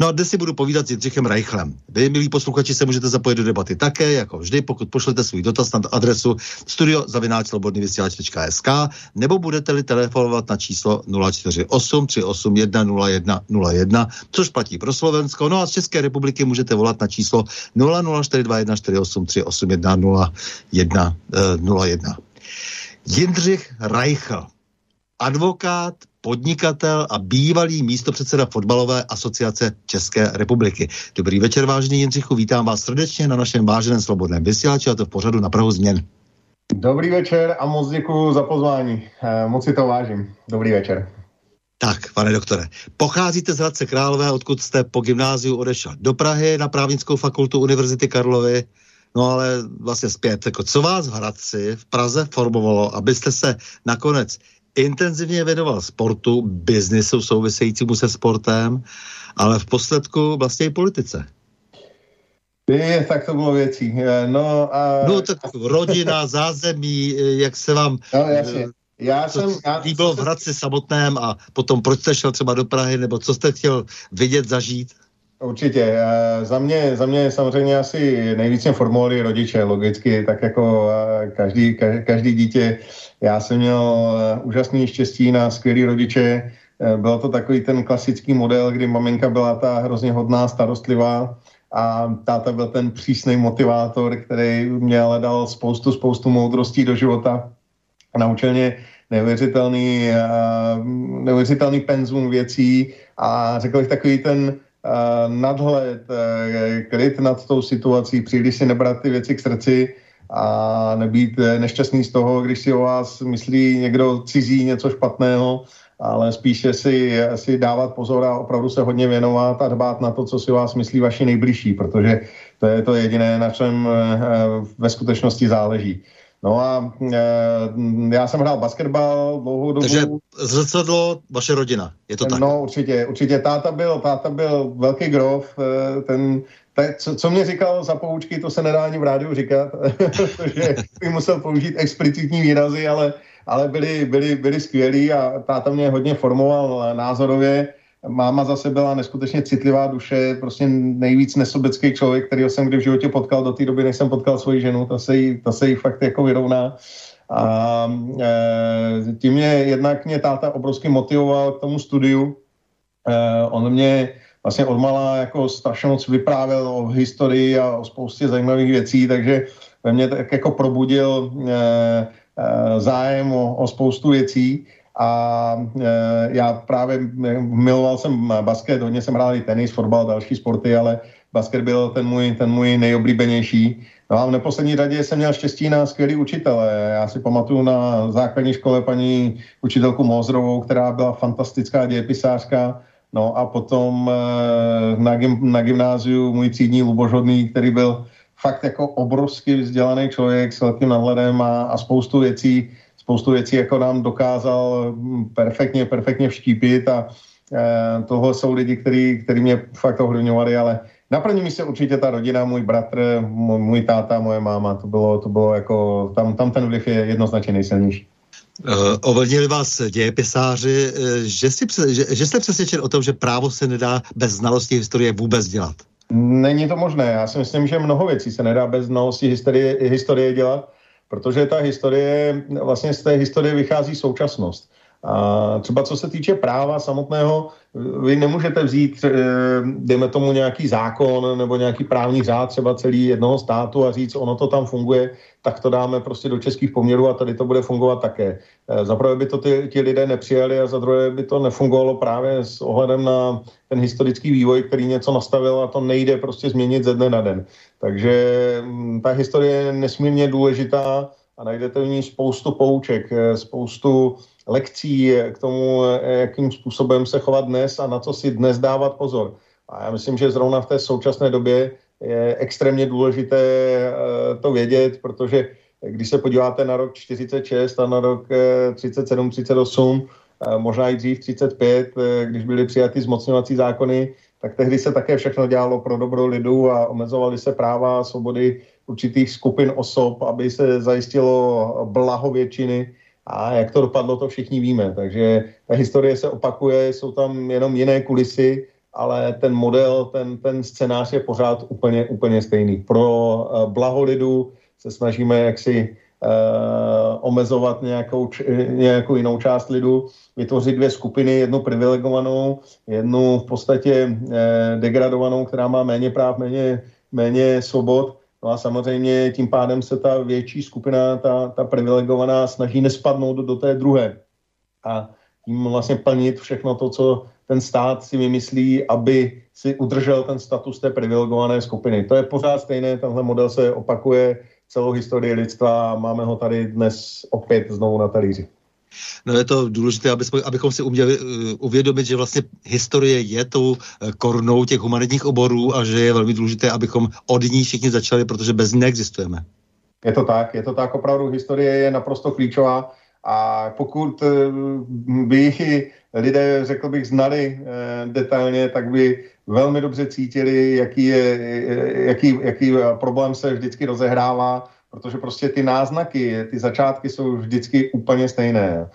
No a dnes si budu povídat s Jindřichem Reichlem. Vy, milí posluchači, se můžete zapojit do debaty také, jako vždy, pokud pošlete svůj dotaz na adresu studiozavináčslobodnyvysílač.sk nebo budete-li telefonovat na číslo 048 381 0101, což platí pro Slovensko. No a z České republiky můžete volat na číslo 00421 48 381 0101. Jindřich Reichl, advokát, podnikatel a bývalý místopředseda fotbalové asociace České republiky. Dobrý večer, vážený Jindřichu, vítám vás srdečně na našem váženém slobodném vysílači a to v pořadu na Prahu změn. Dobrý večer a moc děkuji za pozvání. Eh, moc si to vážím. Dobrý večer. Tak, pane doktore, pocházíte z Hradce Králové, odkud jste po gymnáziu odešel do Prahy na právnickou fakultu Univerzity Karlovy, no ale vlastně zpět, jako co vás v Hradci v Praze formovalo, abyste se nakonec intenzivně věnoval sportu, biznisu souvisejícímu se sportem, ale v posledku vlastně i politice. Je, tak to bylo věcí. No, a... no tak rodina, zázemí, jak se vám... No, jasně. Já jsem... Já, líbilo v Hradci samotném a potom proč jste šel třeba do Prahy, nebo co jste chtěl vidět, zažít? Určitě. Za mě, za mě samozřejmě asi nejvíce formovali rodiče, logicky, tak jako každý, každý dítě. Já jsem měl úžasný štěstí na skvělý rodiče. Byl to takový ten klasický model, kdy maminka byla ta hrozně hodná, starostlivá a táta byl ten přísný motivátor, který mě ale dal spoustu, spoustu moudrostí do života. Naučil mě neuvěřitelný, neuvěřitelný penzum věcí a řekl bych takový ten Eh, nadhled, eh, klid nad tou situací, příliš si nebrat ty věci k srdci a nebýt eh, nešťastný z toho, když si o vás myslí někdo cizí něco špatného, ale spíše si, si dávat pozor a opravdu se hodně věnovat a dbát na to, co si o vás myslí vaši nejbližší, protože to je to jediné, na čem ve skutečnosti záleží. No a e, já jsem hrál basketbal dlouhou dobu. Takže zrcadlo vaše rodina, je to tak? No určitě, určitě. Táta byl, táta byl velký grof, e, ten, te, co, co mě říkal za poučky, to se nedá ani v rádiu říkat, protože bych musel použít explicitní výrazy, ale, ale byli, byli, byli skvělí a táta mě hodně formoval názorově máma zase byla neskutečně citlivá duše, prostě nejvíc nesobecký člověk, kterýho jsem kdy v životě potkal do té doby, než jsem potkal svoji ženu, ta se jí, ta se jí fakt jako vyrovná. A e, tím mě jednak mě táta obrovsky motivoval k tomu studiu. E, on mě vlastně odmala jako strašně moc vyprávěl o historii a o spoustě zajímavých věcí, takže ve mně tak jako probudil e, e, zájem o, o spoustu věcí a e, já právě miloval jsem basket, hodně jsem hrál i tenis, fotbal, další sporty, ale basket byl ten můj, ten můj nejoblíbenější. No a v neposlední řadě jsem měl štěstí na skvělý učitele. Já si pamatuju na základní škole paní učitelku Mozrovou, která byla fantastická dějepisářka. No a potom na, gym, na gymnáziu můj třídní Lubožodný, který byl fakt jako obrovský vzdělaný člověk s velkým nadhledem a, a spoustu věcí, spoustu věcí jako nám dokázal hm, perfektně, perfektně vštípit a e, tohle jsou lidi, kteří mě fakt ovlivňovali, ale na prvním místě určitě ta rodina, můj bratr, můj, můj táta, moje máma, to bylo, to bylo jako, tam, tam ten vliv je jednoznačně nejsilnější. Uh, ovlivnili vás dějepisáři, uh, že, si, že, že jste přesvědčen o tom, že právo se nedá bez znalosti historie vůbec dělat? Není to možné. Já si myslím, že mnoho věcí se nedá bez znalosti historie, historie dělat, protože ta historie, vlastně z té historie vychází současnost. A třeba co se týče práva samotného, vy nemůžete vzít, eh, dejme tomu, nějaký zákon nebo nějaký právní řád třeba celý jednoho státu a říct, ono to tam funguje, tak to dáme prostě do českých poměrů a tady to bude fungovat také. Eh, za prvé by to ty, ti lidé nepřijali a za druhé by to nefungovalo právě s ohledem na ten historický vývoj, který něco nastavil a to nejde prostě změnit ze dne na den. Takže mm, ta historie je nesmírně důležitá a najdete v ní spoustu pouček, eh, spoustu lekcí k tomu, jakým způsobem se chovat dnes a na co si dnes dávat pozor. A já myslím, že zrovna v té současné době je extrémně důležité eh, to vědět, protože když se podíváte na rok 46 a na rok 37, eh, 38, eh, možná i dřív 35, když byly přijaty zmocňovací zákony, tak tehdy se také všechno dělalo pro dobro lidu a omezovaly se práva a svobody určitých skupin osob, aby se zajistilo blaho většiny a jak to dopadlo, to všichni víme. Takže ta historie se opakuje, jsou tam jenom jiné kulisy, ale ten model, ten, ten scénář je pořád úplně, úplně stejný. Pro uh, blaho lidu se snažíme jaksi omezovat nějakou, nějakou jinou část lidu, vytvořit dvě skupiny, jednu privilegovanou, jednu v podstatě uh, degradovanou, která má méně práv, méně, méně svobod No a samozřejmě tím pádem se ta větší skupina, ta, ta privilegovaná, snaží nespadnout do, do té druhé. A tím vlastně plnit všechno to, co ten stát si vymyslí, aby si udržel ten status té privilegované skupiny. To je pořád stejné, tenhle model se opakuje celou historii lidstva a máme ho tady dnes opět znovu na talíři. No je to důležité, aby jsme, abychom si uměli uh, uvědomit, že vlastně historie je tou uh, korunou těch humanitních oborů a že je velmi důležité, abychom od ní všichni začali, protože bez ní neexistujeme. Je to tak, je to tak, opravdu historie je naprosto klíčová a pokud uh, by lidé, řekl bych, znali detailně, tak by velmi dobře cítili, jaký, je, jaký, jaký problém se vždycky rozehrává protože prostě ty náznaky, ty začátky jsou vždycky úplně stejné.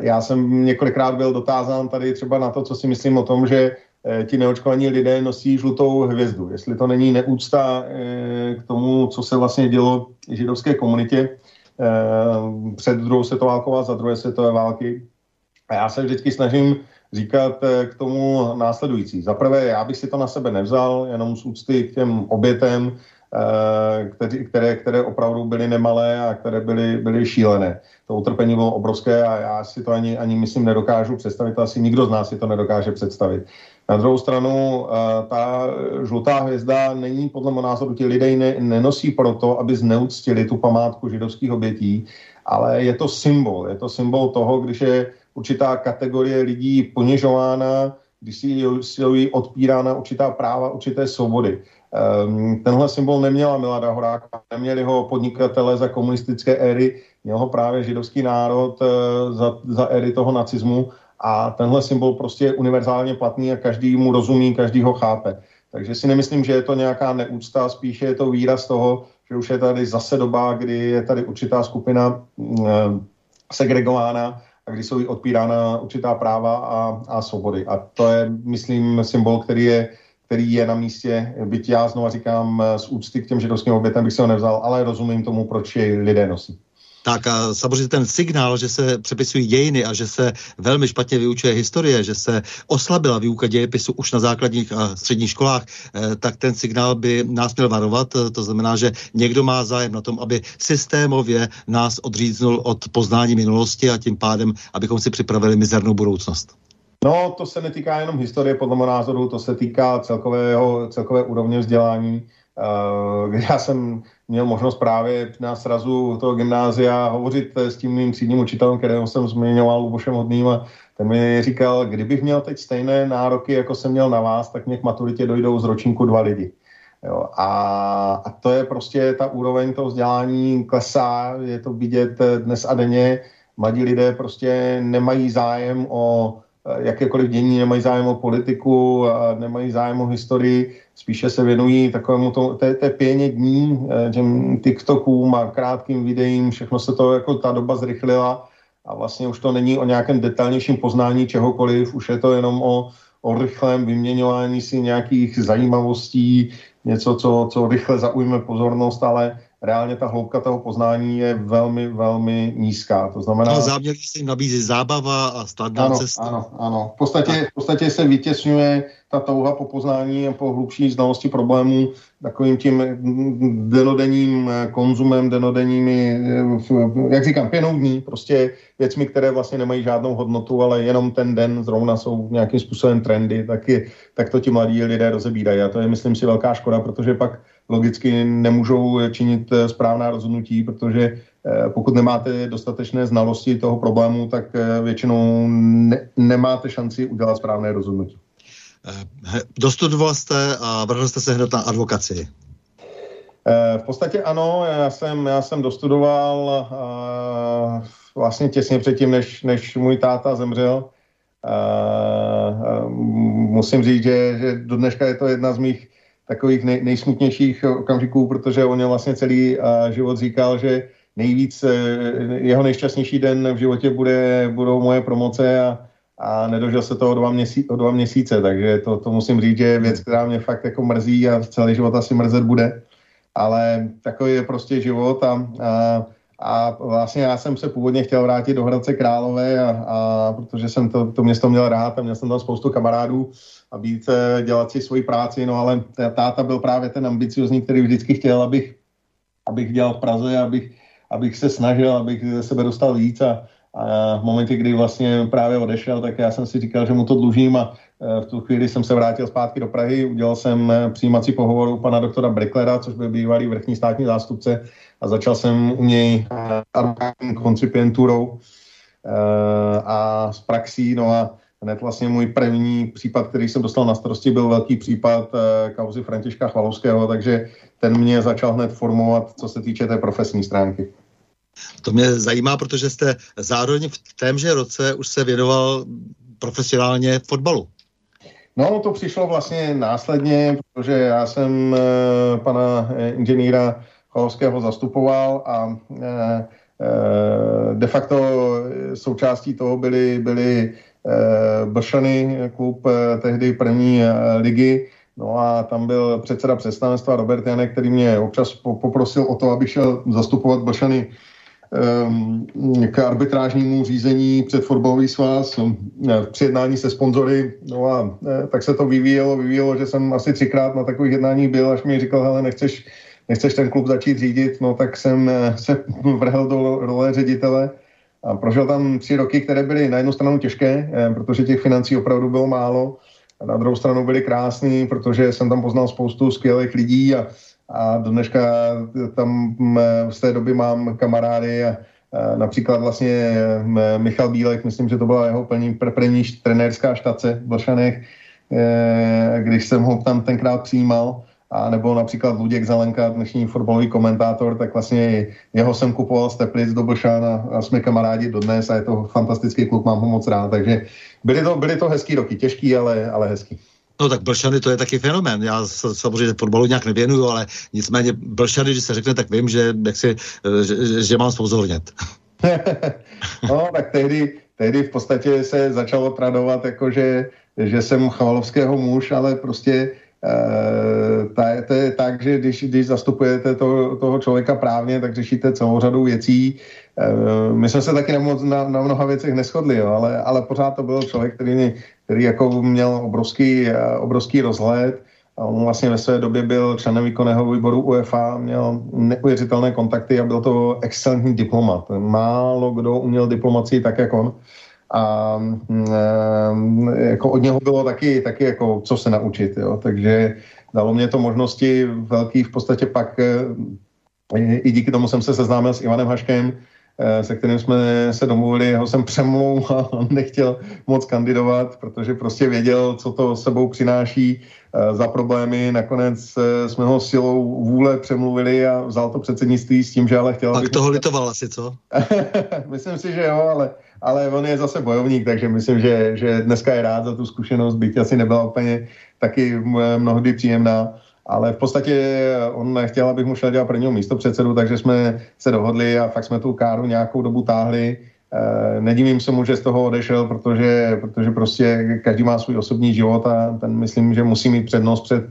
Já jsem několikrát byl dotázán tady třeba na to, co si myslím o tom, že eh, ti neočkovaní lidé nosí žlutou hvězdu. Jestli to není neúcta eh, k tomu, co se vlastně dělo židovské komunitě eh, před druhou světovou válkou a za druhé světové války. A já se vždycky snažím říkat k tomu následující. Za prvé, já bych si to na sebe nevzal, jenom z úcty k těm obětem, Eh, které, které, které opravdu byly nemalé a které byly, byly šílené. To utrpení bylo obrovské a já si to ani, ani myslím nedokážu představit, asi nikdo z nás si to nedokáže představit. Na druhou stranu, eh, ta žlutá hvězda není podle mého názoru, ti lidé ne, nenosí proto, aby zneuctili tu památku židovských obětí, ale je to symbol. Je to symbol toho, když je určitá kategorie lidí ponižována, když si jí odpírána určitá práva, určité svobody. Um, tenhle symbol neměla Milada Horáka, neměli ho podnikatele za komunistické éry, měl ho právě židovský národ uh, za, za éry toho nacismu a tenhle symbol prostě je univerzálně platný a každý mu rozumí, každý ho chápe. Takže si nemyslím, že je to nějaká neúcta, spíše je to výraz toho, že už je tady zase doba, kdy je tady určitá skupina uh, segregována a kdy jsou odpírána určitá práva a, a svobody. A to je, myslím, symbol, který je který je na místě, byť já znovu říkám z úcty k těm židovským obětem bych si ho nevzal, ale rozumím tomu, proč jej lidé nosí. Tak a samozřejmě ten signál, že se přepisují dějiny a že se velmi špatně vyučuje historie, že se oslabila výuka dějepisu už na základních a středních školách, eh, tak ten signál by nás měl varovat. To znamená, že někdo má zájem na tom, aby systémově nás odříznul od poznání minulosti a tím pádem, abychom si připravili mizernou budoucnost. No, to se netýká jenom historie, podle mého názoru, to se týká celkového, celkové úrovně vzdělání. Uh, já jsem měl možnost právě na srazu toho gymnázia hovořit s tím mým třídním učitelem, kterého jsem zmiňoval Lubošem Hodným a ten mi říkal, kdybych měl teď stejné nároky, jako jsem měl na vás, tak mě k maturitě dojdou z ročníku dva lidi. Jo, a, a to je prostě ta úroveň toho vzdělání klesá, je to vidět dnes a denně. Mladí lidé prostě nemají zájem o Eh, jakékoliv dění, nemají zájem o politiku, nemají zájem o historii, spíše se věnují takovému to, té, té pěně dní, eh, těm TikTokům a krátkým videím, všechno se to jako ta doba zrychlila a vlastně už to není o nějakém detailnějším poznání čehokoliv, už je to jenom o, o rychlém vyměňování si nějakých zajímavostí, něco, co, co rychle zaujme pozornost, ale reálně ta hloubka toho poznání je velmi, velmi nízká. To znamená... No, záměrně se jim nabízí zábava a snadná ano, cesta. Ano, ano. V podstatě, v podstatě se vytěsňuje ta touha po poznání a po hlubší znalosti problémů takovým tím denodenním konzumem, denodenními, jak říkám, pěnou dní, prostě věcmi, které vlastně nemají žádnou hodnotu, ale jenom ten den zrovna jsou nějakým způsobem trendy, tak, je, tak to ti mladí lidé rozebírají. A to je, myslím si, velká škoda, protože pak logicky nemůžou činit eh, správná rozhodnutí, protože eh, pokud nemáte dostatečné znalosti toho problému, tak eh, většinou ne, nemáte šanci udělat správné rozhodnutí. Dostudoval jste a vrhl jste se hned na advokaci. V podstatě ano, já jsem, já jsem dostudoval vlastně těsně předtím, než, než můj táta zemřel. Musím říct, že, že do dneška je to jedna z mých takových nej, nejsmutnějších okamžiků, protože on vlastně celý život říkal, že nejvíc jeho nejšťastnější den v životě bude, budou moje promoce a, a nedožil se to o dva, měsí, dva měsíce, takže to, to musím říct, že je věc, která mě fakt jako mrzí a celý život asi mrzet bude. Ale takový je prostě život a, a a vlastně já jsem se původně chtěl vrátit do Hradce Králové, a, a protože jsem to, to město měl rád a měl jsem tam spoustu kamarádů a být, eh, dělat si svoji práci, no ale táta byl právě ten ambiciozní, který vždycky chtěl, abych, abych dělal v Praze, abych, abych se snažil, abych ze sebe dostal víc a, a v momentě, kdy vlastně právě odešel, tak já jsem si říkal, že mu to dlužím a eh, v tu chvíli jsem se vrátil zpátky do Prahy, udělal jsem eh, přijímací pohovor u pana doktora Bricklera, což byl bývalý vrchní státní zástupce a začal jsem u něj advokátní koncipienturou a s praxí, no a hned vlastně můj první případ, který jsem dostal na starosti, byl velký případ e, kauzy Františka Chvalovského, takže ten mě začal hned formovat, co se týče té profesní stránky. To mě zajímá, protože jste zároveň v témže roce už se věnoval profesionálně fotbalu. No, to přišlo vlastně následně, protože já jsem e, pana eh, inženýra Chvalovského zastupoval a e, de facto součástí toho byly, byly Eh, Blšany, klub eh, tehdy první eh, ligy, No a tam byl předseda představenstva Robert Janek, který mě občas poprosil o to, abych šel zastupovat Blšany ehm, k arbitrážnímu řízení před fotbalový svaz při jednání se sponzory. No a tak se to vyvíjelo, vyvíjelo, že jsem asi třikrát na takových jednáních byl, až mi říkal, hele, nechceš, nechceš ten klub začít řídit, no tak jsem se vrhl do role ředitele a prožil tam tři roky, které byly na jednu stranu těžké, eh, protože těch financí opravdu bylo málo, a na druhou stranu byly krásný, protože jsem tam poznal spoustu skvělých lidí a, a do dneška tam mm, z té doby mám kamarády a, a například vlastně mm, Michal Bílek, myslím, že to byla jeho první, první trenérská štace v Blšanech, eh, když jsem ho tam tenkrát přijímal a nebo například Luděk Zelenka, dnešní fotbalový komentátor, tak vlastně jeho jsem kupoval z Teplic do Blšan a, a jsme kamarádi dodnes a je to fantastický klub, mám ho moc rád, takže byly to, byly to hezký roky, těžký, ale, ale hezký. No tak Blšany to je taky fenomén. Já samozřejmě fotbalu nějak nevěnuju, ale nicméně Blšany, když se řekne, tak vím, že, jak si, že, že mám spozornět. no tak tehdy, tehdy v podstatě se začalo tradovat, jako že, že jsem chvalovského muž, ale prostě e, to je tak, že když, když zastupujete to, toho člověka právně, tak řešíte celou řadu věcí. E, my jsme se taky na, na, na mnoha věcech neschodli, jo, ale, ale pořád to byl člověk, který, který jako měl obrovský, obrovský rozhled, on vlastně ve své době byl členem výkonného výboru UEFA, měl neuvěřitelné kontakty a byl to excelentní diplomat. Málo kdo uměl diplomaci tak, jak on. A e, jako od něho bylo taky, taky jako co se naučit. Jo. Takže dalo mě to možnosti velký v podstatě pak i díky tomu jsem se seznámil s Ivanem Haškem, Eh, se kterým jsme se domluvili, jeho jsem přemlouval, on nechtěl moc kandidovat, protože prostě věděl, co to sebou přináší eh, za problémy. Nakonec eh, jsme ho silou vůle přemluvili a vzal to předsednictví s tím, že ale chtěl... Pak toho litoval asi, co? myslím si, že jo, ale, ale on je zase bojovník, takže myslím, že, že dneska je rád za tu zkušenost, byť asi nebyla úplně taky mnohdy příjemná ale v podstatě on nechtěl, abych mu šel dělat prvního místo předsedu, takže jsme se dohodli a fakt jsme tu káru nějakou dobu táhli. E, nedivím se mu, že z toho odešel, protože, protože prostě každý má svůj osobní život a ten myslím, že musí mít přednost před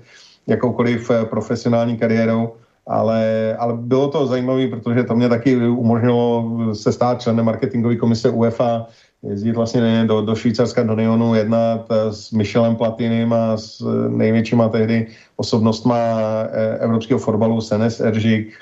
jakoukoliv eh, profesionální kariérou. Ale, ale bylo to zajímavé, protože to mě taky umožnilo se stát členem marketingové komise UEFA, jezdit vlastně do, do Švýcarska, do Nyonu, jednat eh, s Michelem Platinem a s eh, největšíma tehdy osobnostma eh, evropského fotbalu, Senes Eržik,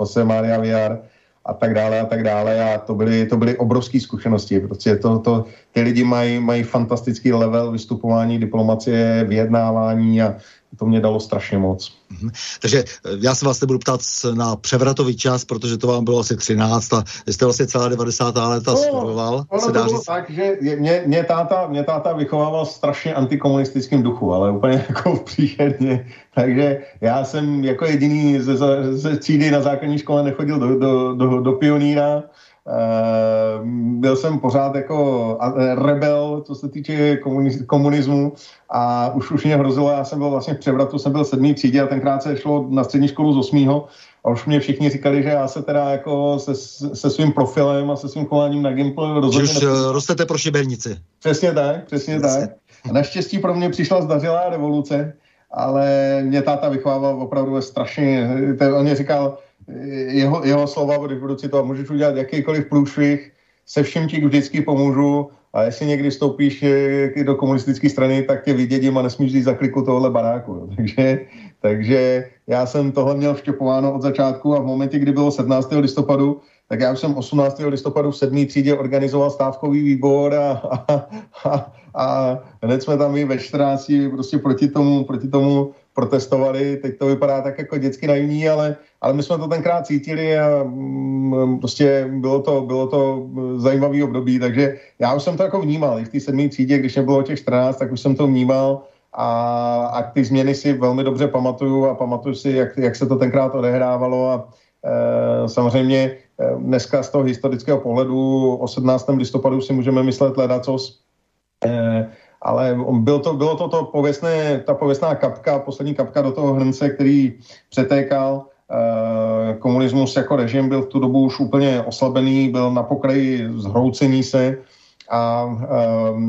Jose Maria Villar a tak dále a tak dále. A to byly, to byly obrovské zkušenosti, protože to, to, ty lidi mají, mají fantastický level vystupování, diplomacie, vyjednávání a to mě dalo strašně moc. Mhm. Takže eh, já se vás nebudu ptát na převratový čas, protože to vám bylo asi 13 a vy jste vlastně celá 90. léta no, studoval. Ono se dá to bylo říct... tak, že mě, mě, táta, mě táta vychovával strašně antikomunistickým duchu, ale úplně jako příšerně. Takže já jsem jako jediný ze, ze třídy na základní škole nechodil do, do, do, do pioníra, byl jsem pořád jako rebel, co se týče komunismu a už už mě hrozilo, já jsem byl vlastně v převratu, jsem byl sedmý třídě a tenkrát se šlo na střední školu z osmýho a už mě všichni říkali, že já se teda jako se, se svým profilem a se svým chováním na Gimple rozhodně... Že už. Eh, rostete pro šibernici. Přesně tak, přesně tak. A naštěstí pro mě přišla zdařilá revoluce, ale mě táta vychovával opravdu strašně, on mě říkal, jeho, jeho slova, když budu citovat, můžeš udělat jakýkoliv průšvih, se všem ti vždycky pomůžu a jestli někdy stoupíš eh, do komunistické strany, tak tě vydědím a nesmíš jít za kliku tohle baráku. Takže, takže já jsem tohle měl vštěpováno od začátku a v momentě, kdy bylo 17. listopadu, tak já jsem 18. listopadu v sedmý třídě organizoval stávkový výbor a, a, a, a hned jsme tam i ve 14. prostě proti tomu, proti tomu protestovali. Teď to vypadá tak jako dětsky naivní, ale, ale my jsme to tenkrát cítili a mm, prostě bylo to, bylo to zajímavý období, takže já už jsem to jako vnímal. I v té sedmé třídě, když nebylo těch 14, tak už jsem to vnímal a, a ty změny si velmi dobře pamatuju a pamatuju si, jak, jak se to tenkrát odehrávalo a e, samozřejmě e, dneska z toho historického pohledu o 17. listopadu si můžeme myslet ledacos, e, ale byl to, bylo to, to pověstné, ta pověstná kapka, poslední kapka do toho hrnce, který přetékal. E, komunismus jako režim byl v tu dobu už úplně oslabený, byl na pokraji zhroucení se a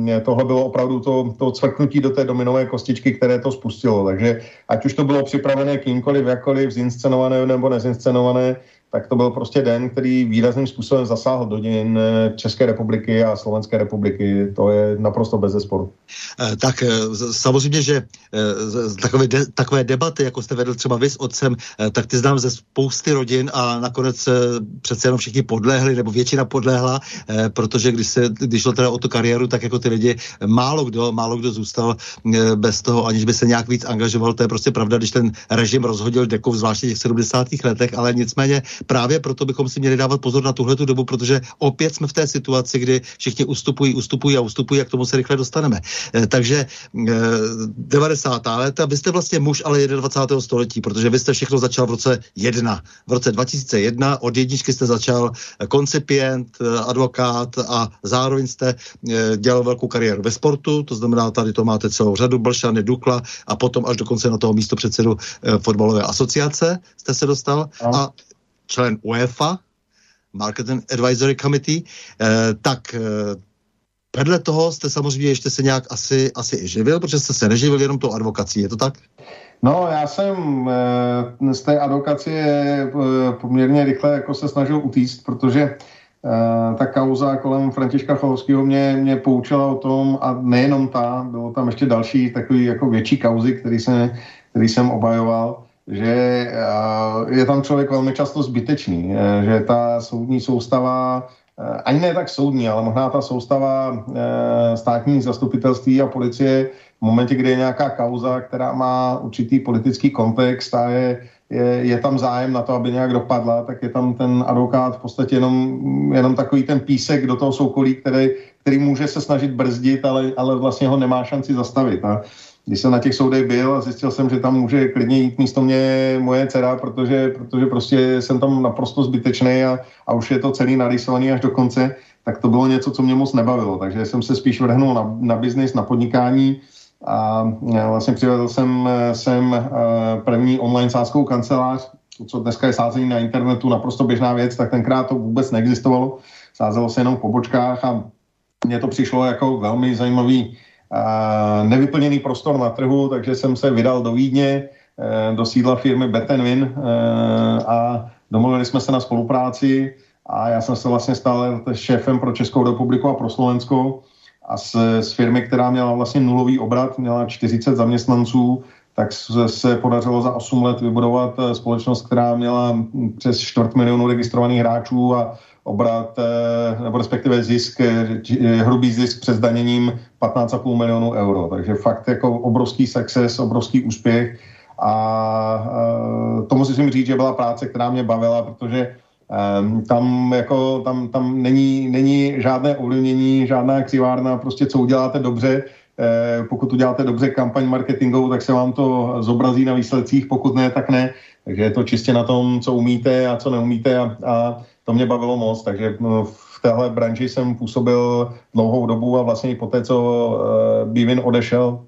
e, tohle bylo opravdu to, to cvrknutí do té dominové kostičky, které to spustilo. Takže ať už to bylo připravené kýmkoliv, jakkoliv, zinscenované nebo nezinscenované, tak to byl prostě den, který výrazným způsobem zasáhl do dějin eh, České republiky a Slovenské republiky. To je naprosto bez zesporu. Eh, tak eh, samozřejmě, že takové, de, takové debaty, jako jste vedl třeba vy s otcem, tak ty znám ze spousty rodin a nakonec přece jenom všichni podlehli, nebo většina podlehla, protože když, se, když šlo teda o tu kariéru, tak jako ty lidi, málo kdo, málo kdo zůstal bez toho, aniž by se nějak víc angažoval. To je prostě pravda, když ten režim rozhodil dekov, zvláště těch 70. letech, ale nicméně právě proto bychom si měli dávat pozor na tuhle dobu, protože opět jsme v té situaci, kdy všichni ustupují, ustupují a ustupují a k tomu se rychle dostaneme. E, takže e, 90. léta, vy jste vlastně muž ale 21. století, protože vy jste všechno začal v roce 1. V roce 2001 od jedničky jste začal koncipient, eh, advokát a zároveň jste dělal velkou kariéru ve sportu, to znamená, tady to máte celou řadu, Blšany, Dukla a potom až dokonce na toho místo předsedu fotbalové asociace jste se dostal. A člen UEFA, Marketing Advisory Committee, eh, tak eh, vedle toho jste samozřejmě ještě se nějak asi, asi i živil, protože jste se neživil jenom tou advokací, je to tak? No, já jsem e, z té advokacie poměrně rychle jako se snažil utíct, protože ta kauza kolem Františka Chalovského mě, mě poučila o tom, a nejenom ta, bylo tam ještě další takový jako větší kauzy, který, se, který jsem obajoval, že je tam člověk velmi často zbytečný, že ta soudní soustava ani ne tak soudní, ale možná ta soustava státních zastupitelství a policie v momentě, kdy je nějaká kauza, která má určitý politický kontext a je, je, je tam zájem na to, aby nějak dopadla, tak je tam ten advokát v podstatě jenom, jenom takový ten písek do toho soukolí, který, který může se snažit brzdit, ale, ale vlastně ho nemá šanci zastavit. A když jsem na těch soudech byl a zjistil jsem, že tam může klidně jít místo mě moje dcera, protože, protože prostě jsem tam naprosto zbytečný a, a už je to celý narysovaný až do konce, tak to bylo něco, co mě moc nebavilo. Takže jsem se spíš vrhnul na, na biznis, na podnikání, a vlastně přivedl jsem sem eh, první online sázkou kancelář, to, co dneska je sázení na internetu, naprosto běžná věc, tak tenkrát to vůbec neexistovalo. Sázelo se jenom v pobočkách a mně to přišlo jako velmi zajímavý nevyplněný prostor na trhu, takže jsem se vydal do Vídně, eh, do sídla firmy Betenwin a domluvili jsme se na spolupráci a já jsem se vlastně stal šéfem pro Českou republiku a pro Slovensko a z, z firmy, která měla vlastně nulový obrat, měla 40 zaměstnanců, tak se podařilo za 8 let vybudovat eh, společnost, která měla přes čtvrt milionu registrovaných hráčů a obrat, eh, nebo respektive zisk, eh, hrubý zisk přes daněním 15,5 milionů euro. Takže fakt jako obrovský success, obrovský úspěch a to musím říct, že byla práce, která mě bavila, protože Um, tam jako, tam, tam není, není žádné ovlivnění, žádná křivárna, prostě co uděláte dobře, eh, pokud uděláte dobře kampaň marketingovou, tak se vám to zobrazí na výsledcích, pokud ne, tak ne. Takže je to čistě na tom, co umíte a co neumíte a, a to mě bavilo moc, takže no, v téhle branži jsem působil dlouhou dobu a vlastně i po té, co uh, Bivin odešel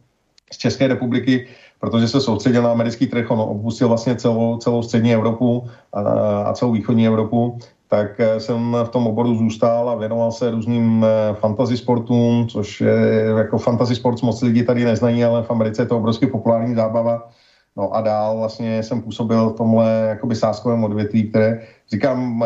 z České republiky, protože se soustředil na americký trh, on opustil vlastně celou, celou střední Evropu a, a celou východní Evropu, tak eh, jsem v tom oboru zůstal a věnoval se různým eh, fantasy sportům, což je jako fantasy sport moc lidi tady neznají, ale v Americe je to obrovsky populární zábava. No a dál vlastně jsem působil v tomhle jakoby sáskovém odvětví, které říkám,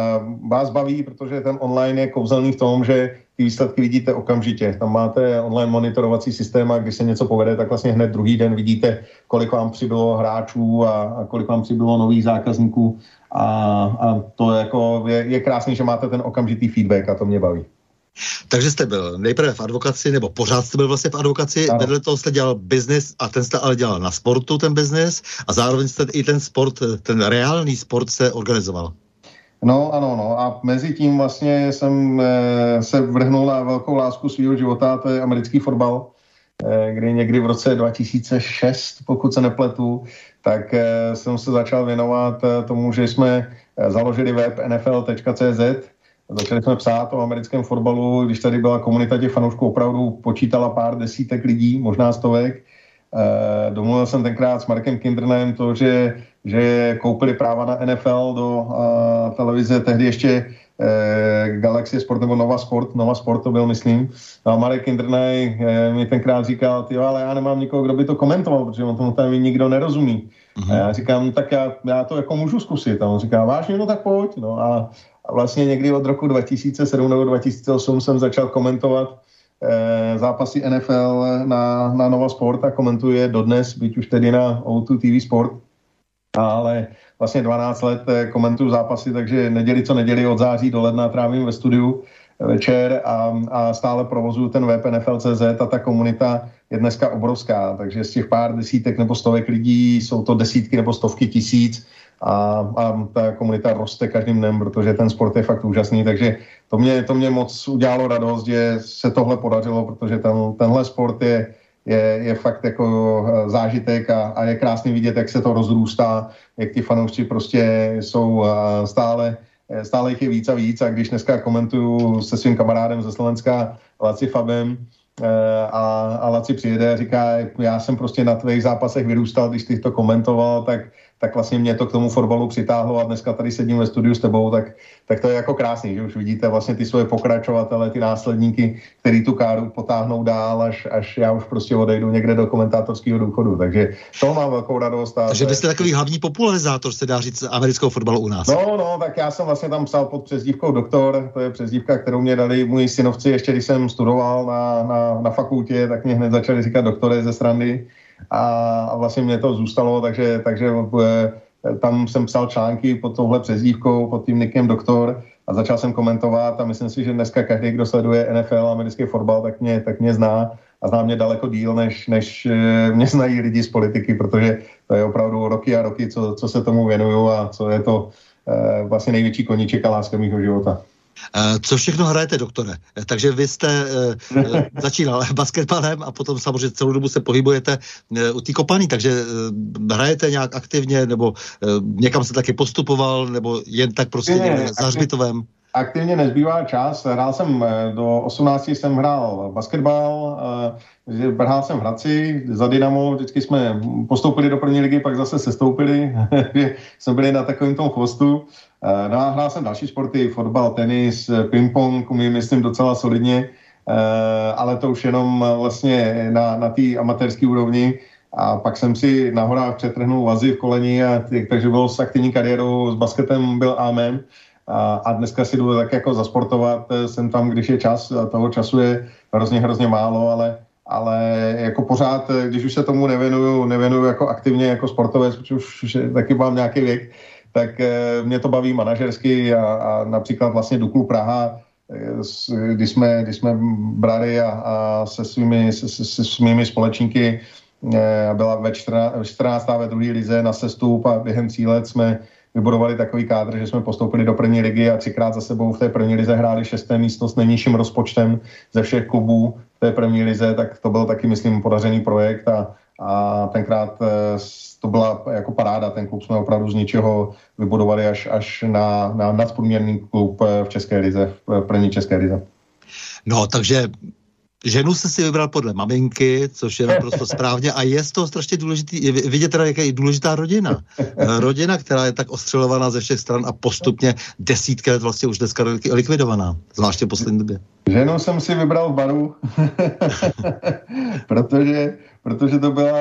vás baví, protože ten online je kouzelný v tom, že ty výsledky vidíte okamžitě. Tam máte online monitorovací systém a když se něco povede, tak vlastně hned druhý den vidíte, kolik vám přibylo hráčů a, a kolik vám přibylo nových zákazníků a, a to jako je, je krásný, že máte ten okamžitý feedback a to mě baví. Takže jste byl nejprve v advokaci, nebo pořád jste byl vlastně v advokaci, ano. vedle toho jste dělal biznis a ten jste ale dělal na sportu, ten biznis, a zároveň jste i ten sport, ten reálný sport se organizoval. No, ano, no. A mezi tím vlastně jsem e, se vrhnul na velkou lásku svého života, to je americký fotbal, e, kdy někdy v roce 2006, pokud se nepletu, tak e, jsem se začal věnovat tomu, že jsme založili web nfl.cz, Začali jsme psát o americkém fotbalu, když tady byla komunita těch fanoušků opravdu počítala pár desítek lidí, možná stovek. E, domluvil jsem tenkrát s Markem Kindernem to, že že koupili práva na NFL do uh, televize, tehdy ještě uh, Galaxy Sport nebo Nova Sport, Nova Sport to byl, myslím. No a Marek Indrnej uh, mi tenkrát říkal, ty ale já nemám nikoho, kdo by to komentoval, protože on tomu tam nikdo nerozumí. Mm-hmm. A já říkám, no, tak já, já to jako můžu zkusit. A on říká, vážně, no tak pojď. No a, a vlastně někdy od roku 2007 nebo 2008 jsem začal komentovat eh, zápasy NFL na, na Nova Sport a komentuje dodnes, byť už tedy na O2 TV Sport. Ale vlastně 12 let eh, komentuju zápasy, takže neděli co neděli od září do ledna trávím ve studiu eh, večer a, a stále provozuju ten web NFL.cz a ta komunita je dneska obrovská, takže z těch pár desítek nebo stovek lidí jsou to desítky nebo stovky tisíc a, a ta komunita roste každým dnem, protože ten sport je fakt úžasný, takže to mě, to mě moc udělalo radost, že se tohle podařilo, protože ten, tenhle sport je, je, je fakt jako eh, zážitek a, a je krásný vidět, jak se to rozrůstá, jak ti fanoušci prostě jsou eh, stále, eh, stále jich je víc a víc a když dneska komentuju se svým kamarádem ze Slovenska Laci Fabem, a, a Laci přijede a říká, já jsem prostě na tvých zápasech vyrůstal, když ty to komentoval, tak, tak vlastně mě to k tomu fotbalu přitáhlo a dneska tady sedím ve studiu s tebou, tak, tak to je jako krásný, že už vidíte vlastně ty svoje pokračovatele, ty následníky, který tu káru potáhnou dál, až, až já už prostě odejdu někde do komentátorského důchodu, takže to mám velkou radost. A takže vy jste takový hlavní popularizátor, se dá říct, amerického fotbalu u nás. No, no, tak já jsem vlastně tam psal pod přezdívkou doktor, to je přezdívka, kterou mě dali moji synovci ještě, když jsem studoval na, na, na fakultě, tak mě hned začali říkat doktore ze strany a, vlastně mě to zůstalo, takže, takže eh, tam jsem psal články pod touhle přezdívkou, pod tím nikem doktor a začal jsem komentovat a myslím si, že dneska každý, kdo sleduje NFL americký fotbal, tak mě, tak mě zná a zná mě daleko díl, než, než eh, mě znají lidi z politiky, protože to je opravdu roky a roky, co, co se tomu věnuju a co je to eh, vlastně největší koníček a láska mého života. Eh, co všechno hrajete, doktore? Eh, takže vy jste uh, začínal basketbalem a potom samozřejmě celou dobu se pohybujete u té kopaný, takže hrajete nějak aktivně, nebo někam se taky postupoval, nebo jen tak prostě ne, za hřbitovem? Aktivně nezbývá čas. Hrál jsem do 18 jsem hrál basketbal, hrál jsem v Hradci za Dynamo, vždycky jsme postoupili do první ligy, pak zase sestoupili, jsme byli na takovém tom chvostu. Eh, no a hrál jsem další sporty, fotbal, tenis, eh, ping-pong, umím myslím docela solidně, eh, ale to už jenom vlastně na, na té amatérské úrovni. A pak jsem si na horách přetrhnul vazy v koleni, a, takže bylo s aktivní kariérou, s basketem byl amen. A, a dneska si jdu tak jako zasportovat, jsem tam, když je čas, a toho času je hrozně, hrozně málo, ale ale jako pořád, když už se tomu nevěnuju, nevěnuju jako aktivně jako sportovec, protože už taky mám nějaký věk, tak eh, mě to baví manažersky a, a například vlastně Duklu Praha, eh, když jsme, když jsme brali a, a se, svými, se, se, se svými společníky eh, byla ve 14. 14. ve druhé lize na sestup a během tří let jsme vybudovali takový kádr, že jsme postoupili do první ligy a třikrát za sebou v té první lize hráli šesté místo s nejnižším rozpočtem ze všech klubů v té první lize, tak to byl taky, myslím, podařený projekt a, a tenkrát to byla jako paráda, ten klub jsme opravdu z ničeho vybudovali až, až na, na nadprůměrný klub eh, v České lize, v první České lize. No, takže ženu se si vybral podle maminky, což je naprosto správně a je to strašně důležitý, vidět teda, jaká je důležitá rodina. Eh, rodina, která je tak ostřelovaná ze všech stran a postupně desítky let vlastně už dneska likvidovaná, zvláště v poslední době. Ženu jsem si vybral v baru, protože protože to byla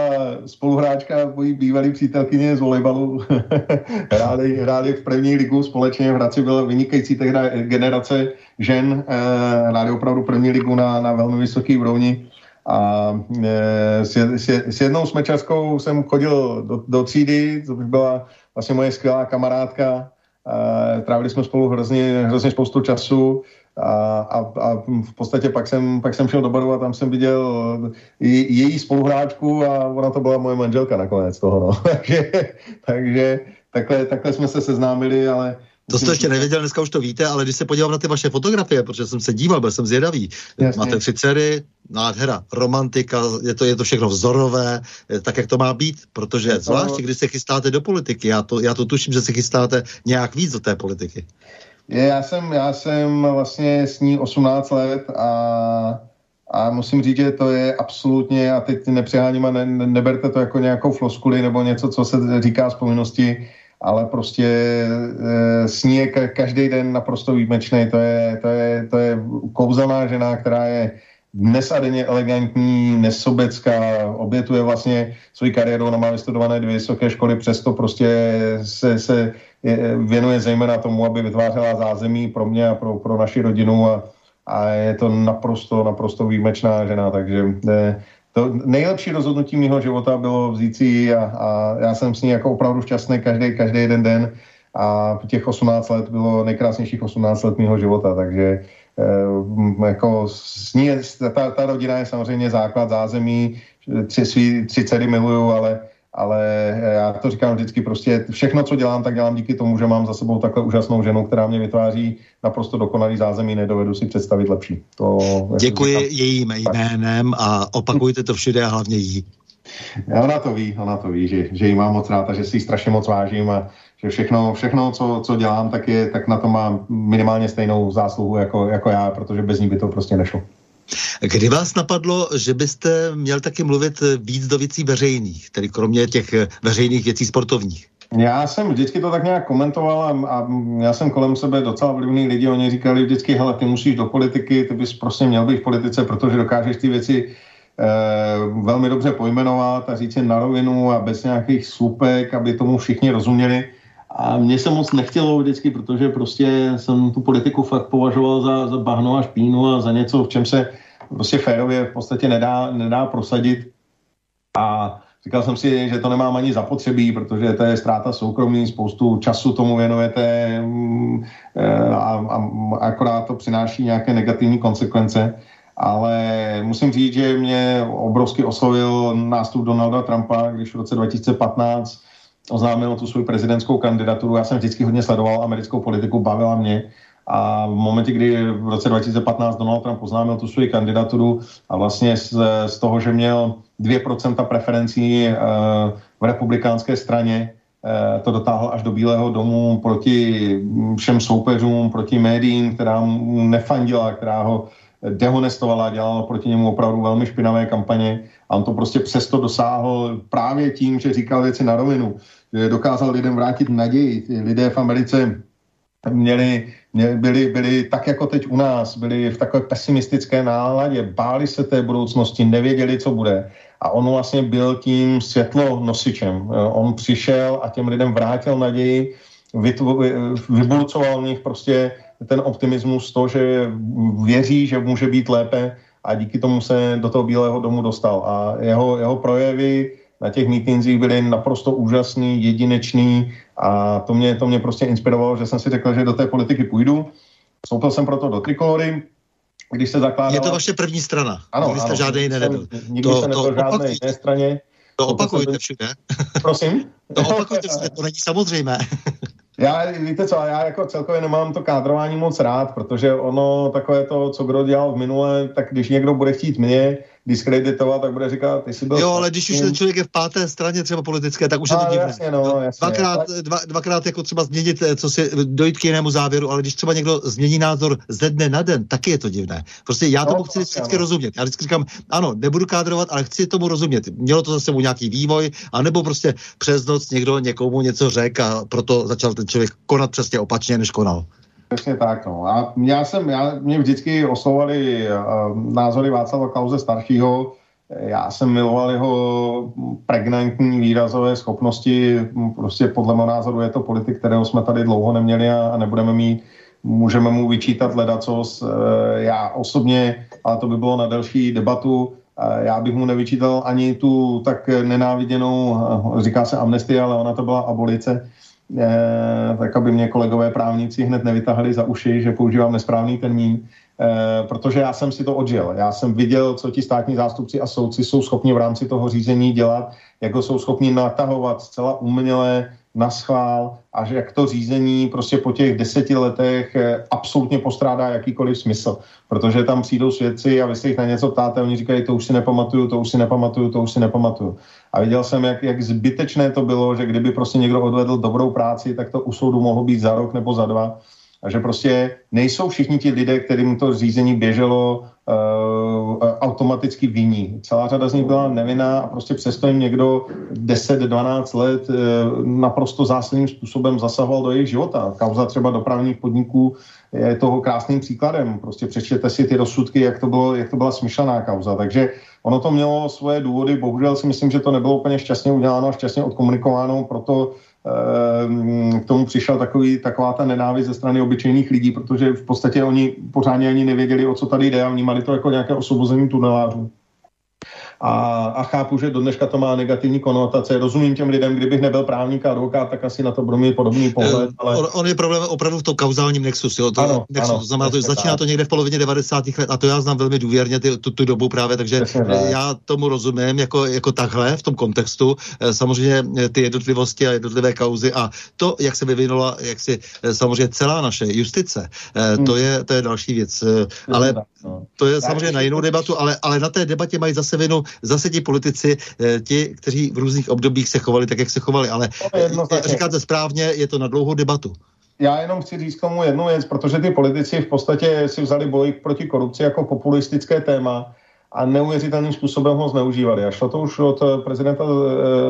spoluhráčka mojí bývalý přítelkyně z volejbalu. hráli, hráli v první ligu společně, v Hradci byla vynikající tehda generace žen, eh, hráli opravdu první ligu na, na velmi vysoké úrovni. A e, s, s, s jednou smečařskou jsem chodil do, do třídy, to by byla vlastně moje skvělá kamarádka. E, trávili jsme spolu hrozně, hrozně spoustu času. A, a, a v podstatě pak jsem, pak jsem šel do baru a tam jsem viděl její spoluhráčku a ona to byla moje manželka nakonec toho, no. takže, takže takhle, takhle jsme se seznámili, ale to jste ještě nevěděl, dneska už to víte, ale když se podívám na ty vaše fotografie, protože jsem se díval, byl jsem zvědavý. Jasně. Máte tři dcery, nádhera, romantika, je to, je to všechno vzorové, tak, jak to má být, protože zvláště, když se chystáte do politiky, já to, já to tuším, že se chystáte nějak víc do té politiky. Je, já, jsem, já jsem vlastně s ní 18 let a, a musím říct, že to je absolutně, a teď nepřeháním a ne, neberte to jako nějakou floskuli nebo něco, co se říká z povinnosti, ale prostě e, s ní je každý den naprosto výjimečný. To je, to je, to je kouzelná žena, která je dnes a denně elegantní, nesobecká, obětuje vlastně svoji kariéru, ona má vystudované dvě vysoké školy, přesto prostě se, se věnuje zejména tomu, aby vytvářela zázemí pro mě a pro, pro naši rodinu a, a je to naprosto, naprosto výjimečná žena, takže ne, to nejlepší rozhodnutí mého života bylo vzít si a, a já jsem s ní jako opravdu šťastný každý, každý jeden den a těch 18 let bylo nejkrásnějších 18 let mého života, takže eh, jako s ní, ta, ta rodina je samozřejmě základ zázemí, tři, svý, tři dcery miluju, ale ale já to říkám vždycky prostě všechno, co dělám, tak dělám díky tomu, že mám za sebou takhle úžasnou ženu, která mě vytváří naprosto dokonalý zázemí, nedovedu si představit lepší. To, Děkuji říkám, jejím jménem a opakujte to všude a hlavně jí. Ona to ví, ona to ví, že, že jí mám moc rád a že si ji strašně moc vážím a že všechno, všechno co, co dělám, tak, je, tak na to mám minimálně stejnou zásluhu jako, jako já, protože bez ní by to prostě nešlo. Kdy vás napadlo, že byste měl taky mluvit víc do věcí veřejných, tedy kromě těch veřejných věcí sportovních? Já jsem vždycky to tak nějak komentoval a, a já jsem kolem sebe docela vlivný lidi, oni říkali vždycky, hele, ty musíš do politiky, ty bys prostě měl být v politice, protože dokážeš ty věci eh, velmi dobře pojmenovat a říct je na rovinu a bez nějakých slupek, aby tomu všichni rozuměli. A mně se moc nechtělo vždycky, protože prostě jsem tu politiku fakt považoval za, za bahno a špínu a za něco, v čem se prostě férově v podstatě nedá, nedá prosadit. A Říkal jsem si, že to nemám ani zapotřebí, protože to je ztráta soukromí, spoustu času tomu věnujete mm, eh, a, a akorát to přináší nějaké negativní konsekvence. Ale musím říct, že mě obrovsky oslovil nástup Donalda Trumpa, když v roce 2015 oznámil tu svou prezidentskou kandidaturu. Já jsem vždycky hodně sledoval americkou politiku, bavila mě. A v momentě, kdy v roce 2015 Donald Trump oznámil tu svou kandidaturu a vlastně z, z toho, že měl 2% preferencí uh, v republikánské straně, uh, to dotáhl až do Bílého domu proti všem soupeřům, proti médiím, která mu nefandila, která ho dehonestovala, dělala proti němu opravdu velmi špinavé kampaně a on to prostě přesto dosáhl právě tím, že říkal věci na rovinu, že dokázal lidem vrátit naději. Lidé v Americe měli byli, byli tak jako teď u nás, byli v takové pesimistické náladě, báli se té budoucnosti, nevěděli, co bude. A on vlastně byl tím světlo nosičem. On přišel a těm lidem vrátil naději, vybulcoval v nich prostě ten optimismus, to, že věří, že může být lépe a díky tomu se do toho Bílého domu dostal. A jeho, jeho projevy na těch mítinzích byly naprosto úžasný, jedinečný a to mě, to mě prostě inspirovalo, že jsem si řekl, že do té politiky půjdu. Vstoupil jsem proto do Trikolory, když se zakládala... Je to vaše první strana. Ano, nikdy jste žádný jiný nebyl. Nikdy to, jsem nebyl žádné jiné straně. To opakujte všude. Prosím? To opakujte všude, to není samozřejmé. Já, víte co, já jako celkově nemám to kádrování moc rád, protože ono takové to, co kdo dělal v minule, tak když někdo bude chtít mě, diskreditovat, tak bude říkat, ty jsi byl... Jo, ale když už ten člověk je v páté straně třeba politické, tak už je to divné. Jasně, no, jasně, dvakrát, dva, dvakrát jako třeba změnit, eh, co si, dojít k jinému závěru, ale když třeba někdo změní názor ze dne na den, taky je to divné. Prostě já tomu no, chci vždycky rozumět. Já vždycky říkám, ano, nebudu kádrovat, ale chci tomu rozumět. Mělo to zase sebou nějaký vývoj, anebo prostě přes noc někdo někomu něco řekl a proto začal ten člověk konat přesně opačně, než konal. Přesně tak, no. A já jsem, já, mě vždycky oslovali uh, názory Václava Klauze staršího, já jsem miloval jeho pregnantní výrazové schopnosti, prostě podle mého názoru je to politik, kterého jsme tady dlouho neměli a, a nebudeme mít, můžeme mu vyčítat ledacos. Uh, já osobně, ale to by bylo na delší debatu, uh, já bych mu nevyčítal ani tu tak nenáviděnou, říká se amnestie, ale ona to byla abolice, Eh, tak aby mě kolegové právníci hned nevytahali za uši, že používám nesprávný termín, eh, protože já jsem si to odžil. Já jsem viděl, co ti státní zástupci a soudci jsou schopni v rámci toho řízení dělat, jak ho jsou schopni natahovat zcela uměle na schvál a že jak to řízení prostě po těch deseti letech eh, absolutně postrádá jakýkoliv smysl. Protože tam přijdou svědci a vy se jich na něco ptáte, oni říkají, to už si nepamatuju, to už si nepamatuju, to už si nepamatuju. A viděl jsem, jak, jak zbytečné to bylo, že kdyby prostě někdo odvedl dobrou práci, tak to u soudu mohlo být za rok nebo za dva. A že prostě nejsou všichni ti lidé, kterým to řízení běželo, automaticky viní. Celá řada z nich byla nevinná a prostě přesto jim někdo 10-12 let uh, naprosto zásadním způsobem zasahoval do jejich života. Kauza třeba dopravních podniků je toho krásným příkladem. Prostě přečtěte si ty rozsudky, jak to, bylo, jak to byla smyšlená kauza. Takže ono to mělo svoje důvody. Bohužel si myslím, že to nebylo úplně šťastně uděláno a šťastně odkomunikováno, proto k tomu přišel takový, taková ta nenávist ze strany obyčejných lidí, protože v podstatě oni pořádně ani nevěděli, o co tady jde a vnímali to jako nějaké osvobození tunelářů a, a chápu, že do dneška to má negativní konotace. Rozumím těm lidem, kdybych nebyl právník a advokát, tak asi na to budu mít podobný pohled. Eh, ale... On, on je problém opravdu v tom kauzálním nexus. Jo? To, ano, nexus, ano, to znamená, to začíná tak. to někde v polovině 90. let a to já znám velmi důvěrně ty, tu, tu dobu právě, takže já tomu rozumím jako, jako takhle v tom kontextu. Eh, samozřejmě eh, ty jednotlivosti a jednotlivé kauzy a to, jak se vyvinula, jak si samozřejmě celá naše justice, hmm. to, je, to je další věc. Ale no. to je samozřejmě na jinou debatu, ale, ale na té debatě mají zase vinu zase ti politici, eh, ti, kteří v různých obdobích se chovali tak, jak se chovali, ale říkáte správně, je to na dlouhou debatu. Já jenom chci říct k tomu jednu věc, protože ty politici v podstatě si vzali boj proti korupci jako populistické téma a neuvěřitelným způsobem ho zneužívali. A šlo to už od prezidenta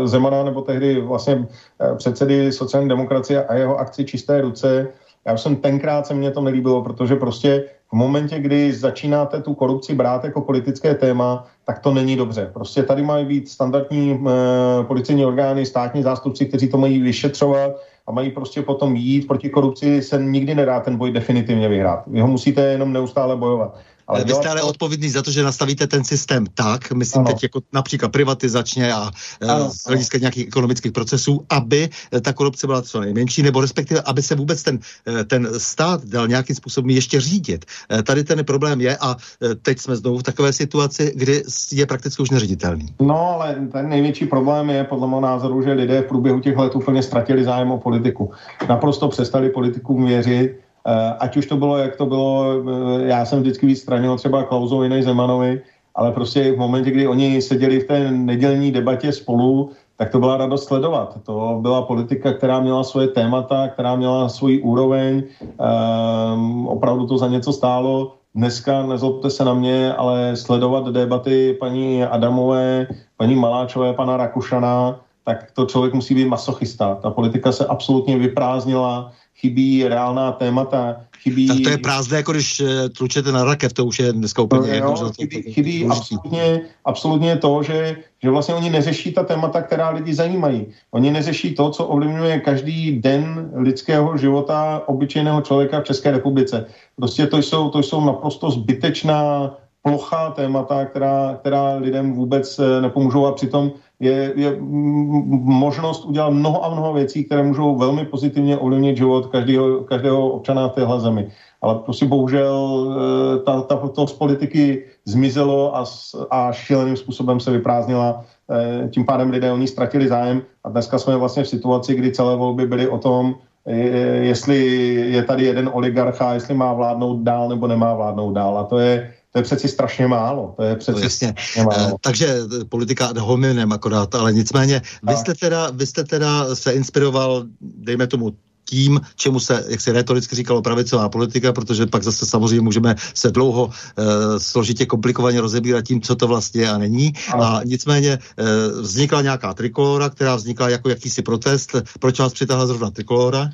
Zemana nebo tehdy vlastně předsedy sociální demokracie a jeho akci Čisté ruce. Já jsem tenkrát se mně to nelíbilo, protože prostě v momentě, kdy začínáte tu korupci brát jako politické téma, tak to není dobře. Prostě tady mají být standardní e, policejní orgány, státní zástupci, kteří to mají vyšetřovat a mají prostě potom jít proti korupci, se nikdy nedá ten boj definitivně vyhrát. Vy ho musíte jenom neustále bojovat. Ale Vy jste ale to... odpovědný za to, že nastavíte ten systém tak, myslím ano. teď jako například privatizačně a e, ano, z hlediska nějakých ekonomických procesů, aby e, ta korupce byla co nejmenší, nebo respektive, aby se vůbec ten, e, ten stát dal nějakým způsobem ještě řídit. Tady ten problém je a teď jsme znovu v takové situaci, kdy je prakticky už neředitelný. No, ale ten největší problém je podle mého názoru, že lidé v průběhu těch let úplně ztratili zájem o politiku. Naprosto přestali politikům věřit, Eh, ať už to bylo, jak to bylo, eh, já jsem vždycky víc stranil třeba Klauzovi než Zemanovi, ale prostě v momentě, kdy oni seděli v té nedělní debatě spolu, tak to byla radost sledovat. To byla politika, která měla svoje témata, která měla svůj úroveň, um, opravdu to za něco stálo. Dneska, nezlobte se na mě, ale sledovat debaty paní Adamové, paní Maláčové, pana Rakušana, tak to člověk musí být masochista. Ta politika se absolutně vyprázdnila, chybí reálná témata, chybí... Tak to je prázdné, jako když uh, tlučete na rakev, to už je dneska úplně no, jedno. Jo, chybí, to, chybí absolutně, absolutně to, že, že vlastně oni neřeší ta témata, která lidi zajímají. Oni neřeší to, co ovlivňuje každý den lidského života obyčejného člověka v České republice. Prostě to jsou, to jsou naprosto zbytečná plochá témata, která, která lidem vůbec eh, nepomůžou a přitom je, je možnost udělat mnoho a mnoho věcí, které můžou velmi pozitivně ovlivnit život každého, každého občana v téhle zemi. Ale prostě bohužel eh, ta, ta, to z politiky zmizelo a, a šíleným způsobem se vyprázdnila. Eh, tím pádem lidé o ní ztratili zájem a dneska jsme vlastně v situaci, kdy celé volby byly o tom, jestli je tady jeden oligarcha, jestli má vládnout dál nebo nemá vládnout dál. A to je, to je přeci strašně málo. To je přeci no, jasně. málo. E, takže eh, politika ad hominem akorát, ale nicméně vy jste, teda, vy jste teda se inspiroval, dejme tomu, tím, čemu se, jak se retoricky říkalo, pravicová politika, protože pak zase samozřejmě můžeme se dlouho e, složitě komplikovaně rozebírat tím, co to vlastně je a není. A nicméně e, vznikla nějaká trikolora, která vznikla jako jakýsi protest. Proč vás přitáhla zrovna trikolora?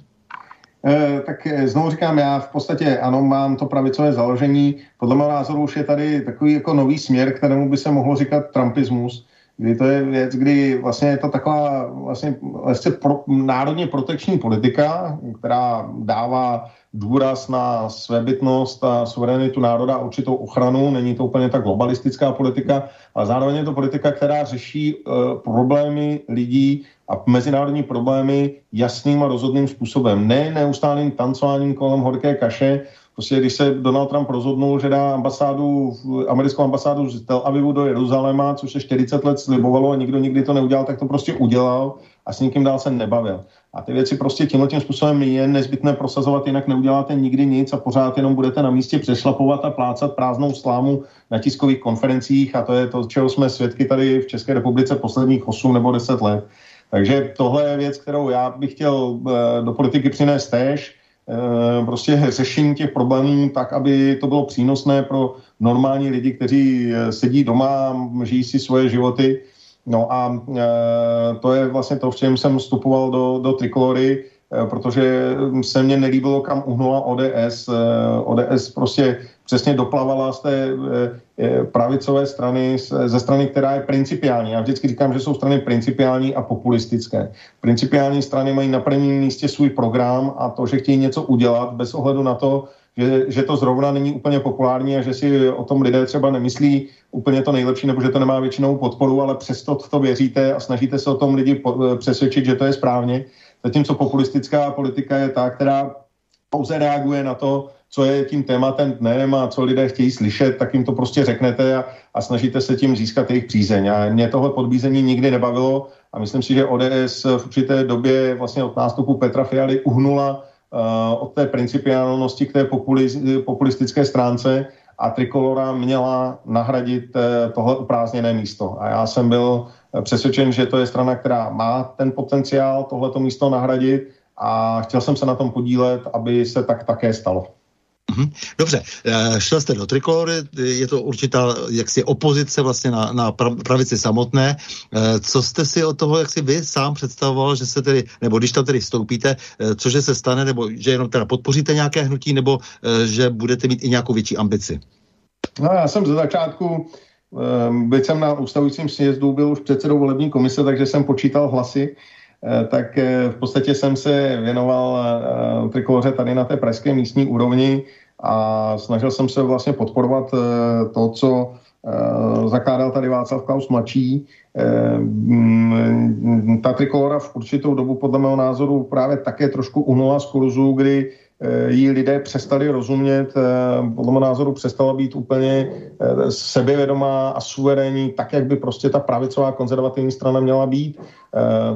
Eh, tak eh, znovu říkám, já v podstatě ano, mám to pravicové založení. Podle mého názoru už je tady takový jako nový směr, kterému by se mohlo říkat trumpismus, kdy to je věc, kdy vlastně je to taková vlastně, vlastně pro, národně protekční politika, která dává důraz na svébytnost a suverenitu národa a určitou ochranu. Není to úplně tak globalistická politika, ale zároveň je to politika, která řeší uh, problémy lidí a mezinárodní problémy jasným a rozhodným způsobem. Ne neustálým tancováním kolem horké kaše. Prostě když se Donald Trump rozhodnul, že dá ambasádu, americkou ambasádu z Tel Avivu do Jeruzaléma, což se 40 let slibovalo a nikdo nikdy to neudělal, tak to prostě udělal a s nikým dál se nebavil. A ty věci prostě tímhle tím způsobem je nezbytné prosazovat, jinak neuděláte nikdy nic a pořád jenom budete na místě přešlapovat a plácat prázdnou slámu na tiskových konferencích a to je to, čeho jsme svědky tady v České republice posledních 8 nebo 10 let. Takže tohle je věc, kterou já bych chtěl eh, do politiky přinést též, eh, prostě řešení těch problémů tak, aby to bylo přínosné pro normální lidi, kteří eh, sedí doma, žijí si svoje životy. No a to je vlastně to, v čem jsem vstupoval do, do trikolory, protože se mně nelíbilo, kam uhnula ODS. ODS prostě přesně doplavala z té eh, eh, pravicové strany, ze strany, která je principiální. Já vždycky říkám, že jsou strany principiální a populistické. Principiální strany mají na prvním místě svůj program a to, že chtějí něco udělat bez ohledu na to, že, že to zrovna není úplně populární a že si o tom lidé třeba nemyslí úplně to nejlepší, nebo že to nemá většinou podporu, ale přesto to věříte a snažíte se o tom lidi eh, přesvědčit, že to je správně. Zatímco populistická politika je ta, která pouze reaguje na to, co je tím tématem dnem a co lidé chtějí slyšet, tak jim to prostě řeknete a, a snažíte se tím získat jejich přízeň. A mě tohle podbízení nikdy nebavilo a myslím si, že ODS v určité době vlastně od nástupu Petra Fialy uhnula uh, od té principiálnosti k té populistické stránce a Trikolora měla nahradit uh, tohle uprázdněné místo. A já jsem byl přesvědčen, že to je strana, která má ten potenciál tohleto místo nahradit a chtěl jsem se na tom podílet, aby se tak také stalo. Mhm. Dobře, eh, šel jste do trikolory, je to určitá jaksi opozice vlastně na, na pravici samotné. Eh, co jste si od toho, jak si vy sám představoval, že se tedy, nebo když tam tedy vstoupíte, eh, cože se stane, nebo že jenom teda podpoříte nějaké hnutí, nebo že budete mít i nějakou větší ambici? No já jsem ze začátku, byť jsem na ustavujícím sjezdu byl už předsedou volební komise, takže jsem počítal hlasy, tak v podstatě jsem se věnoval trikoloře tady na té pražské místní úrovni a snažil jsem se vlastně podporovat eh, to, co eh, zakládal tady Václav Klaus mladší. Eh, mm, ta trikolora v určitou dobu podle mého názoru právě také trošku unula z kurzu, kdy Eh, jí lidé přestali rozumět, eh, podle mého názoru přestala být úplně eh, sebevědomá a suverénní, tak, jak by prostě ta pravicová konzervativní strana měla být.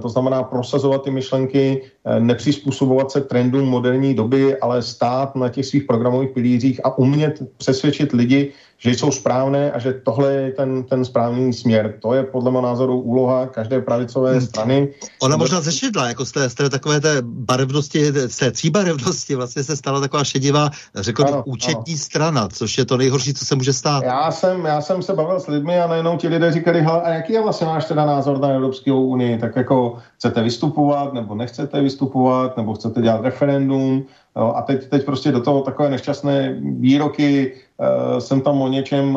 To znamená prosazovat ty myšlenky, nepřizpůsobovat se trendům moderní doby, ale stát na těch svých programových pilířích a umět přesvědčit lidi, že jsou správné a že tohle je ten, ten správný směr. To je podle mého názoru úloha každé pravicové hmm. strany. Ona možná zešedla, jako z té, z té takové té barevnosti, z té tříbarevnosti vlastně se stala taková šedivá, řekl bych, účetní ano. strana, což je to nejhorší, co se může stát. Já jsem, já jsem se bavil s lidmi a najednou ti lidé říkali, hele, a jaký je vlastně náš teda názor na Evropskou unii? Tak jako chcete vystupovat, nebo nechcete vystupovat, nebo chcete dělat referendum, Jo, a teď, teď prostě do toho takové nešťastné výroky, jsem tam o něčem,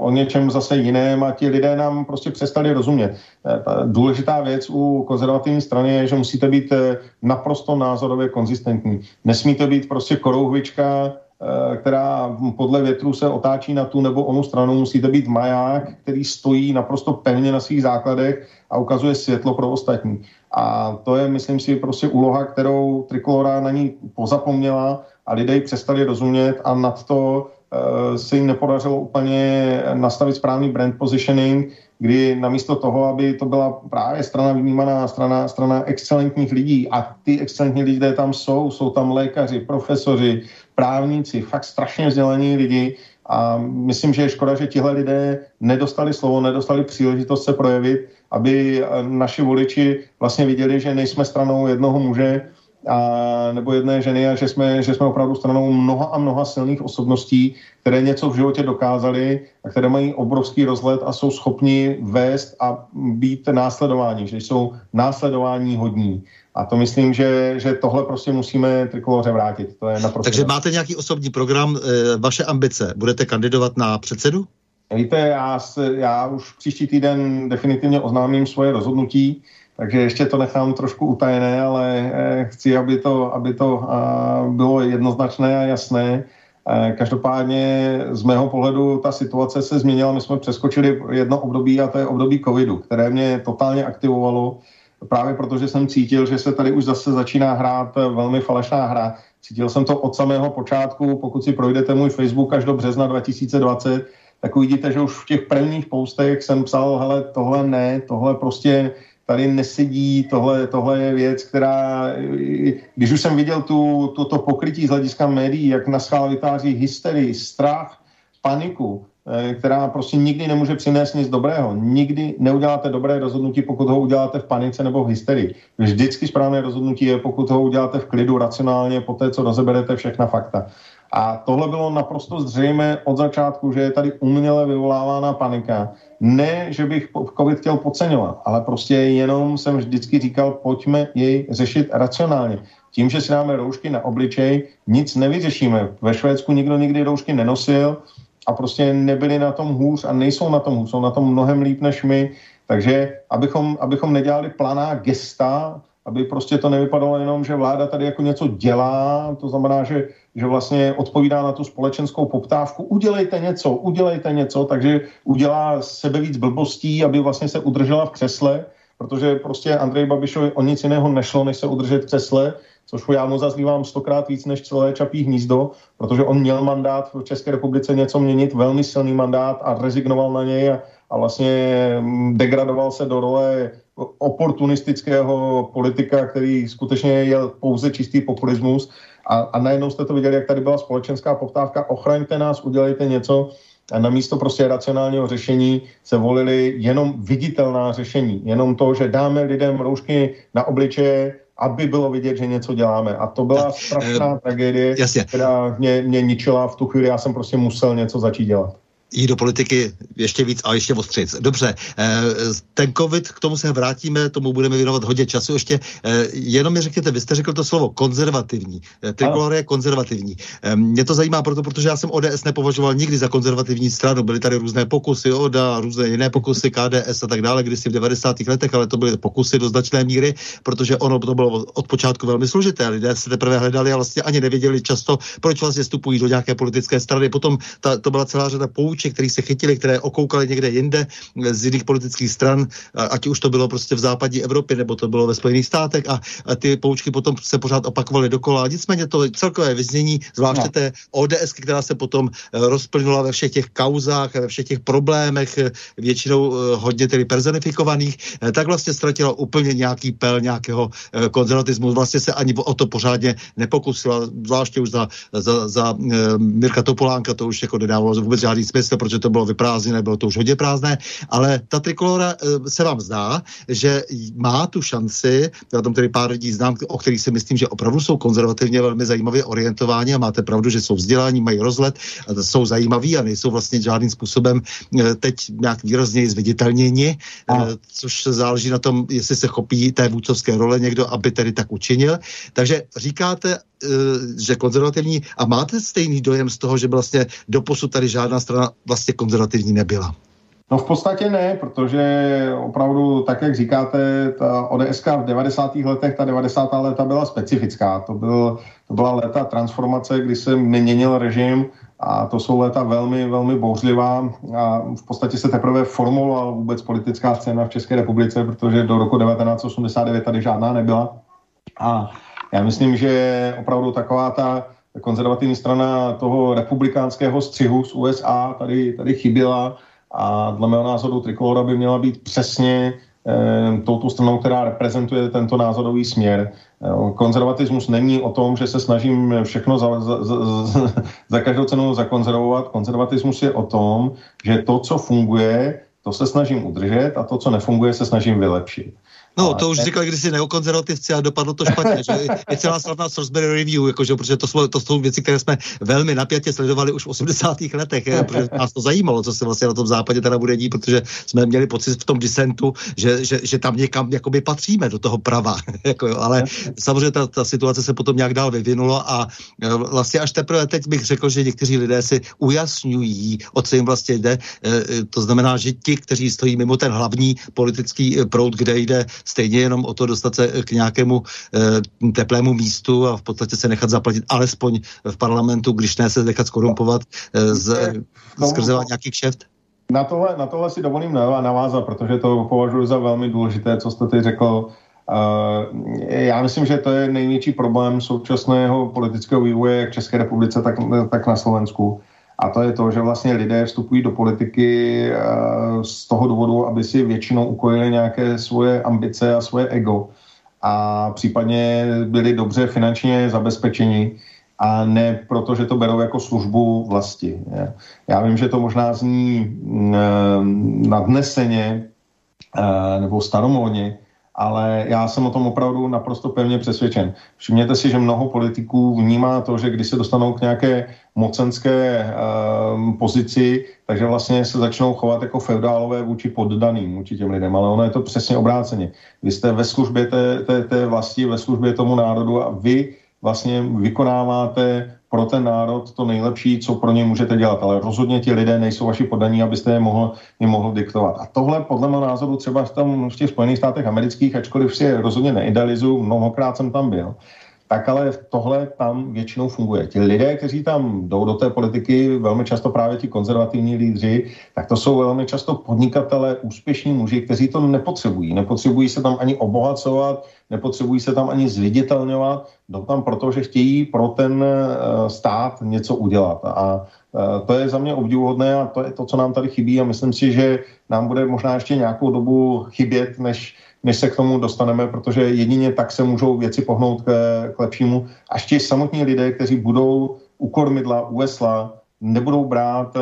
o, něčem zase jiném a ti lidé nám prostě přestali rozumět. Uh, důležitá věc u konzervativní strany je, že musíte být uh, naprosto názorově konzistentní. Nesmíte být prostě korouhvička, která podle větru se otáčí na tu nebo onu stranu, musíte být maják, který stojí naprosto pevně na svých základech a ukazuje světlo pro ostatní. A to je, myslím si, prostě úloha, kterou Trikolora na ní pozapomněla a lidé ji přestali rozumět a nad to se jim nepodařilo úplně nastavit správný brand positioning, kdy namísto toho, aby to byla právě strana vnímaná, strana, strana excelentních lidí a ty excelentní lidé tam jsou, jsou tam lékaři, profesoři, právníci, fakt strašně vzdělaní lidi a myslím, že je škoda, že tihle lidé nedostali slovo, nedostali příležitost se projevit aby eh, naši voliči vlastně viděli, že nejsme stranou jednoho muže a, nebo jedné ženy a že jsme, že jsme opravdu stranou mnoha a mnoha silných osobností, které něco v životě dokázali a které mají obrovský rozhled a jsou schopni vést a být následováni, že jsou následování hodní. A to myslím, že, že tohle prostě musíme trikoloře vrátit. To je naprosto Takže máte nějaký osobní program, e, vaše ambice? Budete kandidovat na předsedu? Víte, já, já už příští týden definitivně oznámím svoje rozhodnutí, takže ještě to nechám trošku utajené, ale eh, chci, aby to, aby to bylo jednoznačné a jasné. Eh, každopádně z mého pohledu ta situace se změnila. My jsme přeskočili jedno období a to je období covidu, které mě totálně aktivovalo právě protože jsem cítil, že se tady už zase začíná hrát velmi falešná hra. Cítil jsem to od samého počátku, pokud si projdete můj Facebook až do března 2020, tak uvidíte, že už v těch prvních postech jsem psal, hele, tohle ne, tohle prostě tady nesedí, tohle, tohle je věc, která, když už jsem viděl tu, to, to pokrytí z hlediska médií, jak na schvál vytváří hysterii, strach, paniku, eh, která prostě nikdy nemůže přinést nic dobrého. Nikdy neuděláte dobré rozhodnutí, pokud ho uděláte v panice nebo v hysterii. Vždycky správné rozhodnutí je, pokud ho uděláte v klidu, racionálně, po té, co rozeberete všechna fakta. A tohle bylo naprosto zřejmé od začátku, že je tady uměle vyvolávána panika. Ne, že bych COVID chtěl podceňovat, ale prostě jenom jsem vždycky říkal, pojďme jej řešit racionálně. Tím, že si dáme roušky na obličej, nic nevyřešíme. Ve Švédsku nikdo nikdy roušky nenosil a prostě nebyli na tom hůř a nejsou na tom hůř, jsou na tom mnohem líp než my. Takže abychom, abychom nedělali planá gesta, aby prostě to nevypadalo jenom, že vláda tady jako něco dělá, to znamená, že že vlastně odpovídá na tu společenskou poptávku. Udělejte něco, udělejte něco, takže udělá sebe víc blbostí, aby vlastně se udržela v křesle, protože prostě Andrej Babišovi o nic jiného nešlo, než se udržet v křesle, což já mu zazlívám stokrát víc než celé Čapí hnízdo, protože on měl mandát v České republice něco měnit, velmi silný mandát a rezignoval na něj a, a vlastně mm, degradoval se do role oportunistického politika, který skutečně je pouze čistý populismus a, a najednou jste to viděli, jak tady byla společenská poptávka, ochraňte nás, udělejte něco a na místo prostě racionálního řešení se volili jenom viditelná řešení, jenom to, že dáme lidem roušky na obličeje aby bylo vidět, že něco děláme. A to byla strašná tragédie, Jasně. která mě, mě ničila v tu chvíli. Já jsem prostě musel něco začít dělat jít do politiky ještě víc a ještě ostřic. Dobře, eh, ten covid, k tomu se vrátíme, tomu budeme věnovat hodně času ještě. Eh, jenom mi řekněte, vy jste řekl to slovo konzervativní. Eh, Trikolor je konzervativní. Mě to zajímá proto, protože já jsem ODS nepovažoval nikdy za konzervativní stranu. Byly tady různé pokusy, ODA, různé jiné pokusy, KDS a tak dále, kdysi v 90. letech, ale to byly pokusy do značné míry, protože ono to bylo od počátku velmi složité. Lidé se teprve hledali a vlastně ani nevěděli často, proč vlastně vstupují do nějaké politické strany. Potom ta, to byla celá řada pouč pouček, který se chytili, které okoukali někde jinde z jiných politických stran, ať už to bylo prostě v západní Evropě, nebo to bylo ve Spojených státech a, a ty poučky potom se pořád opakovaly dokola. Nicméně to celkové vyznění, zvláště no. té ODS, která se potom eh, rozplynula ve všech těch kauzách, ve všech těch problémech, eh, většinou eh, hodně tedy personifikovaných, tak vlastně ztratila úplně nějaký pel nějakého konzervatismu. Vlastně se ani o to pořádně nepokusila, zvláště už za, za, za Mirka Topolánka to už jako nedávalo vůbec žádný smysl Česko, protože to bylo vyprázdněné, bylo to už hodně prázdné, ale ta trikolora eh, se vám zdá, že má tu šanci, já tam tedy pár lidí znám, o kterých si myslím, že opravdu jsou konzervativně velmi zajímavě orientováni a máte pravdu, že jsou vzdělání, mají rozhled, a jsou zajímaví a nejsou vlastně žádným způsobem eh, teď nějak výrazněji zviditelněni, eh, což záleží na tom, jestli se chopí té vůdcovské role někdo, aby tedy tak učinil. Takže říkáte, že konzervativní a máte stejný dojem z toho, že vlastně doposud tady žádná strana vlastně konzervativní nebyla. No v podstatě ne, protože opravdu, tak jak říkáte, ta ODS v 90. letech, ta 90. léta byla specifická. To, byl, to byla léta transformace, kdy se měnil režim a to jsou léta velmi, velmi bouřlivá a v podstatě se teprve formulovala vůbec politická scéna v České republice, protože do roku 1989 tady žádná nebyla. A já myslím, že opravdu taková ta konzervativní strana toho republikánského střihu z USA tady, tady chyběla a dle mého názoru Trikolora by měla být přesně eh, touto stranou, která reprezentuje tento názorový směr. Eh, konzervatismus není o tom, že se snažím všechno za, za, za, za každou cenu zakonzervovat. Konzervatismus je o tom, že to, co funguje, to se snažím udržet a to, co nefunguje, se snažím vylepšit. No, to už říkali kdysi neokonzervativci a dopadlo to špatně, že je celá slavná Salisbury Review, jakože, protože to jsou, to jsou věci, které jsme velmi napjatě sledovali už v 80. letech, je, protože nás to zajímalo, co se vlastně na tom západě teda bude dít, protože jsme měli pocit v tom disentu, že, že, že tam někam jakoby patříme do toho prava, jako, ale samozřejmě ta, ta situace se potom nějak dál vyvinula a e, vlastně až teprve teď bych řekl, že někteří lidé si ujasňují, o co jim vlastně jde, e, e, to znamená, že ti, kteří stojí mimo ten hlavní politický proud, kde jde stejně jenom o to dostat se k nějakému e, teplému místu a v podstatě se nechat zaplatit alespoň v parlamentu, když ne se nechat skorumpovat e, z, skrze nějaký kšeft? Na tohle, na tohle si dovolím navázat, protože to považuji za velmi důležité, co jste teď řekl. Uh, já myslím, že to je největší problém současného politického vývoje jak v České republice, tak, tak na Slovensku. A to je to, že vlastně lidé vstupují do politiky eh, z toho důvodu, aby si většinou ukojili nějaké svoje ambice a svoje ego a případně byli dobře finančně zabezpečeni a ne proto, že to berou jako službu vlasti. Já vím, že to možná zní mm, eh, nadneseně eh, nebo staromódně, ale já jsem o tom opravdu naprosto pevně přesvědčen. Všimněte si, že mnoho politiků vnímá to, že když se dostanou k nějaké mocenské um, pozici, takže vlastně se začnou chovat jako feudálové vůči poddaným, vůči těm lidem, ale ono je to přesně obráceně. Vy jste ve službě té, té, té vlasti, ve službě tomu národu a vy vlastně vykonáváte pro ten národ to nejlepší, co pro ně můžete dělat. Ale rozhodně ti lidé nejsou vaši podaní, abyste je mohl, je mohl diktovat. A tohle podle mého názoru třeba v, tom, v těch Spojených státech amerických, ačkoliv si je rozhodně neidealizuju, mnohokrát jsem tam byl, tak ale tohle tam většinou funguje. Ti lidé, kteří tam jdou do té politiky, velmi často právě ti konzervativní lídři, tak to jsou velmi často podnikatelé, úspěšní muži, kteří to nepotřebují. Nepotřebují se tam ani obohacovat, nepotřebují se tam ani zviditelňovat, jdou tam proto, že chtějí pro ten eh, stát něco udělat. A eh, to je za mě obdivuhodné a to je to, co nám tady chybí a myslím si, že nám bude možná ještě nějakou dobu chybět, než než se k tomu dostaneme, protože jedině tak se můžou věci pohnout k, k lepšímu. Až ti samotní lidé, kteří budou u kormidla, u esla, nebudou brát e,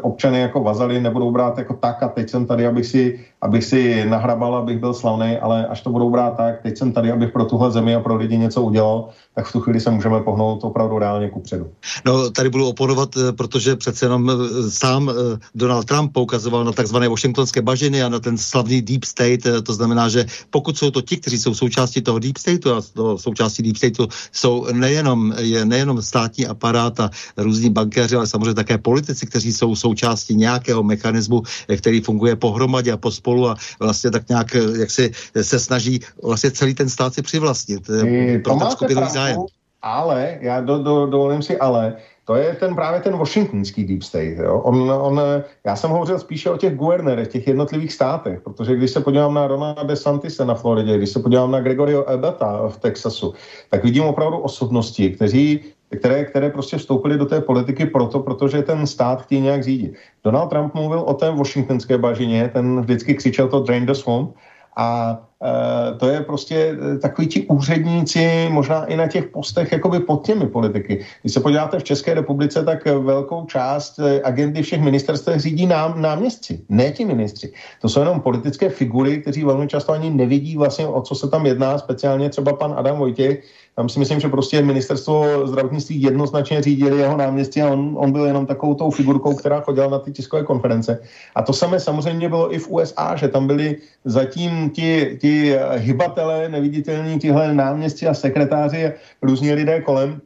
občany jako vazaly, nebudou brát jako tak a teď jsem tady, abych si, abych si nahrabal, abych byl slavný, ale až to budou brát tak, teď jsem tady, abych pro tuhle zemi a pro lidi něco udělal, tak v tu chvíli se můžeme pohnout opravdu reálně ku předu. No, tady budu oponovat, eh, protože přece jenom eh, sám Donald Trump poukazoval na takzvané washingtonské bažiny a na ten slavný deep state, to znamená, že pokud jsou to ti, kteří jsou součástí toho deep stateu a to součástí deep stateu jsou nejenom, je nejenom státní aparát a různí bankéři, ale samozřejmě také politici, kteří jsou součástí nějakého mechanismu, který funguje pohromadě a pospolu a vlastně tak nějak, jak si se snaží vlastně celý ten stát si přivlastnit. Eh, pro ten skupinový zájem. Ale, já do, do, dovolím si ale, to je ten právě ten washingtonský deep state. Jo? On, on, já jsem hovořil spíše o těch guvernerech, těch jednotlivých státech, protože když se podívám na Ronalda DeSantise na Floridě, když se podívám na Gregorio Ebata v Texasu, tak vidím opravdu osobnosti, kteří které, které prostě vstoupily do té politiky proto, protože ten stát chtějí nějak řídit. Donald Trump mluvil o té washingtonské bažině, ten vždycky křičel to drain the swamp a e, to je prostě e, takový ti úředníci, možná i na těch postech jakoby pod těmi politiky. Když se podíváte v České republice, tak velkou část e, agendy všech ministerstv řídí nám, náměstci, ne ti ministři. To jsou jenom politické figury, kteří velmi často ani nevidí vlastně, o co se tam jedná, speciálně třeba pan Adam Vojtěch, tam si myslím, že prostě ministerstvo zdravotnictví jednoznačně řídili jeho náměstí a on, on byl jenom takovou tou figurkou, která chodila na ty tiskové konference. A to samé samozřejmě bylo i v USA, že tam byli zatím ti, ti hybatelé, neviditelní tihle náměstí a sekretáři různí lidé kolem,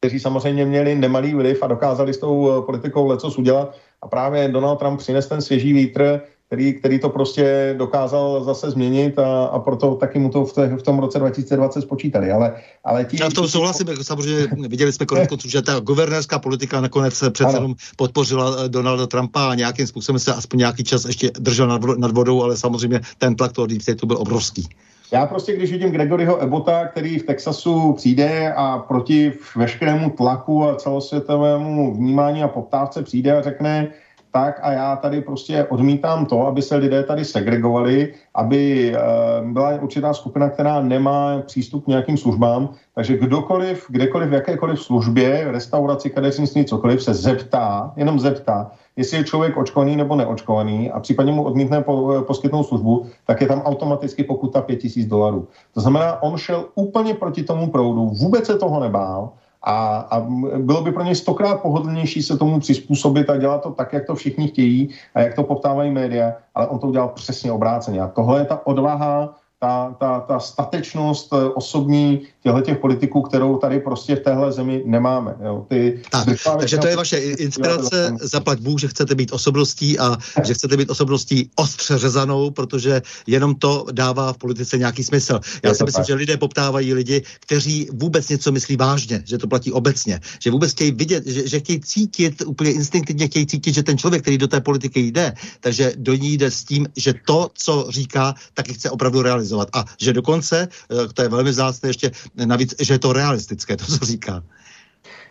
kteří samozřejmě měli nemalý vliv a dokázali s tou politikou lecos udělat. A právě Donald Trump přines ten svěží vítr, který, který to prostě dokázal zase změnit a, a proto taky mu to v, te, v tom roce 2020 spočítali. Ale, ale ti, Já v tom souhlasím, jako samozřejmě viděli jsme konec konců, že ta guvernérská politika nakonec přece jenom podpořila eh, Donalda Trumpa a nějakým způsobem se aspoň nějaký čas ještě držel nad, nad vodou, ale samozřejmě ten tlak toho deep to byl obrovský. Já prostě, když vidím Gregoryho Ebota, který v Texasu přijde a proti veškerému tlaku a celosvětovému vnímání a poptávce přijde a řekne, tak a já tady prostě odmítám to, aby se lidé tady segregovali, aby uh, byla určitá skupina, která nemá přístup k nějakým službám, takže kdokoliv, kdekoliv, v jakékoliv službě, restauraci, kadeřnictví, cokoliv, se zeptá, jenom zeptá, jestli je člověk očkovaný nebo neočkovaný a případně mu odmítne po, poskytnout službu, tak je tam automaticky pokuta 5000 dolarů. To znamená, on šel úplně proti tomu proudu, vůbec se toho nebál, a, a bylo by pro ně stokrát pohodlnější se tomu přizpůsobit a dělat to tak, jak to všichni chtějí a jak to poptávají média, ale on to udělal přesně obráceně. A tohle je ta odvaha, ta, ta, ta statečnost eh, osobní těchto těch politiků, kterou tady prostě v téhle zemi nemáme. Jo. Ty tak, takže to je vaše inspirace, zaplať Bůh, že chcete být osobností a že chcete být osobností ostře řezanou, protože jenom to dává v politice nějaký smysl. Já si myslím, tak. že lidé poptávají lidi, kteří vůbec něco myslí vážně, že to platí obecně, že vůbec chtějí vidět, že, že chtějí cítit, úplně instinktivně chtějí cítit, že ten člověk, který do té politiky jde, takže do ní jde s tím, že to, co říká, taky chce opravdu realizovat. A že dokonce, eh, to je velmi vzácné ještě navíc, že je to realistické, to, co říká.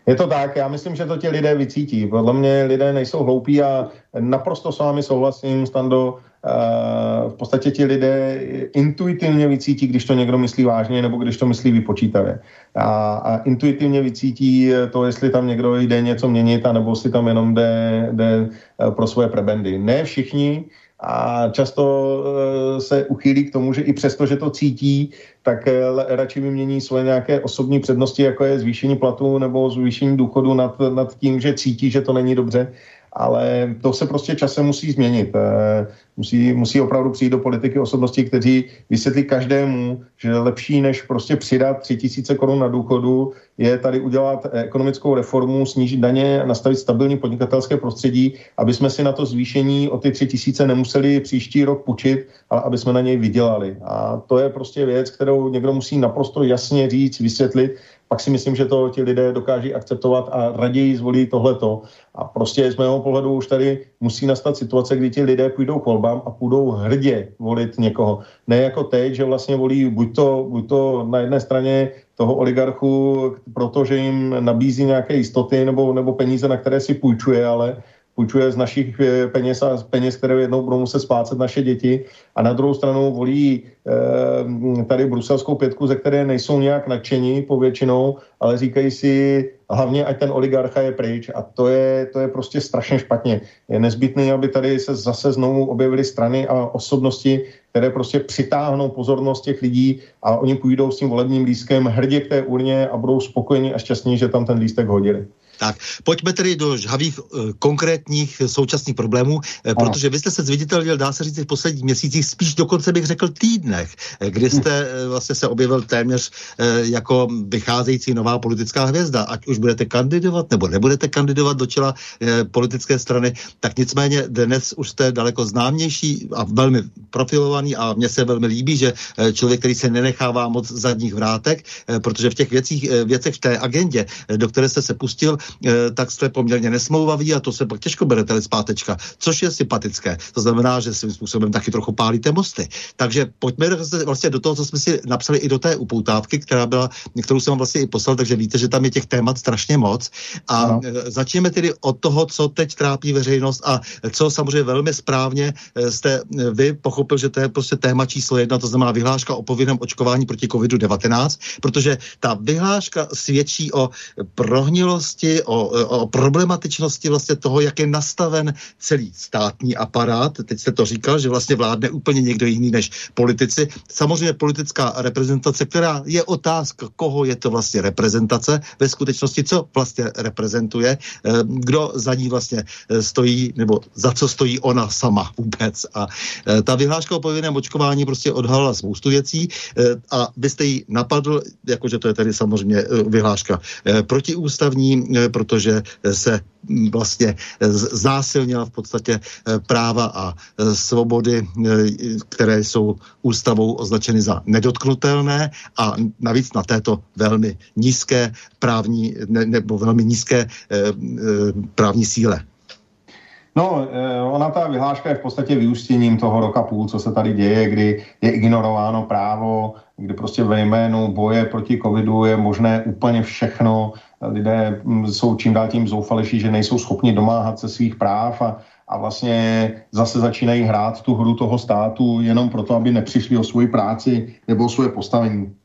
Je to tak, já myslím, že to ti lidé vycítí. Podle mě lidé nejsou hloupí a naprosto s vámi souhlasím, Stando. Uh, v podstatě ti lidé intuitivně vycítí, když to někdo myslí vážně nebo když to myslí vypočítavě. A, a intuitivně vycítí to, jestli tam někdo jde něco měnit, anebo si tam jenom jde, jde eh, pro svoje prebendy. Ne všichni, a často eh, se uchýlí k tomu, že i přesto, že to cítí, tak eh, radši vymění svoje nějaké osobní přednosti, jako je zvýšení platu nebo zvýšení důchodu nad, nad tím, že cítí, že to není dobře ale to se prostě časem musí změnit. Eh, musí, musí opravdu přijít do politiky osobnosti, kteří vysvětlí každému, že lepší než prostě přidat tři tisíce korun na důchodu je tady udělat ekonomickou reformu, snížit daně, nastavit stabilní podnikatelské prostředí, aby jsme si na to zvýšení o ty tři tisíce nemuseli příští rok půjčit, ale aby jsme na něj vydělali. A to je prostě věc, kterou někdo musí naprosto jasně říct, vysvětlit, pak si myslím, že to ti lidé dokáží akceptovat a raději zvolí tohleto. A prostě z mého pohledu už tady musí nastat situace, kdy ti lidé půjdou k volbám a půjdou hrdě volit někoho. Ne jako teď, že vlastně volí buď to, buď to na jedné straně toho oligarchu, protože jim nabízí nějaké jistoty nebo, nebo peníze, na které si půjčuje, ale půjčuje z našich eh, peněz a peněz, které jednou budou muset splácet naše děti a na druhou stranu volí e, tady bruselskou pětku, ze které nejsou nějak nadšení povětšinou, ale říkají si hlavně, ať ten oligarcha je pryč a to je, to je prostě strašně špatně. Je nezbytné, aby tady se zase znovu objevily strany a osobnosti, které prostě přitáhnou pozornost těch lidí a oni půjdou s tím volebním lístkem hrdě k té urně a budou spokojení a šťastní, že tam ten lístek hodili. Tak, pojďme tedy do žhavých uh, konkrétních současných problémů, uh, protože vy jste se zviditelnil, dá se říct, v posledních měsících, spíš dokonce bych řekl týdnech, uh, kdy jste uh, vlastně se objevil téměř jako vycházející nová politická hvězda, ať už budete kandidovat nebo nebudete kandidovat do čela politické strany, tak nicméně dnes už jste daleko známější a velmi profilovaný a mně se velmi líbí, že člověk, který se nenechává moc zadních vrátek, protože v těch věcích, věcech v té agendě, do které jste se pustil, Eh, tak jste poměrně nesmouvaví a to se pak těžko berete zpátečka, což je sympatické. To znamená, že svým způsobem taky trochu pálíte mosty. Takže pojďme vlastně do toho, co jsme si napsali i do té upoutávky, která byla, kterou jsem vám vlastně i poslal, takže víte, že tam je těch témat strašně moc. A no. začněme tedy od toho, co teď trápí veřejnost a co samozřejmě velmi správně eh, jste vy pochopil, že to je prostě téma číslo jedna, to znamená vyhláška o povinném očkování proti COVID-19, protože ta vyhláška svědčí o prohnilosti o, o problematičnosti vlastně toho, jak je nastaven celý státní aparát. Teď jste to říkal, že vlastně vládne úplně někdo jiný než politici. Samozřejmě politická reprezentace, která je otázka, koho je to vlastně reprezentace ve skutečnosti, co vlastně reprezentuje, eh, kdo za ní vlastně eh, stojí, nebo za co stojí ona sama vůbec. A eh, ta vyhláška o povinném očkování prostě odhalila spoustu věcí a byste ji napadl, jakože to je tady samozřejmě vyhláška protiústavní, protože se vlastně zásilnila v podstatě eh, práva a eh, svobody, eh, které jsou ústavou označeny za nedotknutelné a navíc na této velmi nízké právní nebo velmi nízké právní síle. No, ona ta vyhláška je v podstatě vyústěním toho roka půl, co se tady děje, kdy je ignorováno právo, kdy prostě ve jménu boje proti covidu je možné úplně všechno, lidé mm, jsou čím dál tím zoufalejší, že nejsou schopni domáhat se svých práv a, a vlastně zase začínají hrát tu hru toho státu jenom proto, aby nepřišli o svoji práci nebo o svoje postavení.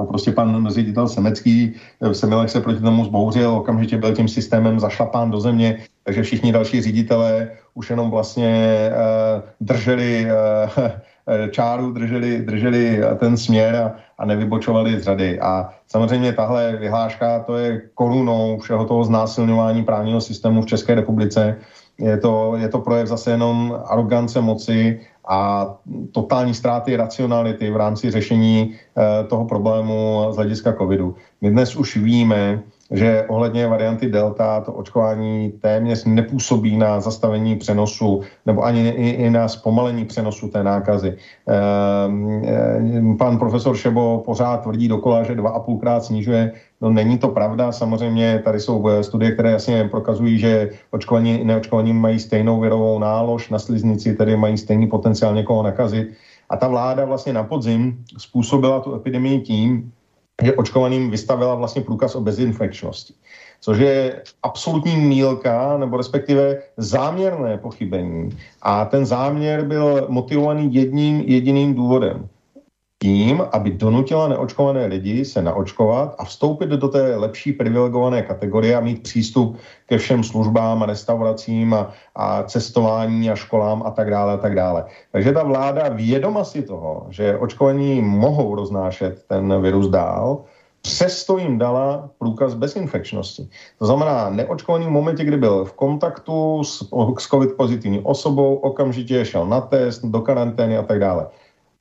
A prostě pan ředitel Semecký, eh, Semilek se proti tomu zbouřil, okamžitě byl tím systémem zašlapán do země, takže všichni další ředitelé už jenom vlastně uh, drželi uh, čáru, drželi, drželi ten směr a, a nevybočovali z řady. A samozřejmě tahle vyhláška, to je korunou všeho toho znásilňování právního systému v České republice. Je to, je to projev zase jenom arogance moci a totální ztráty racionality v rámci řešení eh, toho problému z hlediska covidu. My dnes už víme, že ohledně varianty Delta to očkování téměř nepůsobí na zastavení přenosu nebo ani i, i na zpomalení přenosu té nákazy. Ehm, pan profesor Šebo pořád tvrdí dokola, že dva a půlkrát snižuje. No není to pravda, samozřejmě tady jsou eh, studie, které jasně prokazují, že očkovaní i neočkovaní mají stejnou virovou nálož na sliznici, tedy mají stejný potenciál někoho nakazit. A ta vláda vlastně na podzim způsobila tu epidemii tím, že očkovaným vystavila vlastně průkaz o bezinfekčnosti, což je absolutní mílka, nebo respektive záměrné pochybení. A ten záměr byl motivovaný jedním jediným důvodem tím, aby donutila neočkované lidi se naočkovat a vstoupit do té lepší privilegované kategorie a mít přístup ke všem službám a restauracím a, a cestování a školám a tak dále a tak dále. Takže ta vláda vědoma si toho, že očkovaní mohou roznášet ten virus dál, přesto jim dala průkaz bezinfekčnosti. To znamená, neočkovaný v momentě, kdy byl v kontaktu s, s COVID pozitivní osobou, okamžitě šel na test, do karantény a tak dále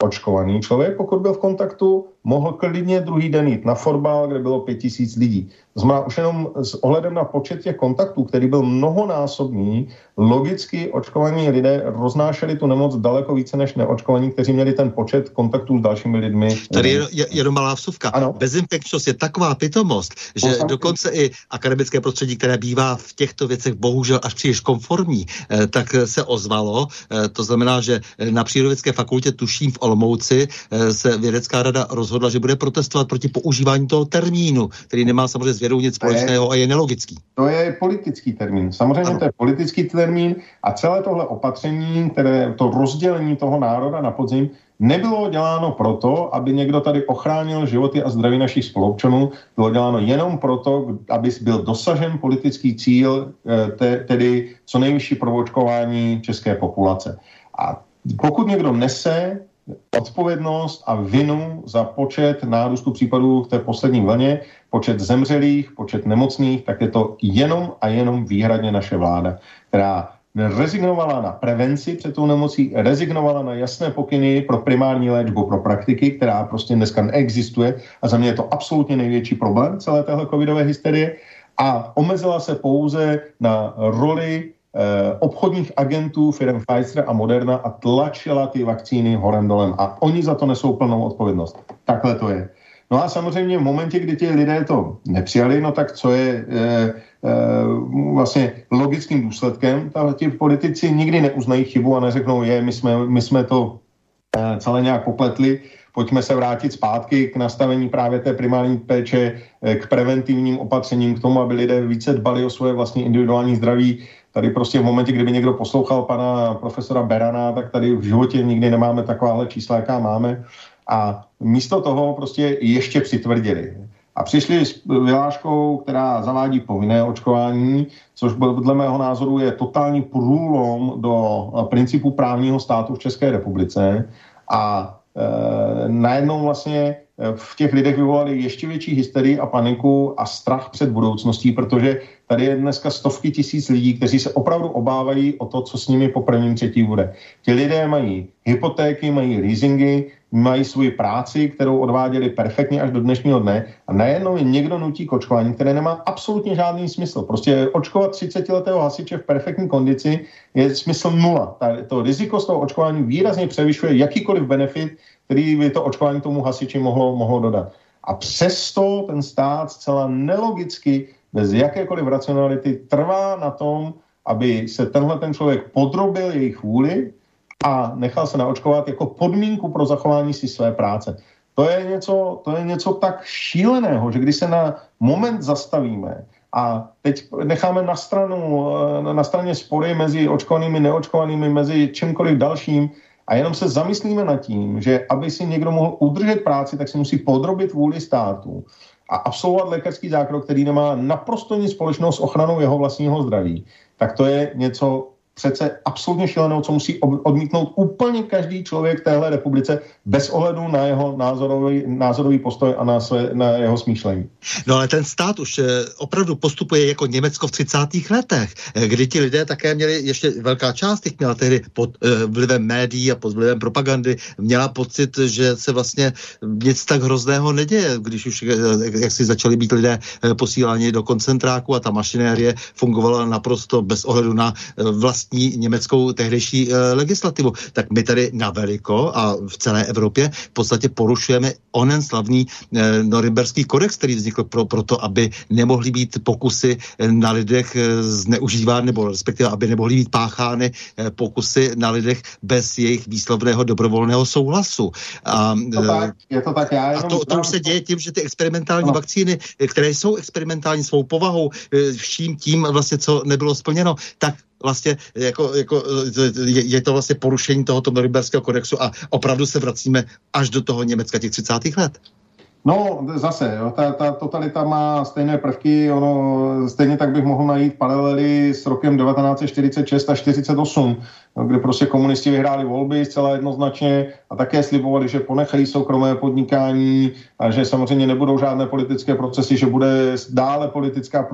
očkovaný člověk, pokud byl v kontaktu, mohl klidně druhý den jít na fotbal, kde bylo pět tisíc lidí. Znamená, už jenom s ohledem na počet těch kontaktů, který byl mnohonásobný, logicky očkovaní lidé roznášeli tu nemoc daleko více než neočkovaní, kteří měli ten počet kontaktů s dalšími lidmi. Tady je, je jenom malá vsuvka. Ano. Bezinfekčnost je taková pitomost, že no, dokonce i akademické prostředí, které bývá v těchto věcech bohužel až příliš konformní, eh, tak se ozvalo. Eh, to znamená, že na Přírodovědské fakultě, tuším v Olomouci, eh, se vědecká rada rozhodla, že bude protestovat proti používání toho termínu, který nemá samozřejmě s vědou nic společného a je nelogický. To je politický termín. Samozřejmě ano. to je politický termín a celé tohle opatření, které to rozdělení toho národa na podzim, nebylo děláno proto, aby někdo tady ochránil životy a zdraví našich spolupčanů, bylo děláno jenom proto, aby byl dosažen politický cíl, eh, te, tedy co nejvyšší provočkování české populace. A pokud někdo nese odpovědnost a vinu za počet nárůstu případů v té poslední vlně, počet zemřelých, počet nemocných, tak je to jenom a jenom výhradně naše vláda, která rezignovala na prevenci před tou nemocí, rezignovala na jasné pokyny pro primární léčbu pro praktiky, která prostě dneska neexistuje a za mě je to absolutně největší problém celé téhle covidové hysterie a omezila se pouze na roli obchodních agentů firm Pfizer a Moderna a tlačila ty vakcíny horem dolem a oni za to nesou plnou odpovědnost. Takhle to je. No a samozřejmě v momentě, kdy ti lidé to nepřijali, no tak co je e, e, vlastně logickým důsledkem, ti politici nikdy neuznají chybu a neřeknou, je, my jsme, my jsme to e, celé nějak popletli, pojďme se vrátit zpátky k nastavení právě té primární péče, k preventivním opatřením, k tomu, aby lidé více dbali o svoje vlastní individuální zdraví. Tady prostě v momentě, kdyby někdo poslouchal pana profesora Berana, tak tady v životě nikdy nemáme takováhle čísla, jaká máme. A místo toho prostě ještě přitvrdili. A přišli s vyhláškou, která zavádí povinné očkování, což podle mého názoru je totální průlom do principu právního státu v České republice. A e, najednou vlastně v těch lidech vyvolali ještě větší hysterii a paniku a strach před budoucností, protože tady je dneska stovky tisíc lidí, kteří se opravdu obávají o to, co s nimi po prvním třetí bude. Ti lidé mají hypotéky, mají leasingy, mají svoji práci, kterou odváděli perfektně až do dnešního dne a najednou je někdo nutí k očkování, které nemá absolutně žádný smysl. Prostě očkovat 30-letého hasiče v perfektní kondici je smysl nula. To riziko z toho očkování výrazně převyšuje jakýkoliv benefit, který by to očkování tomu hasiči mohlo, mohlo dodat. A přesto ten stát zcela nelogicky, bez jakékoliv racionality, trvá na tom, aby se tenhle ten člověk podrobil jejich vůli, a nechal se naočkovat jako podmínku pro zachování si své práce. To je něco, to je něco tak šíleného, že když se na moment zastavíme a teď necháme na, stranu, eh, na straně spory mezi očkovanými, neočkovanými, mezi čímkoliv dalším a jenom se zamyslíme nad tím, že aby si někdo mohl udržet práci, tak si musí podrobit vůli státu a absolvovat lékařský zákrok, který nemá naprosto nic společného s ochranou jeho vlastního zdraví, tak to je něco přece absolutně šílenou, co musí odmítnout úplně každý člověk v téhle republice bez ohledu na jeho názorový, názorový postoj a na, své, na jeho smýšlení. No ale ten stát už eh, opravdu postupuje jako Německo v 30. letech, eh, kdy ti lidé také měli, ještě velká část těch měla tehdy pod uh, vlivem médií a pod vlivem propagandy, měla pocit, že se vlastně nic tak hrozného neděje, když už jak si začali být lidé posíláni do koncentráku a ta mašinérie fungovala naprosto bez ohledu na vlast vlastní německou tehdejší e, legislativu. Tak my tady na veliko a v celé Evropě v podstatě porušujeme onen slavný e, Norimberský kodex, který vznikl pro, proto, aby nemohly být pokusy eh, na lidech zneužívat, nebo respektive, aby nemohly být páchány pokusy na lidech bez jejich výslovného dobrovolného souhlasu. A, to tak, je to tak, já a to, to už se děje tím, že ty experimentální no. vakcíny, které jsou experimentální svou povahou, vším tím vlastně, co nebylo splněno, tak vlastně jako, jako je, je to vlastně porušení tohoto Norimberského kodexu a opravdu se vracíme až do toho Německa těch 30. let. No, zase, jo, ta, ta totalita má stejné prvky, ono, stejně tak bych mohl najít paralely s rokem 1946 a 48, kde prostě komunisti vyhráli volby zcela jednoznačně a také slibovali, že ponechají soukromé podnikání a že samozřejmě nebudou žádné politické procesy, že bude dále politická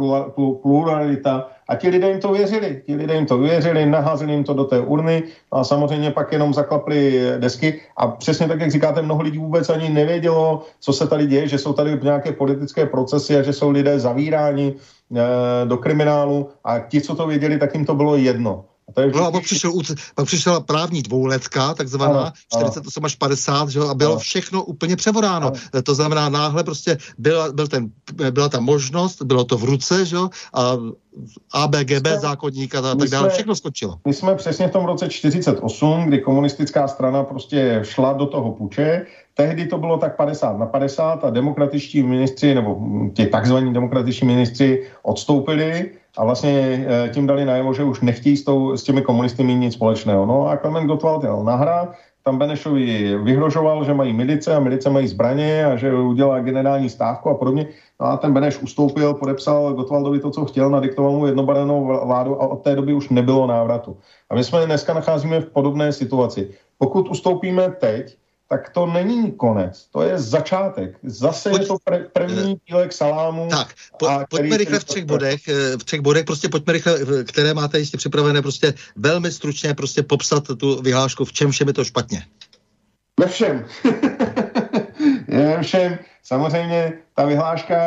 pluralita a ti lidé jim to věřili. Ti lidé jim to věřili, naházeli jim to do té urny a samozřejmě pak jenom zaklapli desky. A přesně tak, jak říkáte, mnoho lidí vůbec ani nevědělo, co se tady děje, že jsou tady nějaké politické procesy a že jsou lidé zavíráni e, do kriminálu a ti, co to věděli, tak jim to bylo jedno. A, to je vždycky... no a pak, přišel, pak přišla právní dvouletka, takzvaná ano, 48 až 50, že, a bylo ano. všechno úplně převodáno. Ano. To znamená, náhle prostě byla, byl ten, byla ta možnost, bylo to v ruce, že, a ABGB jsme, zákonník a tak dále, všechno skočilo. My jsme přesně v tom roce 48, kdy komunistická strana prostě šla do toho puče, tehdy to bylo tak 50 na 50 a demokratičtí ministři, nebo ti takzvaní demokratičtí ministři odstoupili a vlastně eh, tím dali najevo, že už nechtějí s, tou, s těmi komunisty mít nic společného. No a Klement Gottwald jel na hra, tam Benešovi vyhrožoval, že mají milice a milice mají zbraně a že udělá generální stávku a podobně. No a ten Beneš ustoupil, podepsal Gottwaldovi to, co chtěl, nadiktoval mu jednobarevnou vládu a od té doby už nebylo návratu. A my jsme dneska nacházíme v podobné situaci. Pokud ustoupíme teď, tak to není konec, to je začátek. Zase Pojď, je to pre, první dílek salámu. Tak, po, a pojďme rychle v třech bodech, eh, v třech bodech, prostě pojďme rychle, které máte ještě připravené, prostě velmi stručně prostě popsat tu vyhlášku, v čem všem je to špatně. Ve všem. Ve všem. Samozřejmě ta vyhláška,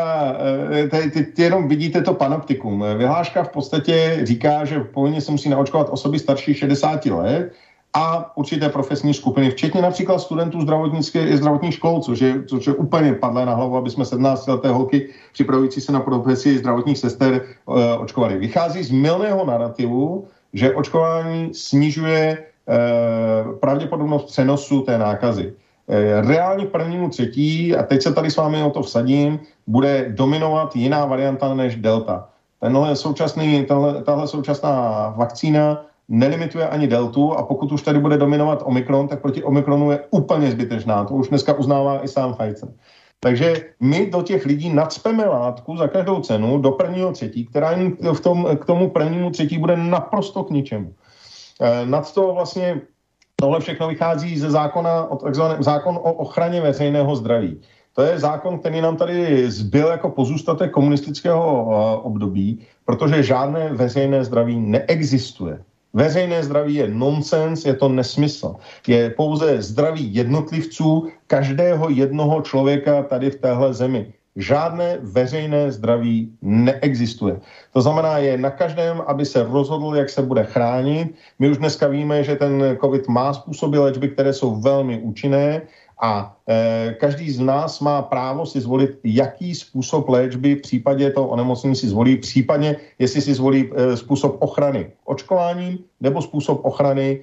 eh, ty, ty, ty jenom vidíte to panoptikum. Vyhláška v podstatě říká, že povinně se musí naočkovat osoby starší 60 let, a určité profesní skupiny, včetně například studentů zdravotnické, zdravotních škol, což je, což je úplně padlé na hlavu, aby jsme 17 leté holky připravující se na profesi zdravotních sester uh, očkovali. Vychází z milného narrativu, že očkování snižuje uh, pravděpodobnost přenosu té nákazy. Uh, reálně prvnímu třetí, a teď se tady s vámi o to vsadím, bude dominovat jiná varianta než delta. Tenhle současný, tahle, tahle současná vakcína nelimituje ani deltu a pokud už tady bude dominovat Omikron, tak proti Omikronu je úplně zbytečná. To už dneska uznává i sám Pfizer. Takže my do těch lidí nadspeme látku za každou cenu do prvního třetí, která jim v tom, k tomu prvnímu třetí bude naprosto k ničemu. E, nad to vlastně tohle všechno vychází ze zákona, o zákon o ochraně veřejného zdraví. To je zákon, který nám tady zbyl jako pozůstatek komunistického e, období, protože žádné veřejné zdraví neexistuje. Veřejné zdraví je nonsens, je to nesmysl. Je pouze zdraví jednotlivců, každého jednoho člověka tady v téhle zemi. Žádné veřejné zdraví neexistuje. To znamená, je na každém, aby se rozhodl, jak se bude chránit. My už dneska víme, že ten COVID má způsoby léčby, které jsou velmi účinné a e, každý z nás má právo si zvolit, jaký způsob léčby v případě toho onemocnění si zvolí, případně jestli si zvolí e, způsob ochrany očkováním nebo způsob ochrany e,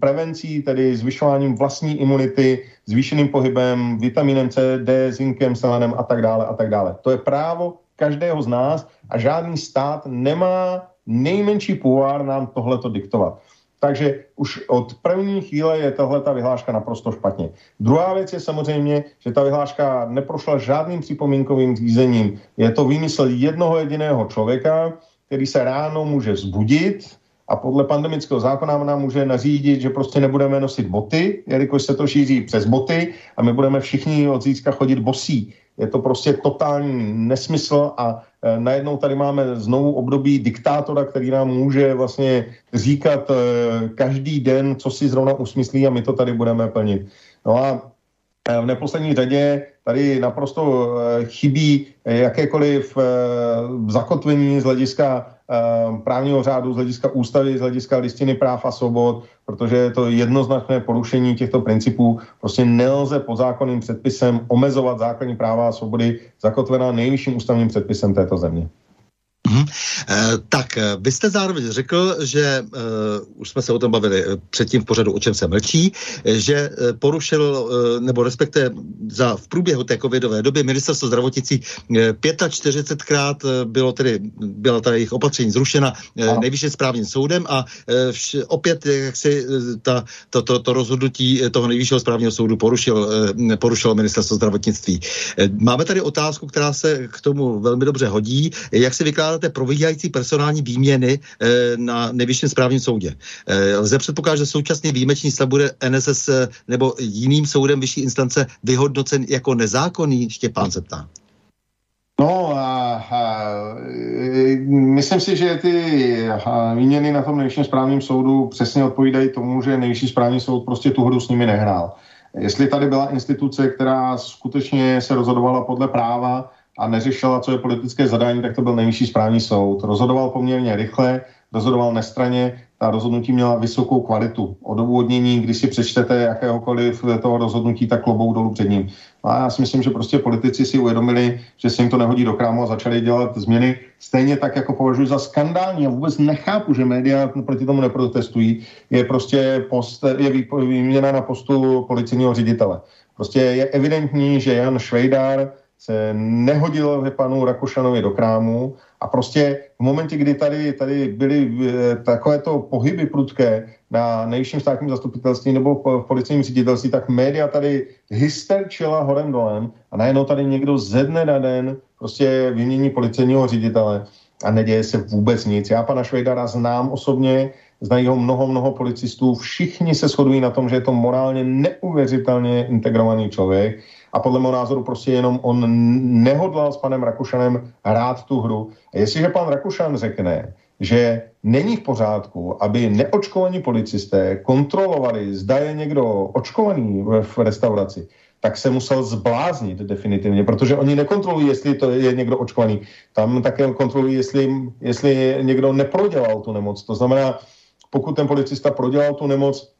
prevencí, tedy zvyšováním vlastní imunity, zvýšeným pohybem, vitaminem C, D, zinkem, selenem a tak dále a tak dále. To je právo každého z nás a žádný stát nemá nejmenší půvár nám tohleto diktovat. Takže už od první chvíle je tahle ta vyhláška naprosto špatně. Druhá věc je samozřejmě, že ta vyhláška neprošla žádným připomínkovým řízením. Je to výmysl jednoho jediného člověka, který se ráno může zbudit a podle pandemického zákona nám může nařídit, že prostě nebudeme nosit boty, jelikož se to šíří přes boty a my budeme všichni od zítřka chodit bosí. Je to prostě totální nesmysl a najednou tady máme znovu období diktátora, který nám může vlastně říkat e, každý den, co si zrovna usmyslí a my to tady budeme plnit. No a e, v neposlední řadě tady naprosto chybí jakékoliv zakotvení z hlediska právního řádu, z hlediska ústavy, z hlediska listiny práv a svobod, protože je to jednoznačné porušení těchto principů. Prostě nelze pod zákonným předpisem omezovat základní práva a svobody zakotvená nejvyšším ústavním předpisem této země. Mm-hmm. E, tak, eh, vy jste zároveň řekl, že e, už jsme se o tom bavili předtím v pořadu, o čem se mlčí, že e, porušil, e, nebo respektive za v průběhu té covidové doby ministerstvo zdravotnicí e, 45krát bylo tedy, byla ta jejich opatření zrušena e, nejvyšším správním soudem a e, vš, opět jak si ta, to, to, to rozhodnutí toho nejvyššího správního soudu porušil, e, porušilo ministerstvo zdravotnictví. E, máme tady otázku, která se k tomu velmi dobře hodí. Jak si vykládáte té probíhající personální výměny e, na nejvyšším správním soudě. E, lze předpokládat, že současně výjimečný stav bude NSS e, nebo jiným soudem vyšší instance vyhodnocen jako nezákonný? Štěpán se ptá. No a, a myslím si, že ty výměny na tom nejvyšším správním soudu přesně odpovídají tomu, že nejvyšší správní soud prostě tu hru s nimi nehrál. Jestli tady byla instituce, která skutečně se rozhodovala podle práva, a neřešila, co je politické zadání, tak to byl nejvyšší správní soud. Rozhodoval poměrně rychle, rozhodoval nestraně, ta rozhodnutí měla vysokou kvalitu. Odůvodnění, když si přečtete jakéhokoliv toho rozhodnutí, tak klobou dolů před ním. A já si myslím, že prostě politici si uvědomili, že se jim to nehodí do krámu a začali dělat změny. Stejně tak, jako považuji za skandální a vůbec nechápu, že média proti tomu neprotestují, je prostě post, je výměna na postu policijního ředitele. Prostě je evidentní, že Jan Švejdár se nehodil panu Rakušanovi do krámu a prostě v momentě, kdy tady, tady byly eh, takovéto pohyby prudké na nejvyšším státním zastupitelství nebo v policejním ředitelství, tak média tady hysterčila horem dolem a najednou tady někdo ze dne na den prostě vymění policejního ředitele a neděje se vůbec nic. Já pana Švejdara znám osobně, znají ho mnoho, mnoho policistů, všichni se shodují na tom, že je to morálně neuvěřitelně integrovaný člověk a podle mého názoru prostě jenom on nehodlal s panem Rakušanem hrát tu hru. A jestliže pan Rakušan řekne, že není v pořádku, aby neočkovaní policisté kontrolovali, zda je někdo očkovaný v restauraci, tak se musel zbláznit definitivně, protože oni nekontrolují, jestli to je někdo očkovaný. Tam také kontrolují, jestli, jestli někdo neprodělal tu nemoc. To znamená, pokud ten policista prodělal tu nemoc,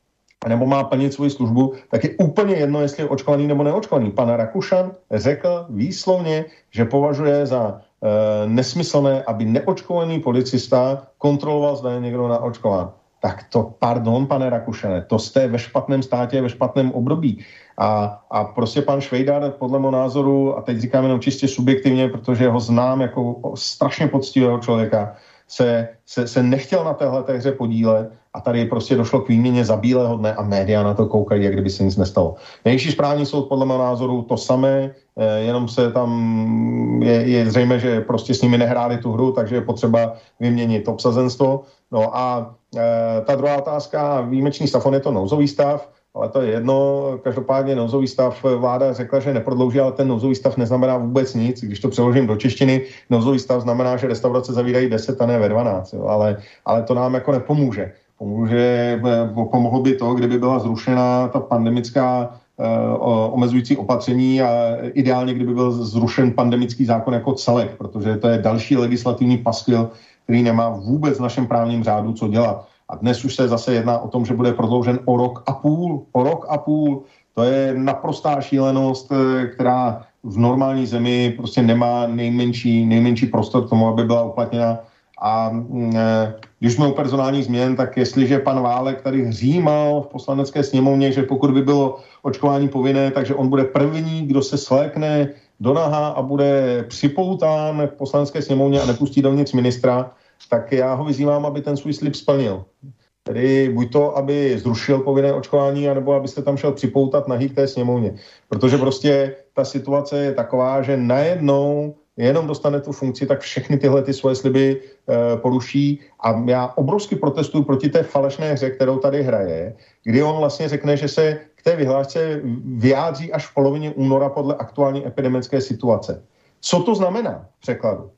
nebo má plnit svoji službu, tak je úplně jedno, jestli je očkovaný nebo neočkovaný. Pan Rakušan řekl výslovně, že považuje za e, nesmyslné, aby neočkovaný policista kontroloval, zda je někdo naočkován. Tak to, pardon, pane Rakušane, to jste ve špatném státě, ve špatném období. A, a prostě pan Švejdar, podle mého názoru, a teď říkám jenom čistě subjektivně, protože ho znám jako strašně poctivého člověka, se, se, se nechtěl na téhle hře podílet a tady prostě došlo k výměně za bílého dne a média na to koukají, jak kdyby se nic nestalo. Nejvyšší správní soud podle mého názoru to samé, eh, jenom se tam je, je zřejmé, že prostě s nimi nehráli tu hru, takže je potřeba vyměnit obsazenstvo. No a e, ta druhá otázka, výjimečný stav, on je to nouzový stav, ale to je jedno. Každopádně nouzový stav vláda řekla, že neprodlouží, ale ten nouzový stav neznamená vůbec nic. Když to přeložím do češtiny, nouzový stav znamená, že restaurace zavírají 10 a ne ve 12, jo. Ale, ale to nám jako nepomůže. Pomůže, pomohlo by to, kdyby byla zrušena ta pandemická uh, omezující opatření a ideálně, kdyby byl zrušen pandemický zákon jako celek, protože to je další legislativní paskvil, který nemá vůbec v našem právním řádu co dělat. A dnes už se zase jedná o tom, že bude prodloužen o rok a půl. O rok a půl. To je naprostá šílenost, eh, která v normální zemi prostě nemá nejmenší, nejmenší prostor k tomu, aby byla uplatněna. A mm, eh, když jsme u personálních změn, tak jestliže pan Válek tady hřímal v poslanecké sněmovně, že pokud by bylo očkování povinné, takže on bude první, kdo se slékne do naha a bude připoután v poslanecké sněmovně a nepustí dovnitř ministra, tak já ho vyzývám, aby ten svůj slib splnil. Tedy buď to, aby zrušil povinné očkování, anebo abyste tam šel připoutat na té sněmovně. Protože prostě ta situace je taková, že najednou jenom dostane tu funkci, tak všechny tyhle ty svoje sliby e, poruší a já obrovsky protestuju proti té falešné hře, kterou tady hraje, kdy on vlastně řekne, že se k té vyhlášce vyjádří až v polovině února podle aktuální epidemické situace. Co to znamená v překladu?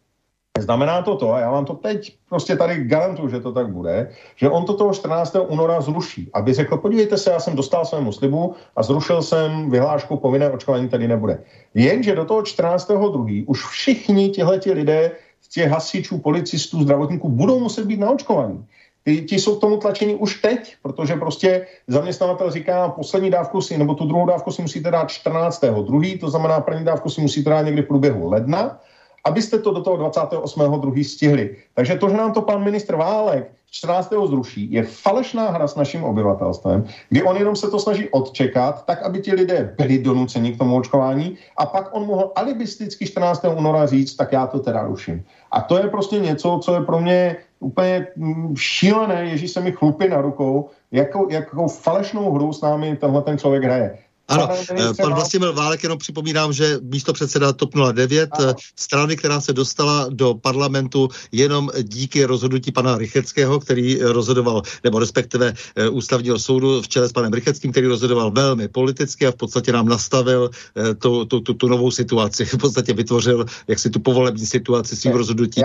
Znamená to to, a já vám to teď prostě tady garantuju, že to tak bude, že on to toho 14. února zruší, aby řekl, podívejte se, já jsem dostal svému slibu a zrušil jsem vyhlášku povinné očkování tady nebude. Jenže do toho 14. druhý už všichni tihleti lidé z těch hasičů, policistů, zdravotníků budou muset být naočkovaní. Ti, ti jsou k tomu tlačení už teď, protože prostě zaměstnavatel říká, poslední dávku si, nebo tu druhou dávku si musíte dát 14. druhý, to znamená první dávku si musíte dát někdy v průběhu ledna, abyste to do toho 28.2. stihli. Takže to, že nám to pan ministr Válek 14. zruší, je falešná hra s naším obyvatelstvem, kdy on jenom se to snaží odčekat, tak aby ti lidé byli donuceni k tomu očkování a pak on mohl alibisticky 14. února říct, tak já to teda ruším. A to je prostě něco, co je pro mě úplně mm, šílené, ježí se mi chlupy na rukou, jakou, jakou falešnou hru s námi tenhle ten člověk hraje. Ano, eh, pan Vlastimil Válek, jenom připomínám, že místo předseda TOP 09, ano. Eh, strany, která se dostala do parlamentu jenom díky rozhodnutí pana Rycheckého, který rozhodoval, nebo respektive eh, ústavního soudu v čele s panem Rycheckým, který rozhodoval velmi politicky a v podstatě nám nastavil tu, tu, tu, tu novou situaci. V podstatě vytvořil jaksi tu povolební situaci svým rozhodnutím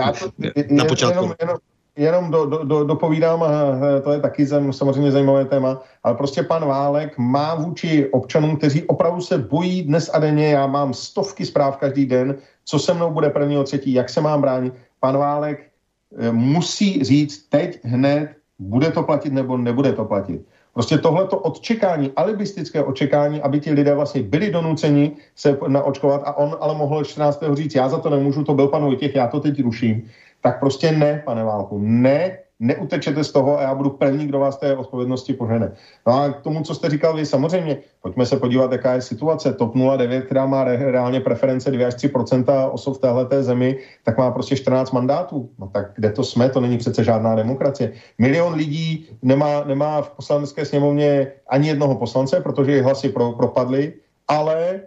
na počátku. Jenom, jenom, jenom do, do, do, dopovídám, a to je taky samozřejmě zajímavé téma, ale prostě pan Válek má vůči občanům, kteří opravdu se bojí dnes a denně, já mám stovky zpráv každý den, co se mnou bude prvního třetí, jak se mám bránit. Pan Válek eh, musí říct teď hned, bude to platit nebo nebude to platit. Prostě tohleto odčekání, alibistické očekání, aby ti lidé vlastně byli donuceni se naočkovat a on ale mohl 14. říct, já za to nemůžu, to byl pan Vojtěch, já to teď ruším tak prostě ne, pane Válku, ne, neutečete z toho a já budu první, kdo vás té odpovědnosti požene. No a k tomu, co jste říkal vy, samozřejmě, pojďme se podívat, jaká je situace. TOP 09, která má re, reálně preference 2 až 3% osob v téhle zemi, tak má prostě 14 mandátů. No tak kde to jsme, to není přece žádná demokracie. Milion lidí nemá, nemá v poslanecké sněmovně ani jednoho poslance, protože jejich hlasy pro, propadly, ale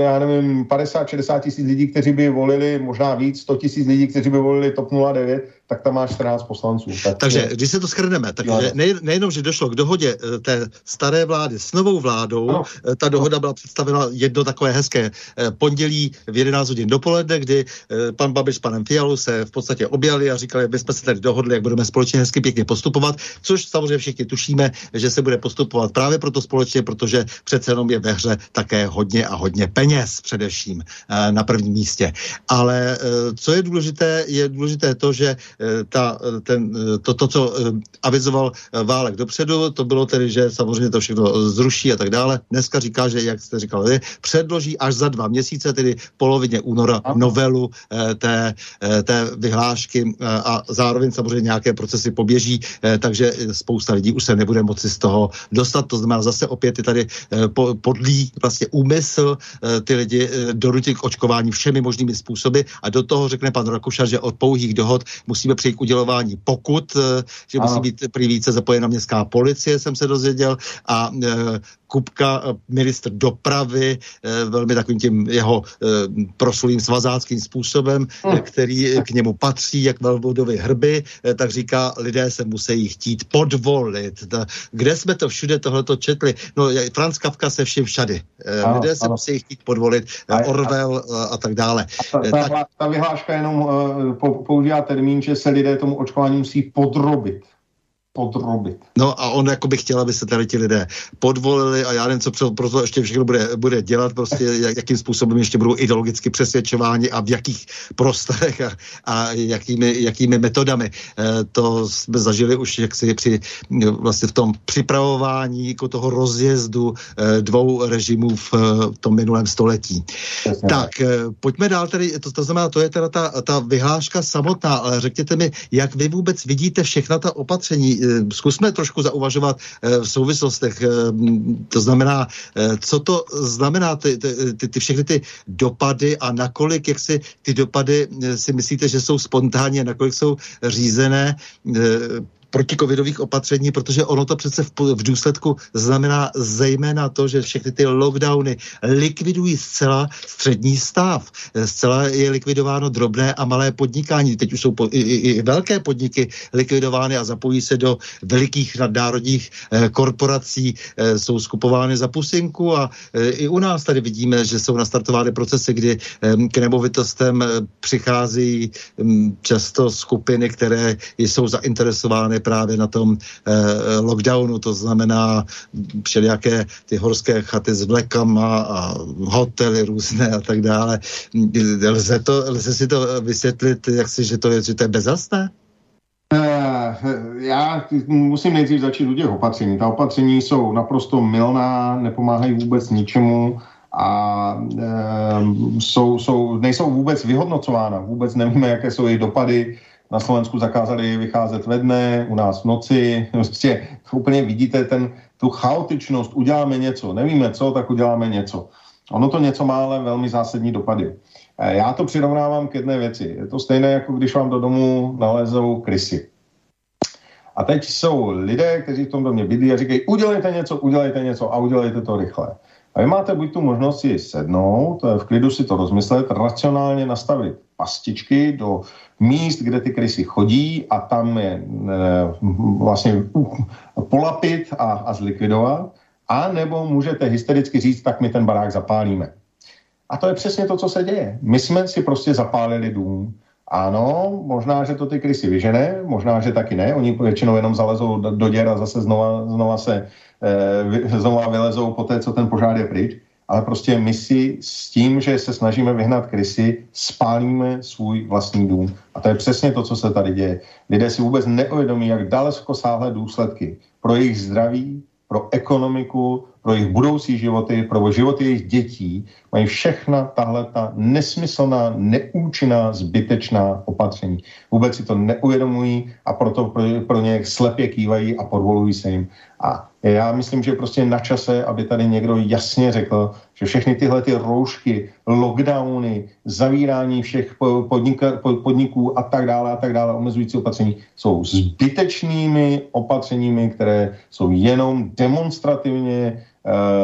já nevím, 50-60 tisíc lidí, kteří by volili, možná víc, 100 tisíc lidí, kteří by volili TOP 09, tak tam máš 14 poslanců. Tak Takže, když se to schrneme, tak ne, nejenom, že došlo k dohodě eh, té staré vlády s novou vládou, no. ta dohoda byla představena jedno takové hezké eh, pondělí v 11 hodin dopoledne, kdy pan Babiš s panem Fialou se v podstatě objali a říkali, my jsme se tady dohodli, jak budeme společně hezky pěkně postupovat, což samozřejmě všichni tušíme, že se bude postupovat právě proto společně, protože přece jenom je ve hře také hodně a hodně peněz především na prvním místě. Ale co je důležité, je důležité to, že Eh, ta, eh, ten, eh, to, to, co avizoval Válek dopředu, to bylo tedy, že samozřejmě to všechno zruší a tak dále. Dneska říká, že, jak jste říkal, předloží až za dva měsíce, tedy polovině února, novelu té, té vyhlášky a zároveň samozřejmě nějaké procesy poběží, takže spousta lidí už se nebude moci z toho dostat. To znamená zase opět je tady podlý vlastně úmysl ty lidi donutit k očkování všemi možnými způsoby a do toho řekne pan Rakušan, že od pouhých dohod musí musíme přijít k udělování pokud, eh, že musí být prý více zapojena městská policie, jsem se dozvěděl, a eh, Kupka, eh, ministr dopravy, velmi takovým tím jeho proslulým svazáckým způsobem, hmm. který k němu patří, jak velvodovy hrby, tak říká, lidé se musí chtít podvolit. Kde jsme to všude tohleto četli? No, Franz Kafka se vším všady. Lidé se musí chtít podvolit, Orwell a tak dále. A ta, ta, ta vyhláška jenom používá termín, že se lidé tomu očkování musí podrobit podrobit. No a on jako by chtěl, aby se tady ti lidé podvolili a já nevím, co pro to ještě všechno bude, bude dělat, prostě jak, jakým způsobem ještě budou ideologicky přesvědčováni a v jakých prostorech a, a jakými, jakými metodami. E, to jsme zažili už jaksi při vlastně v tom připravování jako toho rozjezdu e, dvou režimů v, v tom minulém století. Jasně. Tak, e, pojďme dál tedy, to, to znamená, to je teda ta, ta vyhláška samotná, ale řekněte mi, jak vy vůbec vidíte všechna ta opatření, zkusme trošku zauvažovat eh, v souvislostech. Eh, to znamená, co to znamená ty, ty, ty všechny ty dopady a nakolik, jak si ty dopady si myslíte, že jsou spontánně, nakolik jsou řízené protikovidových opatření, protože ono to přece v, v důsledku znamená zejména to, že všechny ty lockdowny likvidují zcela střední stav. Zcela je likvidováno drobné a malé podnikání. Teď už jsou po, i, i, velké podniky likvidovány a zapojí se do velikých nadnárodních eh, korporací, eh, jsou skupovány za pusinku a eh, i u nás tady vidíme, že jsou nastartovány procesy, kdy eh, k nemovitostem eh, přichází hm, často skupiny, které jsou zainteresovány právě na tom eh, lockdownu, to znamená všelijaké ty horské chaty s vlekama a hotely různé a tak dále. Lze, to, lze si to vysvětlit, jak si, že to je, že to je bezastné? Eh, já musím nejdřív začít u těch opatření. Ta opatření jsou naprosto milná, nepomáhají vůbec ničemu a e, jsou, jsou, nejsou vůbec vyhodnocována. Vůbec nevíme, jaké jsou jejich dopady na Slovensku zakázali vycházet ve dne, u nás v noci. Prostě úplně vidíte ten, tu chaotičnost, uděláme něco, nevíme co, tak uděláme něco. Ono to něco má ale velmi zásadní dopady. Eh, já to přirovnávám k jedné věci. Je to stejné, jako když vám do domu nalezou krysy. A teď jsou lidé, kteří v tom domě bydlí a říkají, udělejte něco, udělejte něco a udělejte to rychle. A vy máte buď tu možnost si sednout, v klidu si to rozmyslet, racionálně nastavit pastičky do míst, kde ty krysy chodí a tam je e, vlastně polapit a, a zlikvidovat, a nebo můžete hystericky říct, tak my ten barák zapálíme. A to je přesně to, co se děje. My jsme si prostě zapálili dům. Ano, možná, že to ty krysy vyžene, možná, že taky ne. Oni většinou jenom zalezou do, do děr a zase znova, znova se e, znova vylezou po té, co ten požár je pryč ale prostě my si s tím, že se snažíme vyhnat krysy, spálíme svůj vlastní dům. A to je přesně to, co se tady děje. Lidé si vůbec neuvědomí, jak daleko sáhlé důsledky pro jejich zdraví, pro ekonomiku, pro jejich budoucí životy, pro životy jejich dětí, mají všechna tahle ta nesmyslná, neúčinná, zbytečná opatření. Vůbec si to neuvědomují a proto pro, pro ně slepě kývají a podvolují se jim. A já myslím, že prostě na čase, aby tady někdo jasně řekl, že všechny tyhle ty roušky, lockdowny, zavírání všech podnika, podniků a tak dále a tak dále, omezující opatření, jsou zbytečnými opatřeními, které jsou jenom demonstrativně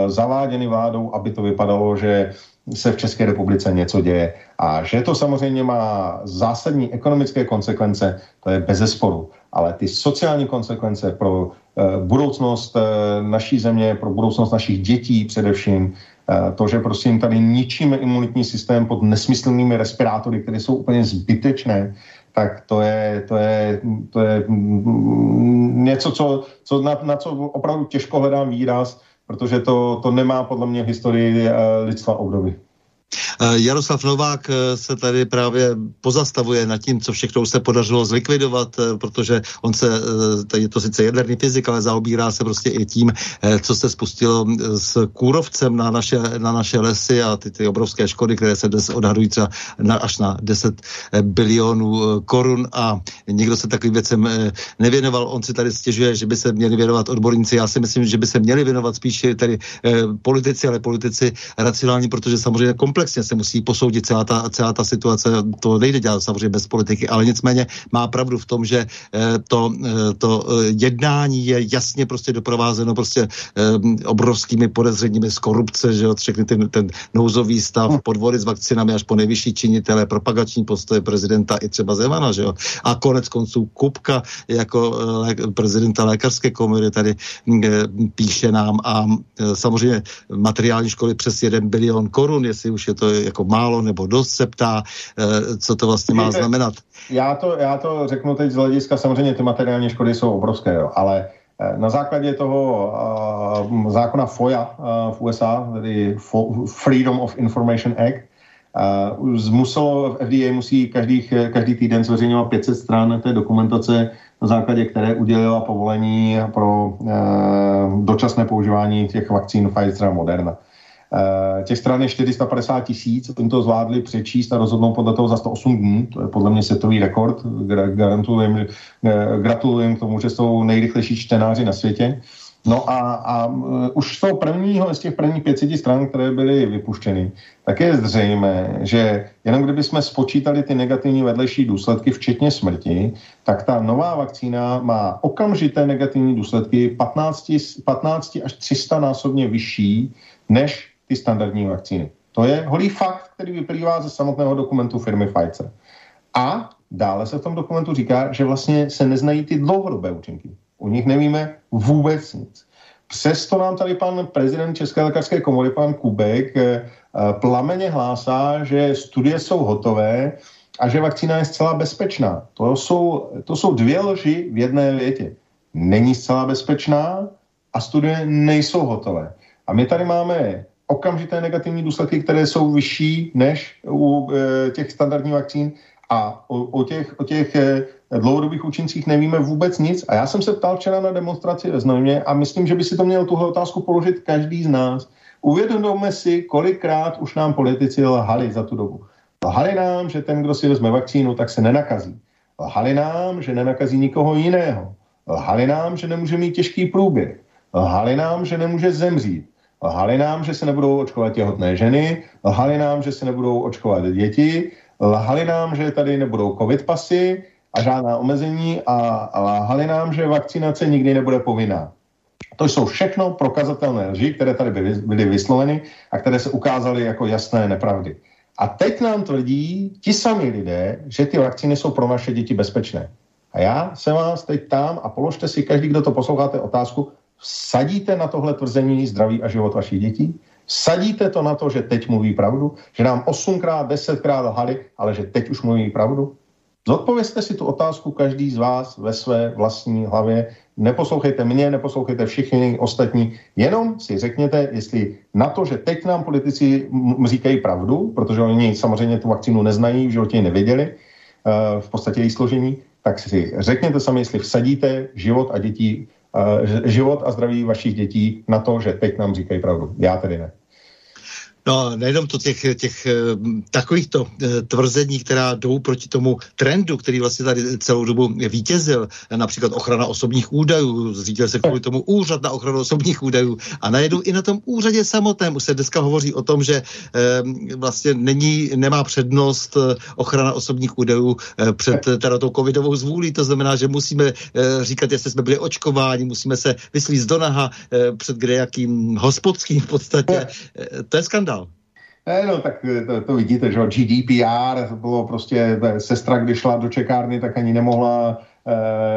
zaváděny vládou, aby to vypadalo, že se v České republice něco děje. A že to samozřejmě má zásadní ekonomické konsekvence, to je bez zesporu. Ale ty sociální konsekvence pro Eh, budoucnost eh, naší země, pro budoucnost našich dětí především, eh, to, že prostě tady ničíme imunitní systém pod nesmyslnými respirátory, které jsou úplně zbytečné, tak to je, to je, to je mm, něco, co, co na, na co opravdu těžko hledám výraz, protože to, to nemá podle mě v historii lidstva období. Eh, Jaroslav Novák eh, se tady právě pozastavuje nad tím, co všechno se podařilo zlikvidovat, eh, protože on se, je to sice jaderný fyzik, ale zaobírá se prostě i tím, co se spustilo s kůrovcem na naše, na naše lesy a ty, ty obrovské škody, které se dnes odhadují třeba na, až na 10 bilionů korun a nikdo se takovým věcem nevěnoval. On si tady stěžuje, že by se měli věnovat odborníci. Já si myslím, že by se měli věnovat spíše tady politici, ale politici racionální, protože samozřejmě komplexně se musí posoudit celá ta, celá ta situace. To nejde dělat samozřejmě bez politiky, ale nicméně má pravdu v tom, že eh, to, eh, to eh, jednání je jasně prostě doprovázeno prostě obrovskými podezřeními z korupce, že jo, všechny ten, ten nouzový stav, hm. podvody s vakcinami až po nejvyšší činitele, propagační postoje prezidenta i třeba Zemana, že jo. A konec konců Kupka jako prezidenta lékařské komory tady píše nám a samozřejmě materiální školy přes 1 bilion korun, jestli už je to jako málo nebo dost se ptá, eh, co to vlastně má znamenat. Já to, já to řeknu teď z hlediska, samozřejmě ty materiální škody jsou obrovské, jo, ale eh, na základě toho uh, zákona FOIA uh, v USA, tedy Freedom of Information Act, uh, muselo, FDA musí každý, každý týden zveřejňovat 500 stran té dokumentace, na základě které udělila povolení pro uh, dočasné používání těch vakcín Pfizer a Moderna. Eh, těch stran je 450 tisíc, oni to zvládli přečíst a rozhodnou podle toho za 108 dní, to je podle mě světový rekord, gratulujem, eh, k tomu, že jsou nejrychlejší čtenáři na světě. No a, a uh, už z toho prvního, z těch prvních 500 stran, které byly vypuštěny, tak je zřejmé, že jenom kdybychom spočítali ty negativní vedlejší důsledky, včetně smrti, tak ta nová vakcína má okamžité negativní důsledky 15, 15 až 300 násobně vyšší než ty standardní vakcíny. To je holý fakt, který vyplývá ze samotného dokumentu firmy Pfizer. A dále se v tom dokumentu říká, že vlastně se neznají ty dlouhodobé účinky. U nich nevíme vůbec nic. Přesto nám tady pan prezident České lékařské komory, pan Kubek, eh, plameně hlásá, že studie jsou hotové a že vakcína je zcela bezpečná. To jsou, to jsou dvě lži v jedné větě. Není zcela bezpečná a studie nejsou hotové. A my tady máme okamžité negativní důsledky, které jsou vyšší než u e, těch standardních vakcín a o, o těch, o těch e, dlouhodobých účincích nevíme vůbec nic. A já jsem se ptal včera na demonstraci ve Znojmě a myslím, že by si to měl tuhle otázku položit každý z nás. Uvědomíme si, kolikrát už nám politici lhali za tu dobu. Lhali nám, že ten, kdo si vezme vakcínu, tak se nenakazí. Lhali nám, že nenakazí nikoho jiného. Lhali nám, že nemůže mít těžký průběh. Lhali nám, že nemůže zemřít. Lhali nám, že se nebudou očkovat těhotné ženy, lhali nám, že se nebudou očkovat děti, lhali nám, že tady nebudou covid pasy a žádná omezení a, lhali nám, že vakcinace nikdy nebude povinná. To jsou všechno prokazatelné lži, které tady byly, byly vysloveny a které se ukázaly jako jasné nepravdy. A teď nám tvrdí ti sami lidé, že ty vakcíny jsou pro naše děti bezpečné. A já se vás teď tam a položte si každý, kdo to posloucháte, otázku, Sadíte na tohle tvrzení zdraví a život vašich dětí? Sadíte to na to, že teď mluví pravdu? Že nám osmkrát, desetkrát lhali, ale že teď už mluví pravdu? Zodpovězte si tu otázku každý z vás ve své vlastní hlavě. Neposlouchejte mě, neposlouchejte všichni ostatní, jenom si řekněte, jestli na to, že teď nám politici říkají pravdu, protože oni samozřejmě tu vakcínu neznají, v životě ji nevěděli, eh, v podstatě její složení, tak si řekněte sami, jestli vsadíte život a dětí život a zdraví vašich dětí na to, že teď nám říkají pravdu. Já tedy ne. No, nejenom to těch, těch eh, takovýchto eh, tvrzení, která jdou proti tomu trendu, který vlastně tady celou dobu vítězil, například ochrana osobních údajů, zřídil se kvůli tomu úřad na ochranu osobních údajů a najednou i na tom úřadě samotném už se dneska hovoří o tom, že eh, vlastně není, nemá přednost ochrana osobních údajů před teda tou covidovou zvůlí, to znamená, že musíme říkat, jestli jsme byli očkováni, musíme se vyslít do naha před kde jakým hospodským v podstatě. To je skandál dál. Ne, no, tak to, to vidíte, že GDPR, to bylo prostě sestra, když šla do čekárny, tak ani nemohla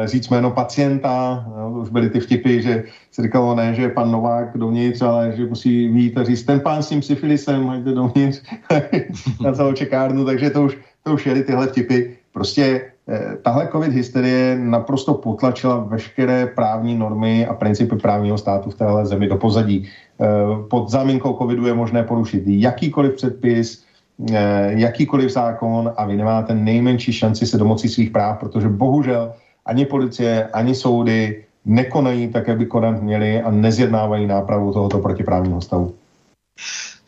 e, říct jméno pacienta. No, už byly ty vtipy, že se říkalo ne, že je pan Novák dovnitř, ale že musí vít a říct, ten pán s tím syfilisem, jde dovnitř na celou čekárnu, takže to už, to už jeli tyhle vtipy. Prostě Eh, tahle covid hysterie naprosto potlačila veškeré právní normy a principy právního státu v téhle zemi do pozadí. Eh, pod záminkou covidu je možné porušit jakýkoliv předpis, eh, jakýkoliv zákon a vy nemáte nejmenší šanci se domoci svých práv, protože bohužel ani policie, ani soudy nekonají tak, jak by konat měli a nezjednávají nápravu tohoto protiprávního stavu.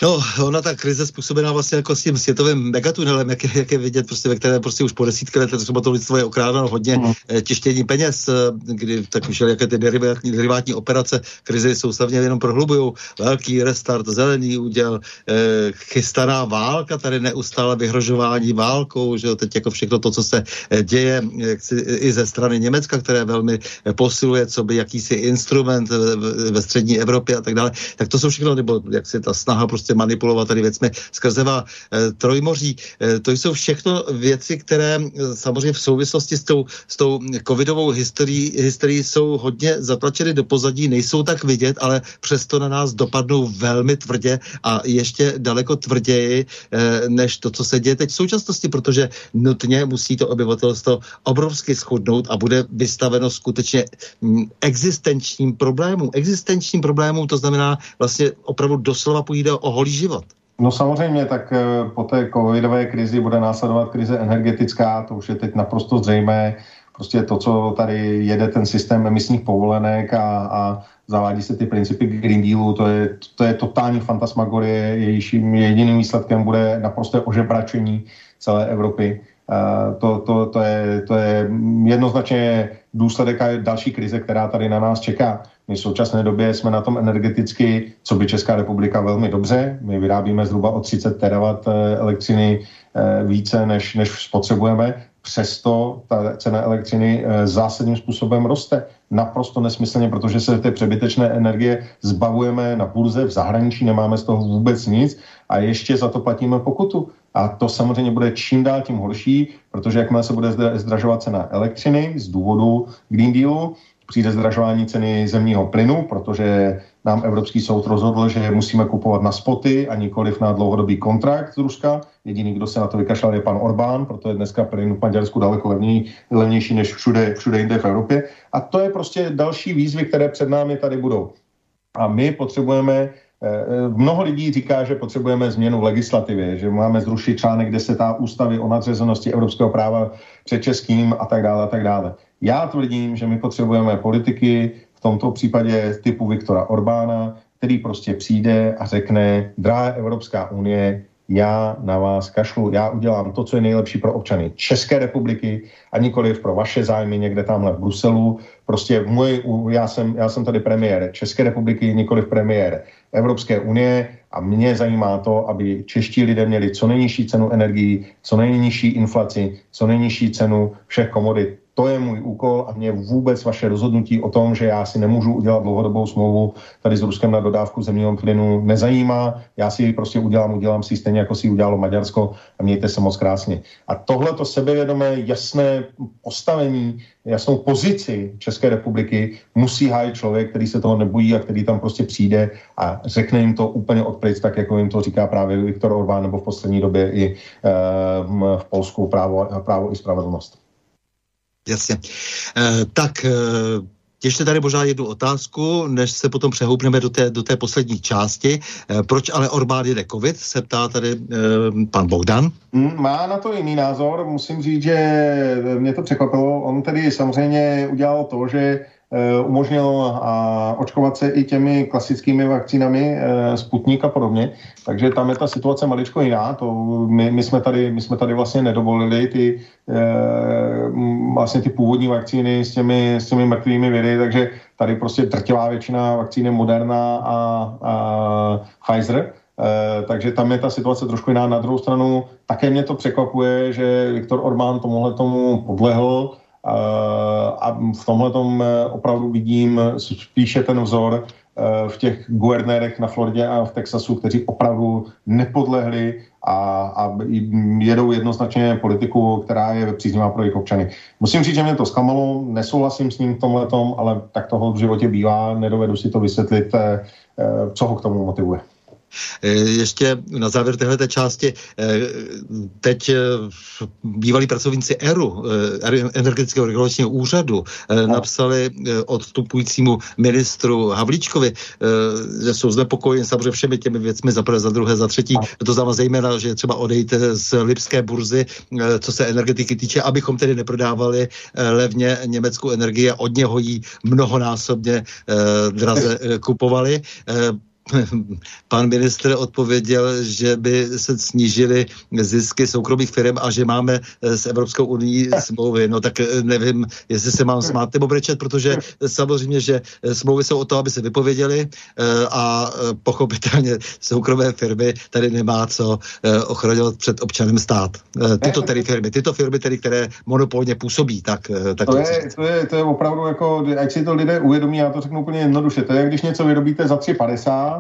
No, ona ta krize způsobená vlastně jako s tím světovým megatunelem, jak je, jak je vidět, prostě, ve které prostě už po desítky let třeba to lidstvo je okrádáno hodně mm. tištění peněz, eh, kdy tak už jaké ty derivátní, derivátní operace krize soustavně jenom prohlubují. Velký restart, zelený úděl, eh, chystaná válka, tady neustále vyhrožování válkou, že jo, teď jako všechno to, co se eh, děje jak si, i ze strany Německa, které velmi posiluje, co by jakýsi instrument ve, ve střední Evropě a tak dále, tak to jsou všechno, nebo jak si ta snaha prostě prostě manipulovat tady věcmi skrzeva e, trojmoří. E, to jsou všechno věci, které e, samozřejmě v souvislosti s tou, s tou covidovou historií, historií jsou hodně zatlačeny do pozadí, nejsou tak vidět, ale přesto na nás dopadnou velmi tvrdě a ještě daleko tvrději, než to, co se děje teď v současnosti, protože nutně musí to obyvatelstvo obrovsky schodnout a bude vystaveno skutečně existenčním problémům. Existenčním problémům, to znamená vlastně opravdu doslova půjde o holý život. No samozřejmě, tak eh, po té covidové krizi bude následovat krize energetická, to už je teď naprosto zřejmé. Prostě to, co tady jede ten systém emisních povolenek a, a zavádí se ty principy Green Dealu, to je, to je totální fantasmagorie, jejíž jediným výsledkem bude naprosté ožebračení celé Evropy. Uh, to, to, to, je, to je jednoznačně důsledek další krize, která tady na nás čeká. My v současné době jsme na tom energeticky, co by Česká republika velmi dobře. My vyrábíme zhruba o 30 terawatt eh, elektřiny eh, více, než, než spotřebujeme. Přesto ta cena elektřiny eh, zásadním způsobem roste. Naprosto nesmyslně, protože se té přebytečné energie zbavujeme na burze, v zahraničí nemáme z toho vůbec nic a ještě za to platíme pokutu. A to samozřejmě bude čím dál tím horší, protože jakmile se bude zdražovat cena elektřiny z důvodu Green Dealu, přijde zdražování ceny zemního plynu, protože nám Evropský soud rozhodl, že musíme kupovat na spoty a nikoliv na dlouhodobý kontrakt z Ruska. Jediný, kdo se na to vykašlal, je pan Orbán, proto je dneska plyn v Maďarsku daleko levnější, než všude, všude jinde v Evropě. A to je prostě další výzvy, které před námi tady budou. A my potřebujeme eh, eh, Mnoho lidí říká, že potřebujeme změnu v legislativě, že máme zrušit článek 10 ústavy o nadřazenosti evropského práva před českým a tak dále a tak dále. Já tvrdím, že my potřebujeme politiky, v tomto případě typu Viktora Orbána, který prostě přijde a řekne, drahá Evropská unie, já na vás kašlu, já udělám to, co je nejlepší pro občany České republiky a nikoliv pro vaše zájmy někde tamhle v Bruselu. Prostě můj, já, jsem, já jsem tady premiér České republiky, nikoliv premiér Evropské unie a mě zajímá to, aby čeští lidé měli co nejnižší cenu energií, co nejnižší inflaci, co nejnižší cenu všech komodit to je můj úkol a mě vůbec vaše rozhodnutí o tom, že já si nemůžu udělat dlouhodobou smlouvu tady s Ruskem na dodávku zemního plynu nezajímá. Já si ji prostě udělám, udělám si stejně, jako si udělalo Maďarsko a mějte se moc krásně. A tohle to sebevědomé, jasné postavení, jasnou pozici České republiky musí hájit člověk, který se toho nebojí a který tam prostě přijde a řekne jim to úplně odpryč, tak jako jim to říká právě Viktor Orbán nebo v poslední době i uh, v Polsku právo, právo i spravedlnost. Jasně. E, tak e, ještě tady možná jednu otázku, než se potom přehoupneme do té, do té poslední části. E, proč ale Orbán jede covid, se ptá tady e, pan Bogdan. Hmm, má na to jiný názor. Musím říct, že mě to překvapilo. On tedy samozřejmě udělal to, že umožnil očkovat se i těmi klasickými vakcínami Sputnik a podobně. Takže tam je ta situace maličko jiná. To my, my, jsme tady, my jsme tady vlastně nedovolili ty, vlastně ty původní vakcíny s těmi, s těmi mrtvými viry, takže tady prostě drtivá většina vakcíny Moderna a, a Pfizer. Eh, takže tam je ta situace trošku jiná. Na druhou stranu také mě to překvapuje, že Viktor Orbán tomuhle tomu podlehl eh, a v tomhle tom eh, opravdu vidím spíše ten vzor v těch guvernérech na Floridě a v Texasu, kteří opravdu nepodlehli a, a jedou jednoznačně politiku, která je příznivá pro jejich občany. Musím říct, že mě to zklamalo, nesouhlasím s ním v tomhle ale tak toho v životě bývá, nedovedu si to vysvětlit, co ho k tomu motivuje. Eh, ještě na závěr téhle části, eh, teď eh, bývalí pracovníci ERU, Energetického regulačního úřadu, no. napsali odstupujícímu ministru Havlíčkovi, že jsou znepokojeni samozřejmě všemi těmi věcmi, za prvé, za druhé, za třetí. No. To znamená zejména, že třeba odejít z Lipské burzy, co se energetiky týče, abychom tedy neprodávali levně německou energii a od něho ji mnohonásobně draze kupovali pan ministr odpověděl, že by se snížily zisky soukromých firm a že máme s Evropskou unii smlouvy. No tak eh, nevím, jestli se mám smát nebo brečet, protože samozřejmě, že smlouvy jsou o to, aby se vypověděli eh, a eh, pochopitelně soukromé firmy tady nemá co ochraňovat před občanem stát. Tyto tedy firmy, tyto firmy tedy, které monopolně působí, tak, tak to, je, to, je, to je opravdu jako, ať si to lidé uvědomí, já to řeknu úplně jednoduše, to je, když něco vyrobíte za 3,50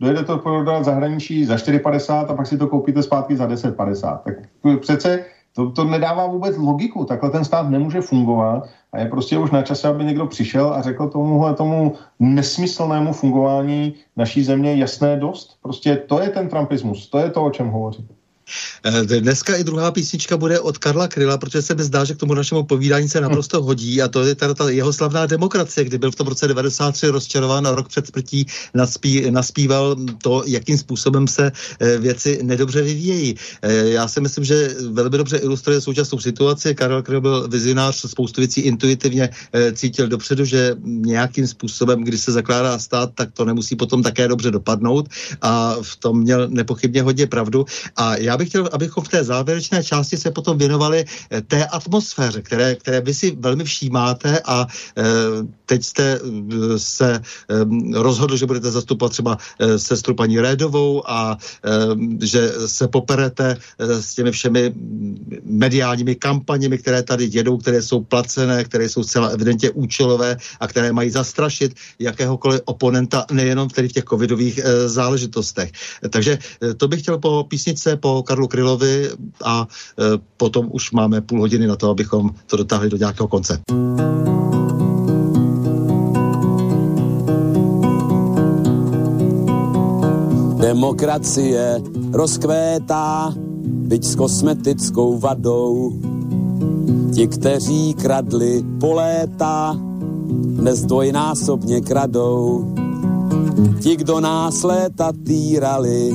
dojede to prodat zahraničí za 4,50 a pak si to koupíte zpátky za 10,50. Tak přece to, to nedává vůbec logiku. Takhle ten stát nemůže fungovat a je prostě už na čase, aby někdo přišel a řekl tomuhle tomu nesmyslnému fungování naší země jasné dost. Prostě to je ten trumpismus, to je to, o čem hovořím. Eh, dneska i druhá písnička bude od Karla Kryla, protože se mi zdá, že k tomu našemu povídání se naprosto hodí a to je teda ta jeho slavná demokracie, kdy byl v tom roce 93 rozčarován a rok před smrtí naspí, naspíval to, jakým způsobem se eh, věci nedobře vyvíjejí. Eh, já si myslím, že velmi dobře ilustruje současnou situaci. Karel Kryl byl vizionář, spoustu věcí intuitivně cítil dopředu, že nějakým způsobem, když se zakládá stát, tak to nemusí potom také dobře dopadnout a v tom měl nepochybně hodně pravdu. A já bych chtěl, abychom v té závěrečné části se potom věnovali eh, té atmosféře, které, které vy si velmi všímáte a e, teď jste e, se rozhodl, že budete zastupovat třeba sestru paní Rédovou a že se poperete s těmi všemi mediálními kampaněmi, které tady jedou, které jsou placené, které jsou zcela evidentně účelové a které mají zastrašit jakéhokoliv oponenta, nejenom tedy v těch covidových záležitostech. Takže to bych chtěl po písnice, po Karlu Krylovi a e, potom už máme půl hodiny na to, abychom to dotáhli do nějakého konce. Demokracie rozkvétá, byť s kosmetickou vadou. Ti, kteří kradli po léta, dnes dvojnásobně kradou. Ti, kdo nás léta týrali,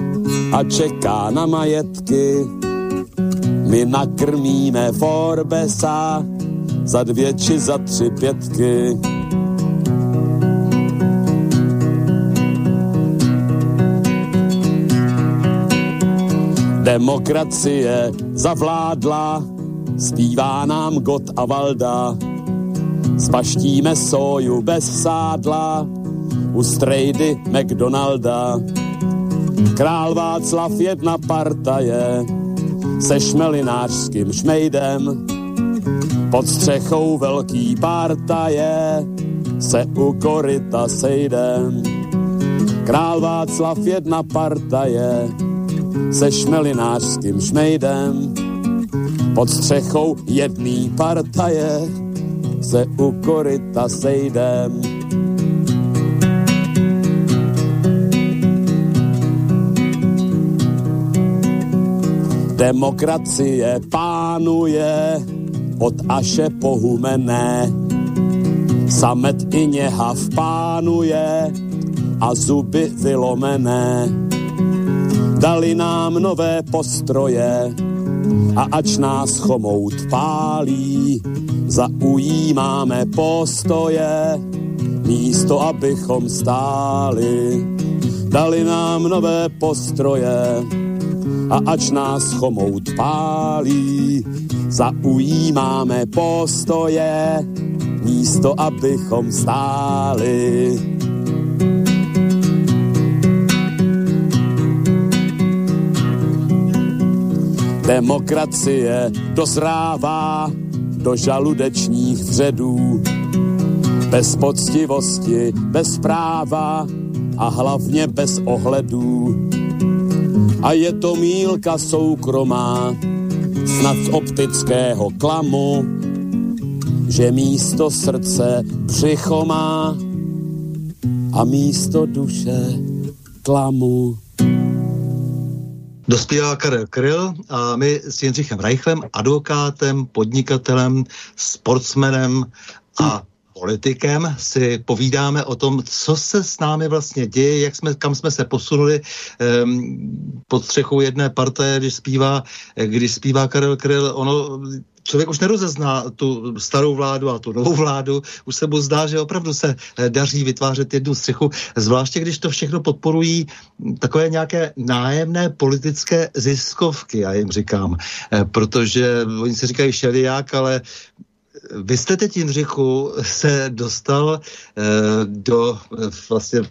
a čeká na majetky. My nakrmíme Forbesa za dvě či za tři pětky. Demokracie zavládla, zpívá nám God a Valda. Spaštíme soju bez sádla u strejdy McDonalda. Král Václav jedna partaje se šmelinářským šmejdem. Pod střechou velký partaje se u koryta sejdem. Král Václav jedna partaje se šmelinářským šmejdem. Pod střechou jedný partaje se u koryta sejdem. Demokracie pánuje od Aše pohumené. Samet i něha pánuje a zuby vylomené. Dali nám nové postroje a ač nás chomout pálí, zaujímáme postoje, místo abychom stáli. Dali nám nové postroje a ač nás chomout pálí, zaujímáme postoje, místo abychom stáli. Demokracie dozrává do žaludečních vředů. Bez poctivosti, bez práva a hlavně bez ohledů. A je to mílka soukromá, snad z optického klamu, že místo srdce břicho má a místo duše klamu. Dospívá Karel Kryl a my s Jindřichem Reichlem, advokátem, podnikatelem, sportsmenem a politikem si povídáme o tom, co se s námi vlastně děje, jak jsme, kam jsme se posunuli. Um, pod střechou jedné partaje, když zpívá, když zpívá Karel Kryl. Ono člověk už nerozezná tu starou vládu a tu novou vládu, už se mu zdá, že opravdu se eh, daří vytvářet jednu střechu, zvláště když to všechno podporují takové nějaké nájemné politické ziskovky, já jim říkám, eh, protože oni se říkají šeliák, ale vy jste teď, Jindřichu, se dostal eh, do eh, vlastně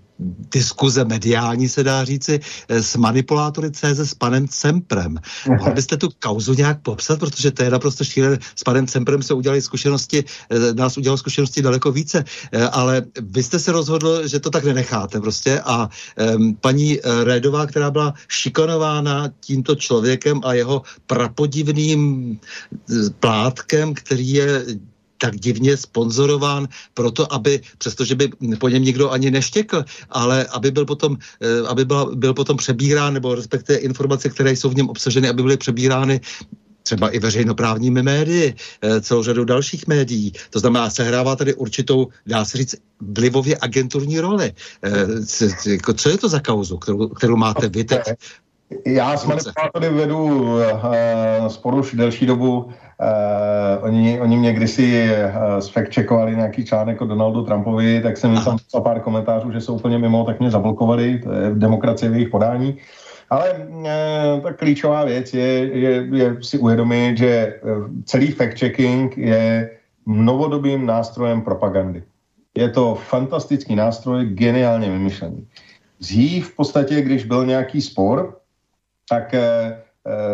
diskuze mediální, se dá říci, eh, s manipulátory CZ s panem Cemprem. Mohl byste tu kauzu nějak popsat, protože to je naprosto šílené. S panem Cemprem se udělali zkušenosti, eh, nás udělalo zkušenosti daleko více, eh, ale vy jste se rozhodl, že to tak nenecháte prostě a paní Rédová, která byla šikanována tímto člověkem a jeho prapodivným plátkem, který je tak divně sponzorován proto, aby, přestože by po něm nikdo ani neštěkl, ale aby byl potom, eh, aby byl, byl potom přebírán, nebo respektive informace, které jsou v něm obsaženy, aby byly přebírány třeba i veřejnoprávními médii, eh, celou řadou dalších médií. To znamená, sehrává tady určitou, dá se říct, vlivově agenturní roli. Eh, jako, co je to za kauzu, kterou, kterou máte vy teď? Já s manipulátory vedu uh, sporu už delší dobu Uh, oni, oni mě kdysi uh, sfact-checkovali nějaký článek o Donaldu Trumpovi, tak jsem jim tam psal pár komentářů, že jsou úplně mimo, tak mě zablokovali, to je demokracie v jejich podání. Ale uh, ta klíčová věc je, je, je si uvědomit, že celý fact-checking je novodobým nástrojem propagandy. Je to fantastický nástroj, geniálně vymyšlený. Dřív v podstatě, když byl nějaký spor, tak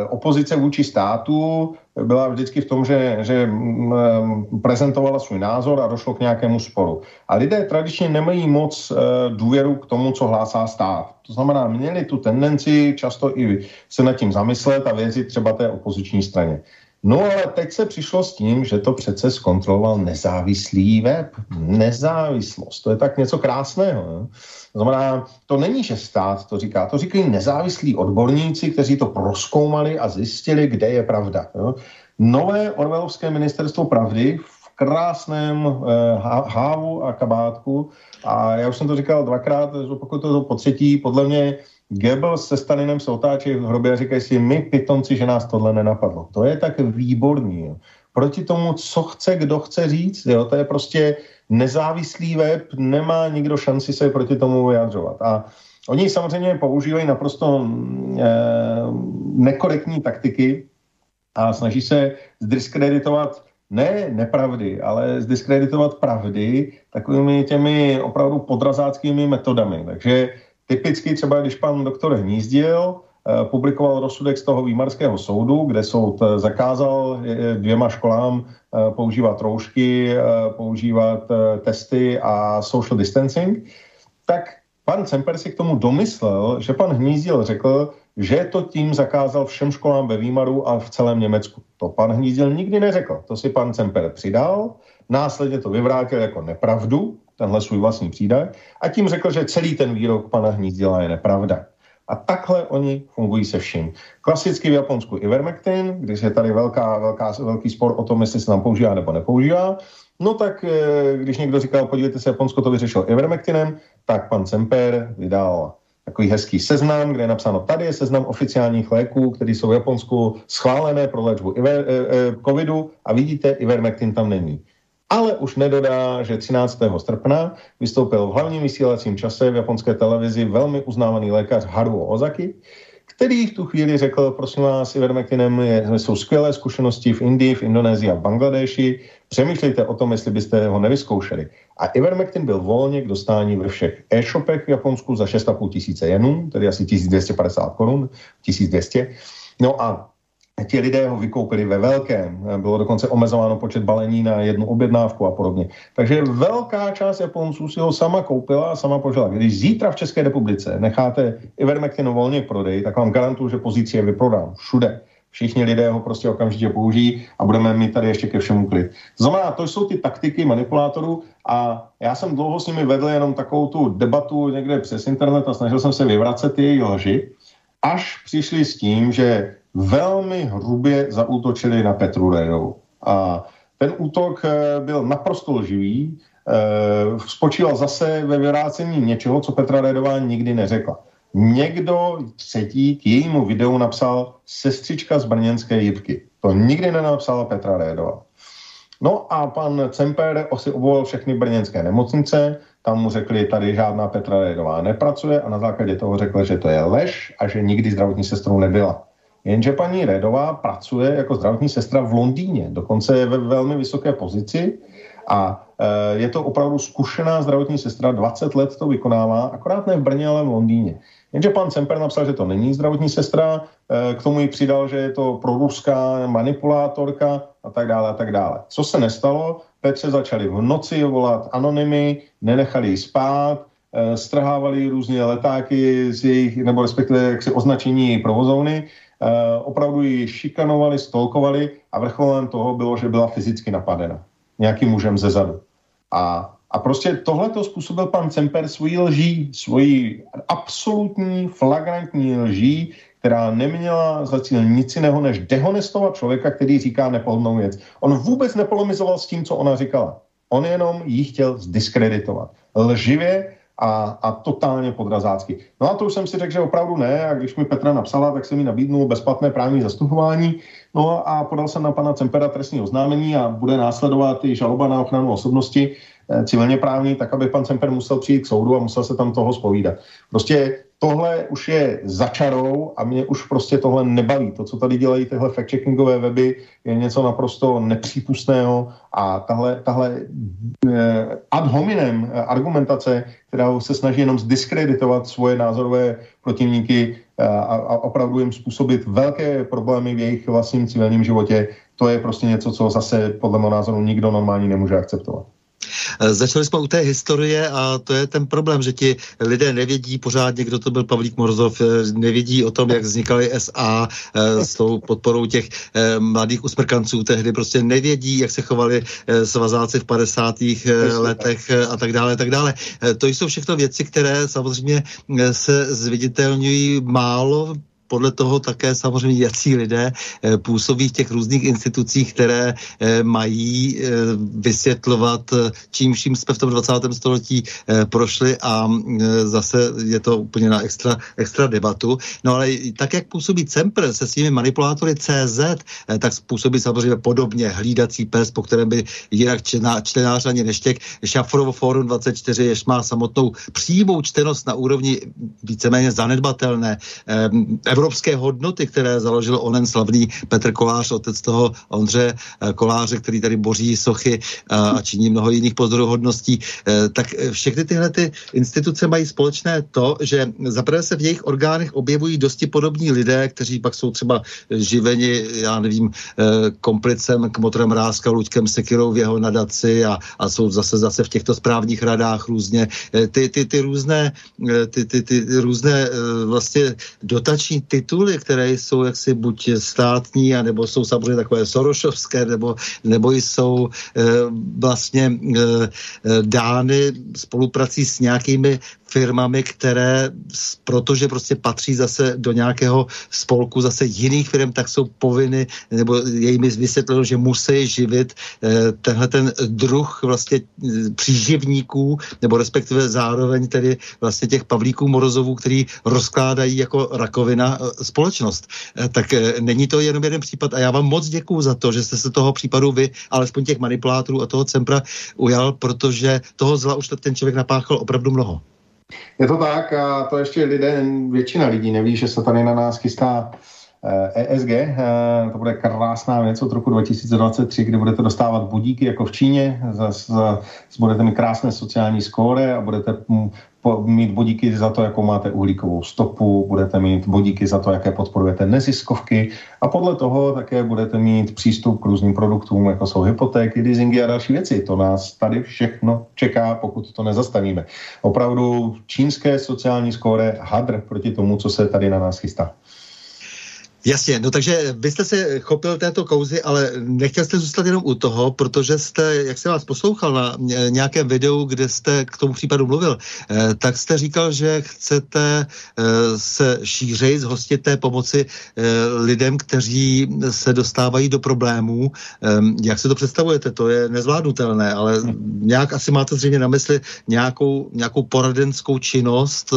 opozice vůči státu byla vždycky v tom, že, že mm, prezentovala svůj názor a došlo k nějakému sporu. A lidé tradičně nemají moc eh, důvěru k tomu, co hlásá stát. To znamená, měli tu tendenci často i se nad tím zamyslet a věřit třeba té opoziční straně. No ale teď se přišlo s tím, že to přece zkontroloval nezávislý web. Nezávislost, to je tak něco krásného. Ne? To znamená, to není, že stát to říká, to říkají nezávislí odborníci, kteří to proskoumali a zjistili, kde je pravda. Jo? Nové Orvelovské ministerstvo pravdy v krásném eh, hávu a kabátku a já už jsem to říkal dvakrát, pokud to po třetí, podle mě Goebbels se Stalinem se otáčí v hrobě a říkají si, my pitonci, že nás tohle nenapadlo. To je tak výborný. Jo. Proti tomu, co chce, kdo chce říct, jo, to je prostě nezávislý web, nemá nikdo šanci se proti tomu vyjadřovat. A oni samozřejmě používají naprosto e, nekorektní taktiky a snaží se zdiskreditovat ne nepravdy, ale zdiskreditovat pravdy takovými těmi opravdu podrazáckými metodami. Takže typicky třeba, když pan doktor Hnízdil eh, publikoval rozsudek z toho výmarského soudu, kde soud eh, zakázal dvěma školám eh, používat roušky, používat testy a social distancing, tak pan Semper si k tomu domyslel, že pan Hnízdil řekl, že to tím zakázal všem školám ve Výmaru a v celém Německu. To pan Hnízdil nikdy neřekl. To si pan Semper přidal, následně to vyvrátil jako nepravdu, tenhle svůj vlastní přídaj, a tím řekl, že celý ten výrok pana Hnízdila je nepravda. A takhle oni fungují se vším. Klasicky v Japonsku Ivermectin, když je tady velká, velká, velký spor o tom, jestli se tam používá nebo nepoužívá, no tak eh, když někdo říkal, podívejte se, Japonsko to vyřešilo Ivermectinem, tak pan Semper vydal takový hezký seznam, kde je napsáno, tady je seznam oficiálních léků, které jsou v Japonsku schválené pro léčbu iver, e, e, covidu a vidíte, Ivermectin tam není. Ale už nedodá, že 13. srpna vystoupil v hlavním vysílacím čase v japonské televizi velmi uznávaný lékař Haruo Ozaki, který v tu chvíli řekl, prosím vás, Ivermectinem jsou skvělé zkušenosti v Indii, v Indonésii a v Bangladeši, přemýšlejte o tom, jestli byste ho nevyzkoušeli. A Ivermectin byl volně k dostání ve všech e-shopech v Japonsku za 6,5 tisíce jenů, tedy asi 1250 korun, 1200. No a ti lidé ho vykoupili ve velkém. Bylo dokonce omezováno počet balení na jednu objednávku a podobně. Takže velká část Japonců si ho sama koupila a sama požila. Když zítra v České republice necháte Ivermectin volně k prodeji, tak vám garantuju, že pozici je vyprodán všude. Všichni lidé ho prostě okamžitě použijí a budeme mít tady ještě ke všemu klid. Znamená, to jsou ty taktiky manipulátorů a já jsem dlouho s nimi vedl jenom takovou tu debatu někde přes internet a snažil jsem se vyvracet ty lži, až přišli s tím, že velmi hrubě zaútočili na Petru Redovou. A ten útok eh, byl naprosto lživý, eh, spočíval zase ve vyvrácení něčeho, co Petra Redová nikdy neřekla. Někdo třetí k jejímu videu napsal sestřička z brněnské jibky. To nikdy nenapsala Petra Redová. No a pan Cemper si obvolal všechny brněnské nemocnice, tam mu řekli, tady žádná Petra Redová nepracuje a na základě toho řekl, že to je lež a že nikdy zdravotní sestrou nebyla. Jenže paní Redová pracuje jako zdravotní sestra v Londýně, dokonce je ve velmi vysoké pozici a e, je to opravdu zkušená zdravotní sestra, 20 let to vykonává, akorát ne v Brně, ale v Londýně. Jenže pan Semper napsal, že to není zdravotní sestra, e, k tomu ji přidal, že je to proruská manipulátorka a tak dále a tak dále. Co se nestalo? Petře začali v noci volat anonymy, nenechali ji spát, e, strhávali různě letáky z jejich, nebo respektive jaksi označení provozovny, Eh, opravdu ji šikanovali, stolkovali a vrcholem toho bylo, že byla fyzicky napadena nějakým mužem ze zadu. A, a prostě tohle to způsobil pan Cemper svojí lží, svojí absolutní flagrantní lží, která neměla za cíl nic jiného, než dehonestovat člověka, který říká nepohodnou věc. On vůbec nepolemizoval s tím, co ona říkala. On jenom jí chtěl zdiskreditovat. Lživě a, a totálně podrazácky. No a to už jsem si řekl, že opravdu ne a když mi Petra napsala, tak jsem mi nabídnul bezplatné právní zastupování no a podal jsem na pana Cempera trestní oznámení a bude následovat i žaloba na ochranu osobnosti eh, civilně právní, tak aby pan Cemper musel přijít k soudu a musel se tam toho spovídat. Prostě tohle už je začarou a mě už prostě tohle nebaví. To, co tady dělají tyhle fact-checkingové weby, je něco naprosto nepřípustného a tahle, tahle eh, ad hominem argumentace, která se snaží jenom zdiskreditovat svoje názorové protivníky eh, a, a opravdu jim způsobit velké problémy v jejich vlastním civilním životě, to je prostě něco, co zase podle mého názoru nikdo normální nemůže akceptovat. Eh, začali jsme u té historie a to je ten problém, že ti lidé nevědí pořádně, kdo to byl Pavlík Morzov, eh, nevědí o tom, jak vznikaly SA eh, s tou podporou těch mladých usmrkanců tehdy, prostě nevědí, jak se chovali svazáci v 50. letech a tak dále, tak dále. To jsou všechno věci, které samozřejmě se zviditelňují málo podle toho také samozřejmě jací lidé eh, působí v těch různých institucích, které eh, mají eh, vysvětlovat, čím vším jsme v tom 20. století prošli a zase je to úplně na extra, extra debatu. No ale tak, jak působí Cempr se svými manipulátory CZ, tak působí samozřejmě podobně hlídací pes, po kterém by jinak čtenář ani neštěk. Šafrovo Forum 24, jež má samotnou přímou čtenost na úrovni víceméně zanedbatelné evropské hodnoty, které založil onen slavný Petr Kolář, otec toho Ondře Koláře, který tady boří sochy a činí mnoho jiných pozoruhodností, tak všechny tyhle ty instituce mají společné to, že zaprvé se v jejich orgánech objevují dosti podobní lidé, kteří pak jsou třeba živeni, já nevím, komplicem k motorem Ráska, Luďkem Sekirou v jeho nadaci a, a jsou zase zase v těchto správních radách různě. Ty, ty, ty různé, ty, ty, ty různé vlastně dotační tituly, které jsou jaksi buď státní, anebo jsou samozřejmě takové sorošovské, nebo, nebo jsou e, vlastně e, dány spoluprací s nějakými firmami, které, protože prostě patří zase do nějakého spolku zase jiných firm, tak jsou povinny, nebo je jim vysvětleno, že musí živit eh, tenhle ten druh vlastně eh, příživníků, nebo respektive zároveň tedy vlastně těch Pavlíků Morozovů, který rozkládají jako rakovina eh, společnost. Tak není to jenom jeden případ a já vám moc děkuju za to, že jste se toho případu vy, alespoň těch manipulátorů a toho Cempra ujal, protože toho zla už ten člověk napáchal opravdu mnoho. Je to tak a to ještě lidé, většina lidí neví, že se tady na nás chystá ESG, eh, e eh, to bude krásná věc od roku 2023, kdy budete dostávat budíky jako v Číně, zase budete mít krásné sociální skóre a budete mít bodíky za to, jakou máte uhlíkovou stopu, budete mít bodíky za to, jaké podporujete neziskovky a podle toho také budete mít přístup k různým produktům, jako jsou hypotéky, leasingy a další věci. To nás tady všechno čeká, pokud to nezastavíme. Opravdu čínské sociální skóre hadr proti tomu, co se tady na nás chystá. Jasně, no takže byste se chopil této kouzy, ale nechtěl jste zůstat jenom u toho, protože jste, jak se vás poslouchal na nějakém videu, kde jste k tomu případu mluvil, eh, tak jste říkal, že chcete eh, se šířit, zhostit té pomoci eh, lidem, kteří se dostávají do problémů. Jak se to představujete? To je nezvládnutelné, ale nějak asi máte zřejmě na mysli nějakou, nějakou poradenskou činnost,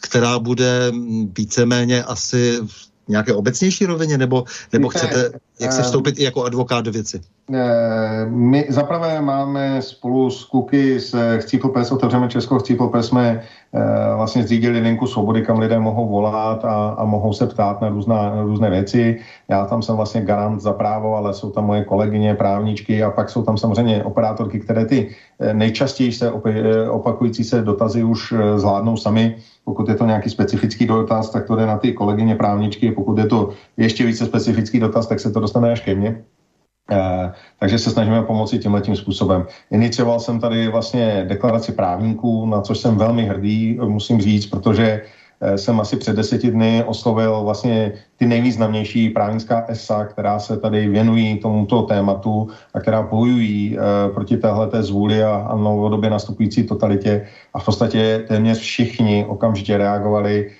která bude víceméně asi nějaké obecnější rovině, nebo, nebo chcete, jak se vstoupit i jako advokát do věci? Eh, my zaprvé máme spolu s Kuky s Chcípl Pes, otevřeme Českou Chcípl Pes, jsme eh, vlastně zřídili linku svobody, kam lidé mohou volat a, a mohou se ptát na, různá, na různé věci. Já tam jsem vlastně garant za právo, ale jsou tam moje kolegyně, právničky a pak jsou tam samozřejmě operátorky, které ty nejčastěji se opakující se dotazy už zvládnou sami pokud je to nějaký specifický dotaz, tak to jde na ty kolegyně právničky. Pokud je to ještě více specifický dotaz, tak se to dostane až ke mně. Eh, takže se snažíme pomoci tímhle tím způsobem. Inicioval jsem tady vlastně deklaraci právníků, na což jsem velmi hrdý, musím říct, protože Eh, jsem asi před deseti dny oslovil vlastně ty nejvýznamnější právnická ESA, která se tady věnují tomuto tématu a která bojují proti téhleté zvůli a, a novodobě nastupující totalitě. A v podstatě téměř všichni okamžitě reagovali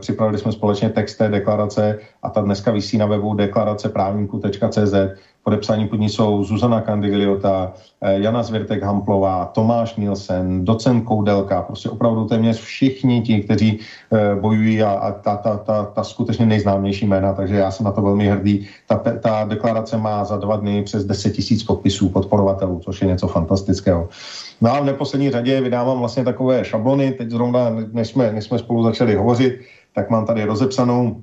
připravili jsme společně text té deklarace a ta dneska vysí na webu deklaraceprávníků.cz Podepsaní pod ní jsou Zuzana Kandigliota, eh, Jana Zvěrtek Hamplová, Tomáš Nielsen, docent Koudelka, prostě opravdu téměř všichni ti, kteří eh, bojují a, a ta, ta, ta, ta skutečně nejznámější jména, takže já jsem na to velmi hrdý. Ta, ta deklarace má za dva dny přes 10 tisíc podpisů podporovatelů, což je něco fantastického. No a v neposlední řadě vydávám vlastně takové šablony, teď zrovna, než jsme, než jsme spolu začali hovořit, tak mám tady rozepsanou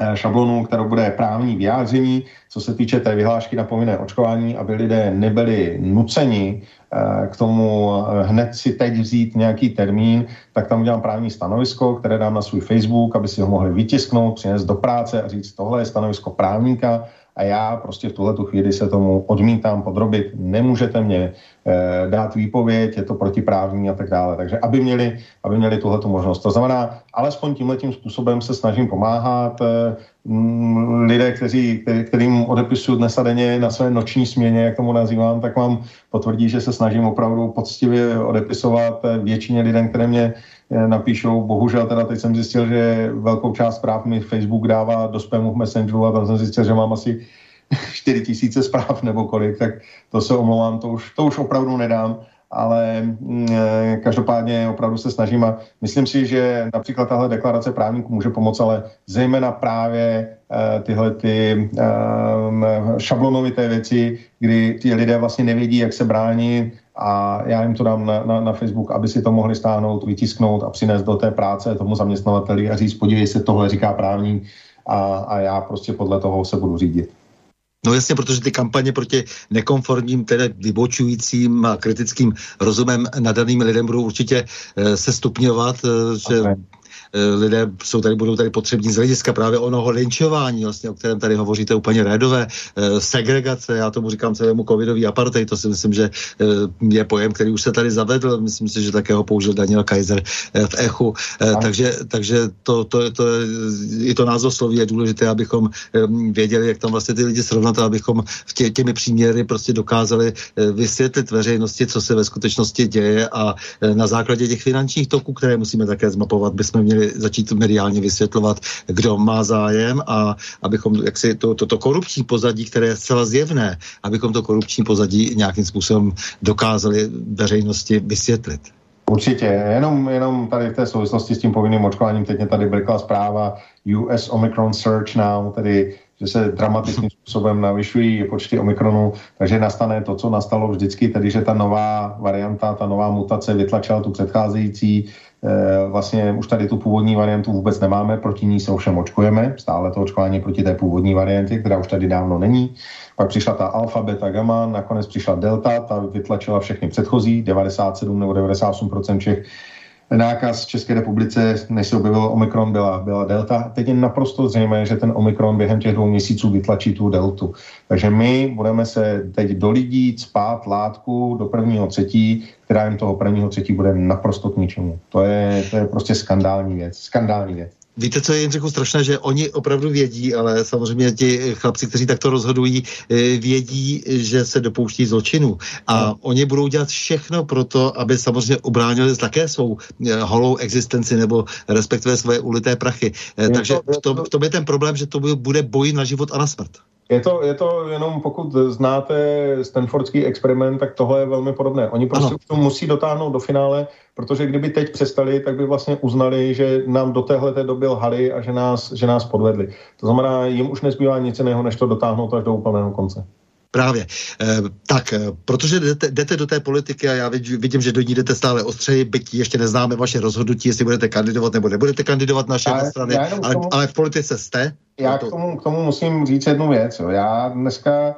Eh, šablonu, kterou bude právní vyjádření, co se týče té vyhlášky na povinné očkování, aby lidé nebyli nuceni eh, k tomu eh, hned si teď vzít nějaký termín, tak tam udělám právní stanovisko, které dám na svůj Facebook, aby si ho mohli vytisknout, přinést do práce a říct, tohle je stanovisko právníka, a já prostě v tuhle tu chvíli se tomu odmítám podrobit. Nemůžete mě e, dát výpověď, je to protiprávní a tak dále. Takže aby měli, aby měli tuhle tu možnost. To znamená, alespoň tímhle způsobem se snažím pomáhat e, lidé, kteří, který, kterým odepisuju dnes a denně na své noční směně, jak tomu nazývám, tak vám potvrdí, že se snažím opravdu poctivě odepisovat eh, většině lidem, které mě Eh, napíšou. Bohužel teda teď jsem zjistil, že velkou část zpráv mi Facebook dává do spamu v Messengeru a tam jsem zjistil, že mám asi 4 tisíce zpráv nebo kolik, tak to se omlouvám, to už, to už opravdu nedám, ale mm, eh, každopádně opravdu se snažím a myslím si, že například tahle deklarace právníků může pomoct, ale zejména právě eh, tyhle ty šablonovité věci, kdy ti lidé vlastně nevědí, jak se bránit a já jim to dám na, na, na Facebook, aby si to mohli stáhnout, vytisknout a přinést do té práce tomu zaměstnavateli a říct, podívej se, tohle říká právní a, a já prostě podle toho se budu řídit. No jasně, protože ty kampaně proti nekonformním, tedy vybočujícím a kritickým rozumem nadaným lidem budou určitě e, se stupňovat, e, že okay. Eh, lidé jsou tady, budou tady potřební z hlediska právě onoho linčování, vlastně, o kterém tady hovoříte úplně rédové, eh, segregace, já tomu říkám celému covidový apartheid, to si myslím, že eh, je pojem, který už se tady zavedl, myslím si, že také ho použil Daniel Kaiser v Echu, takže, takže to, to, to, i to názvosloví je důležité, abychom věděli, jak tam vlastně ty lidi srovnat, abychom v tě, těmi příměry prostě dokázali vysvětlit veřejnosti, co se ve skutečnosti děje a na základě těch finančních toků, které musíme také zmapovat, bychom měli začít mediálně vysvětlovat, kdo má zájem a abychom jaksi to, to, to korupční pozadí, které je zcela zjevné, abychom to korupční pozadí nějakým způsobem dokázali veřejnosti vysvětlit. Určitě, jenom, jenom tady v té souvislosti s tím povinným očkováním, teď mě tady brkla zpráva US Omicron Search Now, tedy že se dramatickým způsobem navyšují počty Omikronů, takže nastane to, co nastalo vždycky, tedy že ta nová varianta, ta nová mutace vytlačila tu předcházející, vlastně už tady tu původní variantu vůbec nemáme, proti ní se ovšem očkujeme, stále to očkování proti té původní variantě, která už tady dávno není. Pak přišla ta alfa, beta, gamma, nakonec přišla delta, ta vytlačila všechny předchozí, 97 nebo 98% všech nákaz v České republice, než se objevil Omikron, byla, byla delta. Teď je naprosto zřejmé, že ten Omikron během těch dvou měsíců vytlačí tu deltu. Takže my budeme se teď do lidí spát látku do prvního třetí, která jim toho prvního třetí bude naprosto k ničemu. To je, to je prostě skandální věc. Skandální věc. Víte, co je jim řekl strašné, že oni opravdu vědí, ale samozřejmě ti chlapci, kteří takto rozhodují, eh, vědí, že se dopouští zločinu. A no. oni budou dělat všechno pro to, aby samozřejmě ubránili také svou eh, holou existenci nebo respektive svoje ulité prachy. Eh, je Takže to, v, tom, v tom je ten problém, že to bude boj na život a na smrt. Je to, je to jenom, pokud znáte Stanfordský experiment, tak tohle je velmi podobné. Oni prostě to musí dotáhnout do finále, protože kdyby teď přestali, tak by vlastně uznali, že nám do téhle doby lhali a že nás, že nás podvedli. To znamená, jim už nezbývá nic jiného, než to dotáhnout až do úplného konce. Právě. E, tak, eh, protože jdete, jdete do té politiky a já vidím, že do ní jdete stále ostřeji, byť ještě neznáme vaše rozhodnutí, jestli budete kandidovat nebo nebudete kandidovat naše já, strany, ale, tomu, ale v politice jste. Já to... k, tomu, k tomu musím říct jednu věc. Jo. Já dneska, e,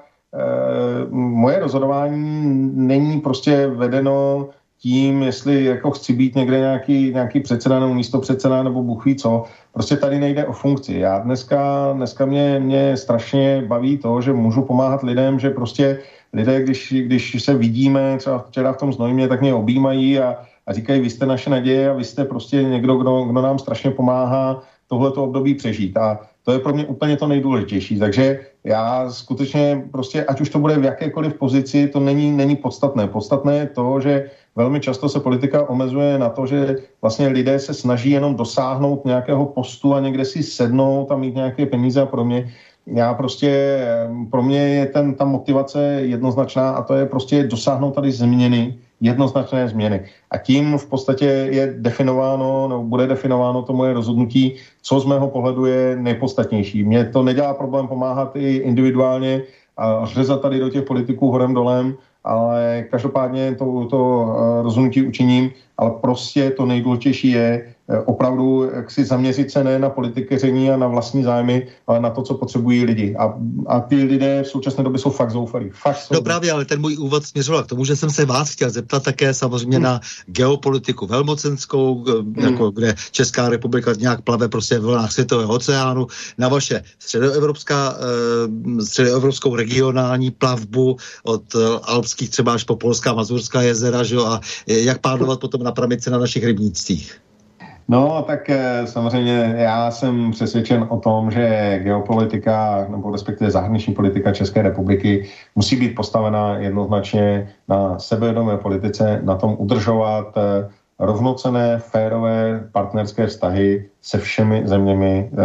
moje rozhodování není prostě vedeno tím, jestli jako chci být někde nějaký, nějaký předseda nebo místo předseda nebo bůh ví co. Prostě tady nejde o funkci. Já dneska, dneska mě, mě strašně baví to, že můžu pomáhat lidem, že prostě lidé, když, když se vidíme, třeba včera v tom znojmě, tak mě objímají a, a říkají, vy jste naše naděje a vy jste prostě někdo, kdo, kdo nám strašně pomáhá tohleto období přežít. A to je pro mě úplně to nejdůležitější. Takže já skutečně prostě, ať už to bude v jakékoliv pozici, to není, není podstatné. Podstatné je to, že velmi často se politika omezuje na to, že vlastně lidé se snaží jenom dosáhnout nějakého postu a někde si sednout a mít nějaké peníze a pro mě já prostě, pro mě je ten, ta motivace jednoznačná a to je prostě dosáhnout tady změny, jednoznačné změny. A tím v podstatě je definováno, nebo bude definováno to moje rozhodnutí, co z mého pohledu je nejpodstatnější. Mně to nedělá problém pomáhat i individuálně a řezat tady do těch politiků horem dolem, ale každopádně to, to eh, rozhodnutí učiním, ale prostě to nejdůležitější je opravdu jak si zaměřit se ne na politikeření a na vlastní zájmy, ale na to, co potřebují lidi. A, a ty lidé v současné době jsou fakt zoufalí. Fakt jsou no právě, ale ten můj úvod směřoval k tomu, že jsem se vás chtěl zeptat také samozřejmě hmm. na geopolitiku velmocenskou, hmm. jako, kde Česká republika nějak plave prostě v vlnách světového oceánu, na vaše středoevropská, eh, středoevropskou regionální plavbu od eh, alpských třeba až po Polská, Mazurská jezera, že? a jak pádovat potom na pramice na našich rybnících. No, tak eh, samozřejmě já jsem přesvědčen o tom, že geopolitika, nebo respektive zahraniční politika České republiky musí být postavena jednoznačně na sebevědomé politice, na tom udržovat eh, rovnocené, férové partnerské vztahy se všemi zeměmi, eh,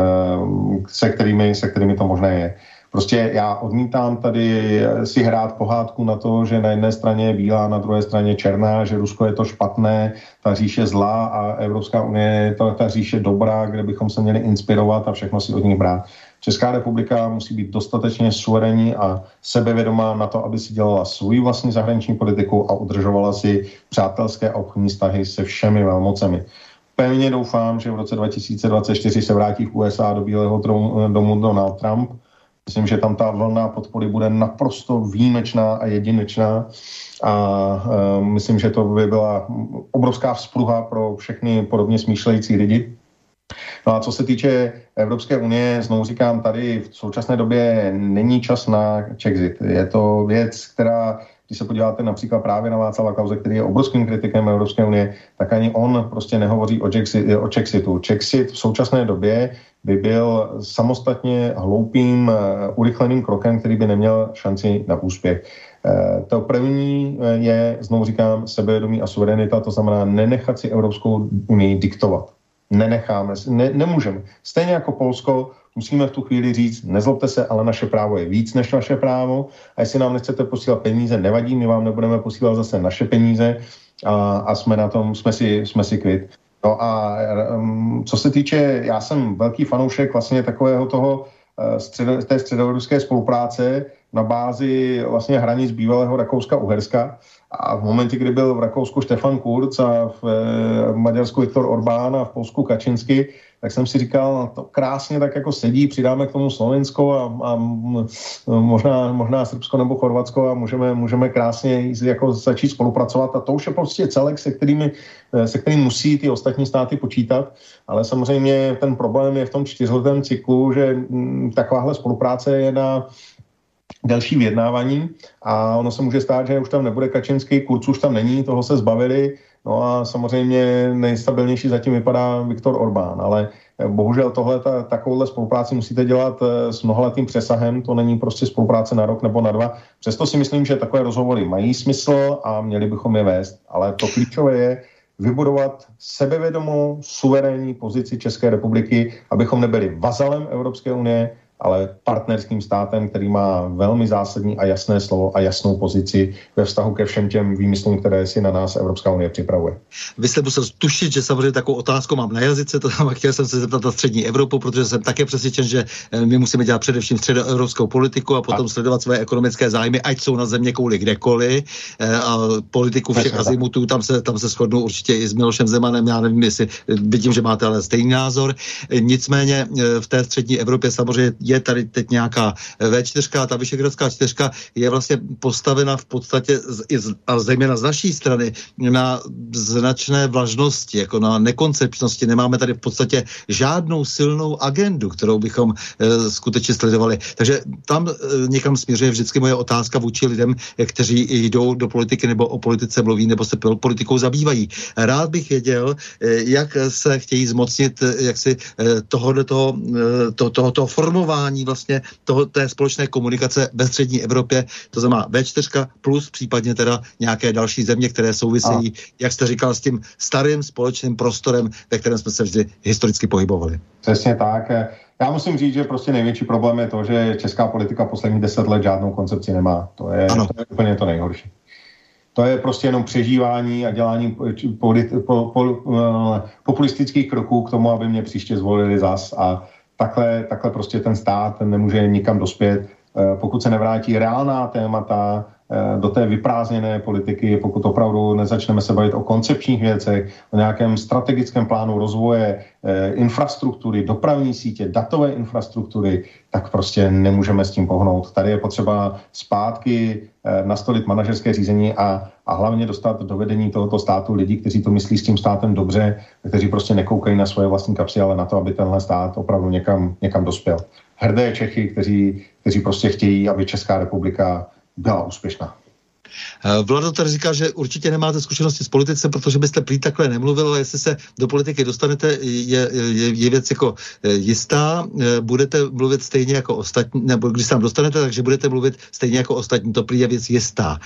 se kterými, se kterými to možné je. Prostě já odmítám tady si hrát pohádku na to, že na jedné straně je bílá, na druhé straně černá, že Rusko je to špatné, ta říše zlá a Evropská unie je to ta říše dobrá, kde bychom se měli inspirovat a všechno si od nich brát. Česká republika musí být dostatečně suverénní a sebevědomá na to, aby si dělala svou vlastní zahraniční politiku a udržovala si přátelské a obchodní vztahy se všemi velmocemi. Pevně doufám, že v roce 2024 se vrátí v USA do Bílého domu Donald Trump. Myslím, že tam ta vlna podpory bude naprosto výjimečná a jedinečná a uh, myslím, že to by byla obrovská vzpruha pro všechny podobně smýšlející lidi. No a co se týče Evropské unie, znovu říkám, tady v současné době není čas na Czexit. Je to věc, která když se podíváte například právě na Václava Klauze, který je obrovským kritikem Evropské unie, tak ani on prostě nehovoří o, Czexit, o Chexitu. Czexit v současné době by byl samostatně hloupým, eh, urychleným krokem, který by neměl šanci na úspěch. Eh, to první eh, je, znovu říkám, sebevědomí a suverenita, to znamená nenechat si Evropskou unii diktovat. Nenecháme, ne, nemůžeme. Stejně jako Polsko musíme v tu chvíli říct, nezlobte se, ale naše právo je víc než vaše právo. A jestli nám nechcete posílat peníze, nevadí, my vám nebudeme posílat zase naše peníze. A, a jsme na tom, jsme si, jsme si kvit. No a um, co se týče, já jsem velký fanoušek vlastně takového toho uh, středo, té středoevropské spolupráce na bázi vlastně hranic bývalého Rakouska-Uherska, a v momentě, kdy byl v Rakousku Štefan Kurz a v, eh, v Maďarsku Viktor Orbán a v Polsku Kačinsky, tak jsem si říkal, no to krásně tak jako sedí, přidáme k tomu Slovensko a, a možná, možná Srbsko nebo Chorvatsko a můžeme, můžeme krásně jako začít spolupracovat. A to už je prostě celek, se, kterými, eh, se kterým musí ty ostatní státy počítat, ale samozřejmě ten problém je v tom čtyřletém cyklu, že m, takováhle spolupráce je na další vyjednávání a ono se může stát, že už tam nebude Kačinský, Kurz už tam není, toho se zbavili, no a samozřejmě nejstabilnější zatím vypadá Viktor Orbán, ale eh, bohužel tohle, ta, takovouhle spolupráci musíte dělat eh, s mnohaletým přesahem, to není prostě spolupráce na rok nebo na dva. Přesto si myslím, že takové rozhovory mají smysl a měli bychom je vést, ale to klíčové je, vybudovat sebevědomou, suverénní pozici České republiky, abychom nebyli vazalem Evropské unie, ale partnerským státem, který má velmi zásadní a jasné slovo a jasnou pozici ve vztahu ke všem těm výmyslům, které si na nás Evropská unie připravuje. Vy jste musel tušit, že samozřejmě takovou otázku mám na jazyce, to tam chtěl jsem se zeptat na střední Evropu, protože jsem také přesvědčen, že eh, my musíme dělat především středoevropskou politiku a potom a. sledovat své ekonomické zájmy, ať jsou na země kouli kdekoliv eh, a politiku všech azimutů, tam se, tam se shodnou určitě i s Milošem Zemanem, já nevím, jestli vidím, že máte ale stejný názor. Nicméně eh, v té střední Evropě samozřejmě je tady teď nějaká V4, ta Vyšegradská čtyřka je vlastně postavena v podstatě a zejména z naší strany na značné vlažnosti, jako na nekoncepčnosti. Nemáme tady v podstatě žádnou silnou agendu, kterou bychom e, skutečně sledovali. Takže tam e, někam směřuje vždycky moje otázka vůči lidem, kteří jdou do politiky nebo o politice mluví nebo se politikou zabývají. Rád bych věděl, e, jak se chtějí zmocnit jak si tohoto, toho, to, tohoto formování fungování vlastně toho, té společné komunikace ve střední Evropě, to znamená V4 plus případně teda nějaké další země, které souvisejí, a. jak jste říkal, s tím starým společným prostorem, ve kterém jsme se vždy historicky pohybovali. Přesně tak. Já musím říct, že prostě největší problém je to, že česká politika posledních deset let žádnou koncepci nemá. To je, to je úplně to nejhorší. To je prostě jenom přežívání a dělání po, po, po, eh, populistických kroků k tomu, aby mě příště zvolili zas a takhle, takhle prostě ten stát nemůže nikam dospět, eh, pokud se nevrátí reálná témata do té vyprázdněné politiky, pokud opravdu nezačneme se bavit o koncepčních věcech, o nějakém strategickém plánu rozvoje, eh, infrastruktury, dopravní sítě, datové infrastruktury, tak prostě nemůžeme s tím pohnout. Tady je potřeba zpátky nastolit manažerské řízení a a hlavně dostat do vedení tohoto státu lidi, kteří to myslí s tím státem dobře, kteří prostě nekoukají na svoje vlastní kapsy, ale na to, aby tenhle stát opravdu někam, někam dospěl. Hrdé Čechy, kteří, kteří prostě chtějí, aby Česká republika byla úspěšná. Eh, Vlado tady říká, že určitě nemáte zkušenosti s politice, protože byste prý takhle nemluvil, ale jestli se do politiky dostanete, je, je, je věc jako eh, jistá, eh, budete mluvit stejně jako ostatní, nebo když se tam dostanete, takže budete mluvit stejně jako ostatní, to prý je věc jistá.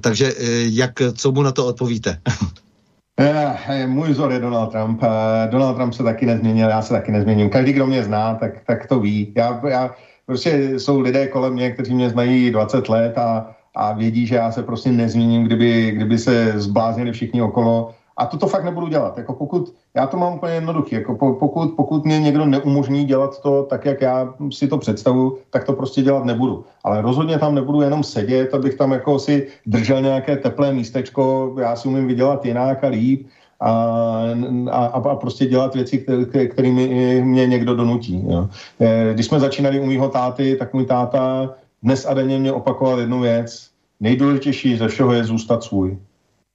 Takže jak, co mu na to odpovíte? Můj vzor je Donald Trump. Donald Trump se taky nezměnil, já se taky nezměním. Každý, kdo mě zná, tak, tak to ví. Já, já, prostě jsou lidé kolem mě, kteří mě znají 20 let a a vědí, že já se prostě nezmíním, kdyby, kdyby se zbláznili všichni okolo A toto fakt nebudu dělat. Jako pokud, já to mám úplně jednoduchý. Jako pokud, pokud mě někdo neumožní dělat to tak, jak já si to představuju, tak to prostě dělat nebudu. Ale rozhodně tam nebudu jenom sedět, abych tam jako si držel nějaké teplé místečko, já si umím vydělat jinak a líp a, a, prostě dělat věci, kterými mě někdo donutí. Jo. Eh, když jsme začínali u mýho táty, tak můj táta dnes a denně mě opakoval jednu věc. Nejdůležitější ze všeho je zůstat svůj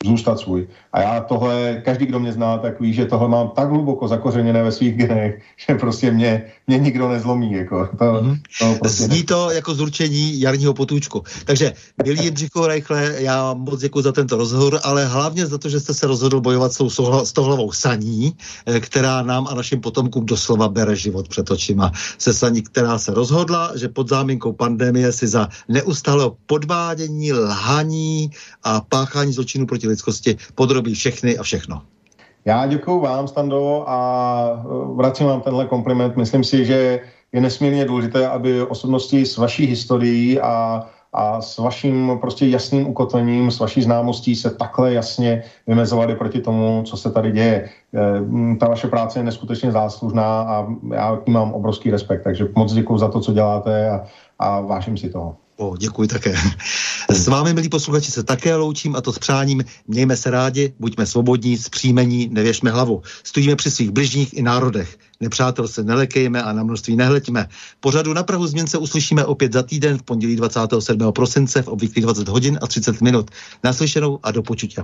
zůstat svůj. A já tohle, každý, kdo mě zná, tak ví, že tohle mám tak hluboko zakořeněné ve svých genech, že prostě mě, mě nikdo nezlomí. Jako. To, mm-hmm. to prostě Zní to jako zručení jarního potůčku. Takže, milý Jindřichu Reichle, já moc děkuji za tento rozhovor, ale hlavně za to, že jste se rozhodl bojovat s tou stohlavou saní, eh, která nám a našim potomkům doslova bere život před očima. Se saní, která se rozhodla, že pod záminkou pandemie si za neustále podvádění, lhaní a páchání zločinu proti lidskosti podrobí všechny a všechno. Já děkuji vám, Stando, a e, vracím vám tenhle kompliment. Myslím si, že je nesmírně důležité, aby osobnosti s vaší historií a, a s vaším prostě jasným ukotvením, s vaší známostí se takhle jasně vymezovali proti tomu, co se tady děje. E, ta vaše práce je neskutečně záslužná a já k ní mám obrovský respekt, takže moc děkuji za to, co děláte a, a vážím si toho. O, děkuji také. S vámi, milí posluchači, se také loučím a to s přáním. Mějme se rádi, buďme svobodní, zpříjmení, nevěšme hlavu. Stojíme při svých bližních i národech. Nepřátel se nelekejme a na množství nehleďme. Pořadu na Prahu změn se uslyšíme opět za týden v pondělí 27. prosince v obvyklých 20 hodin a 30 minut. Naslyšenou a do počutě.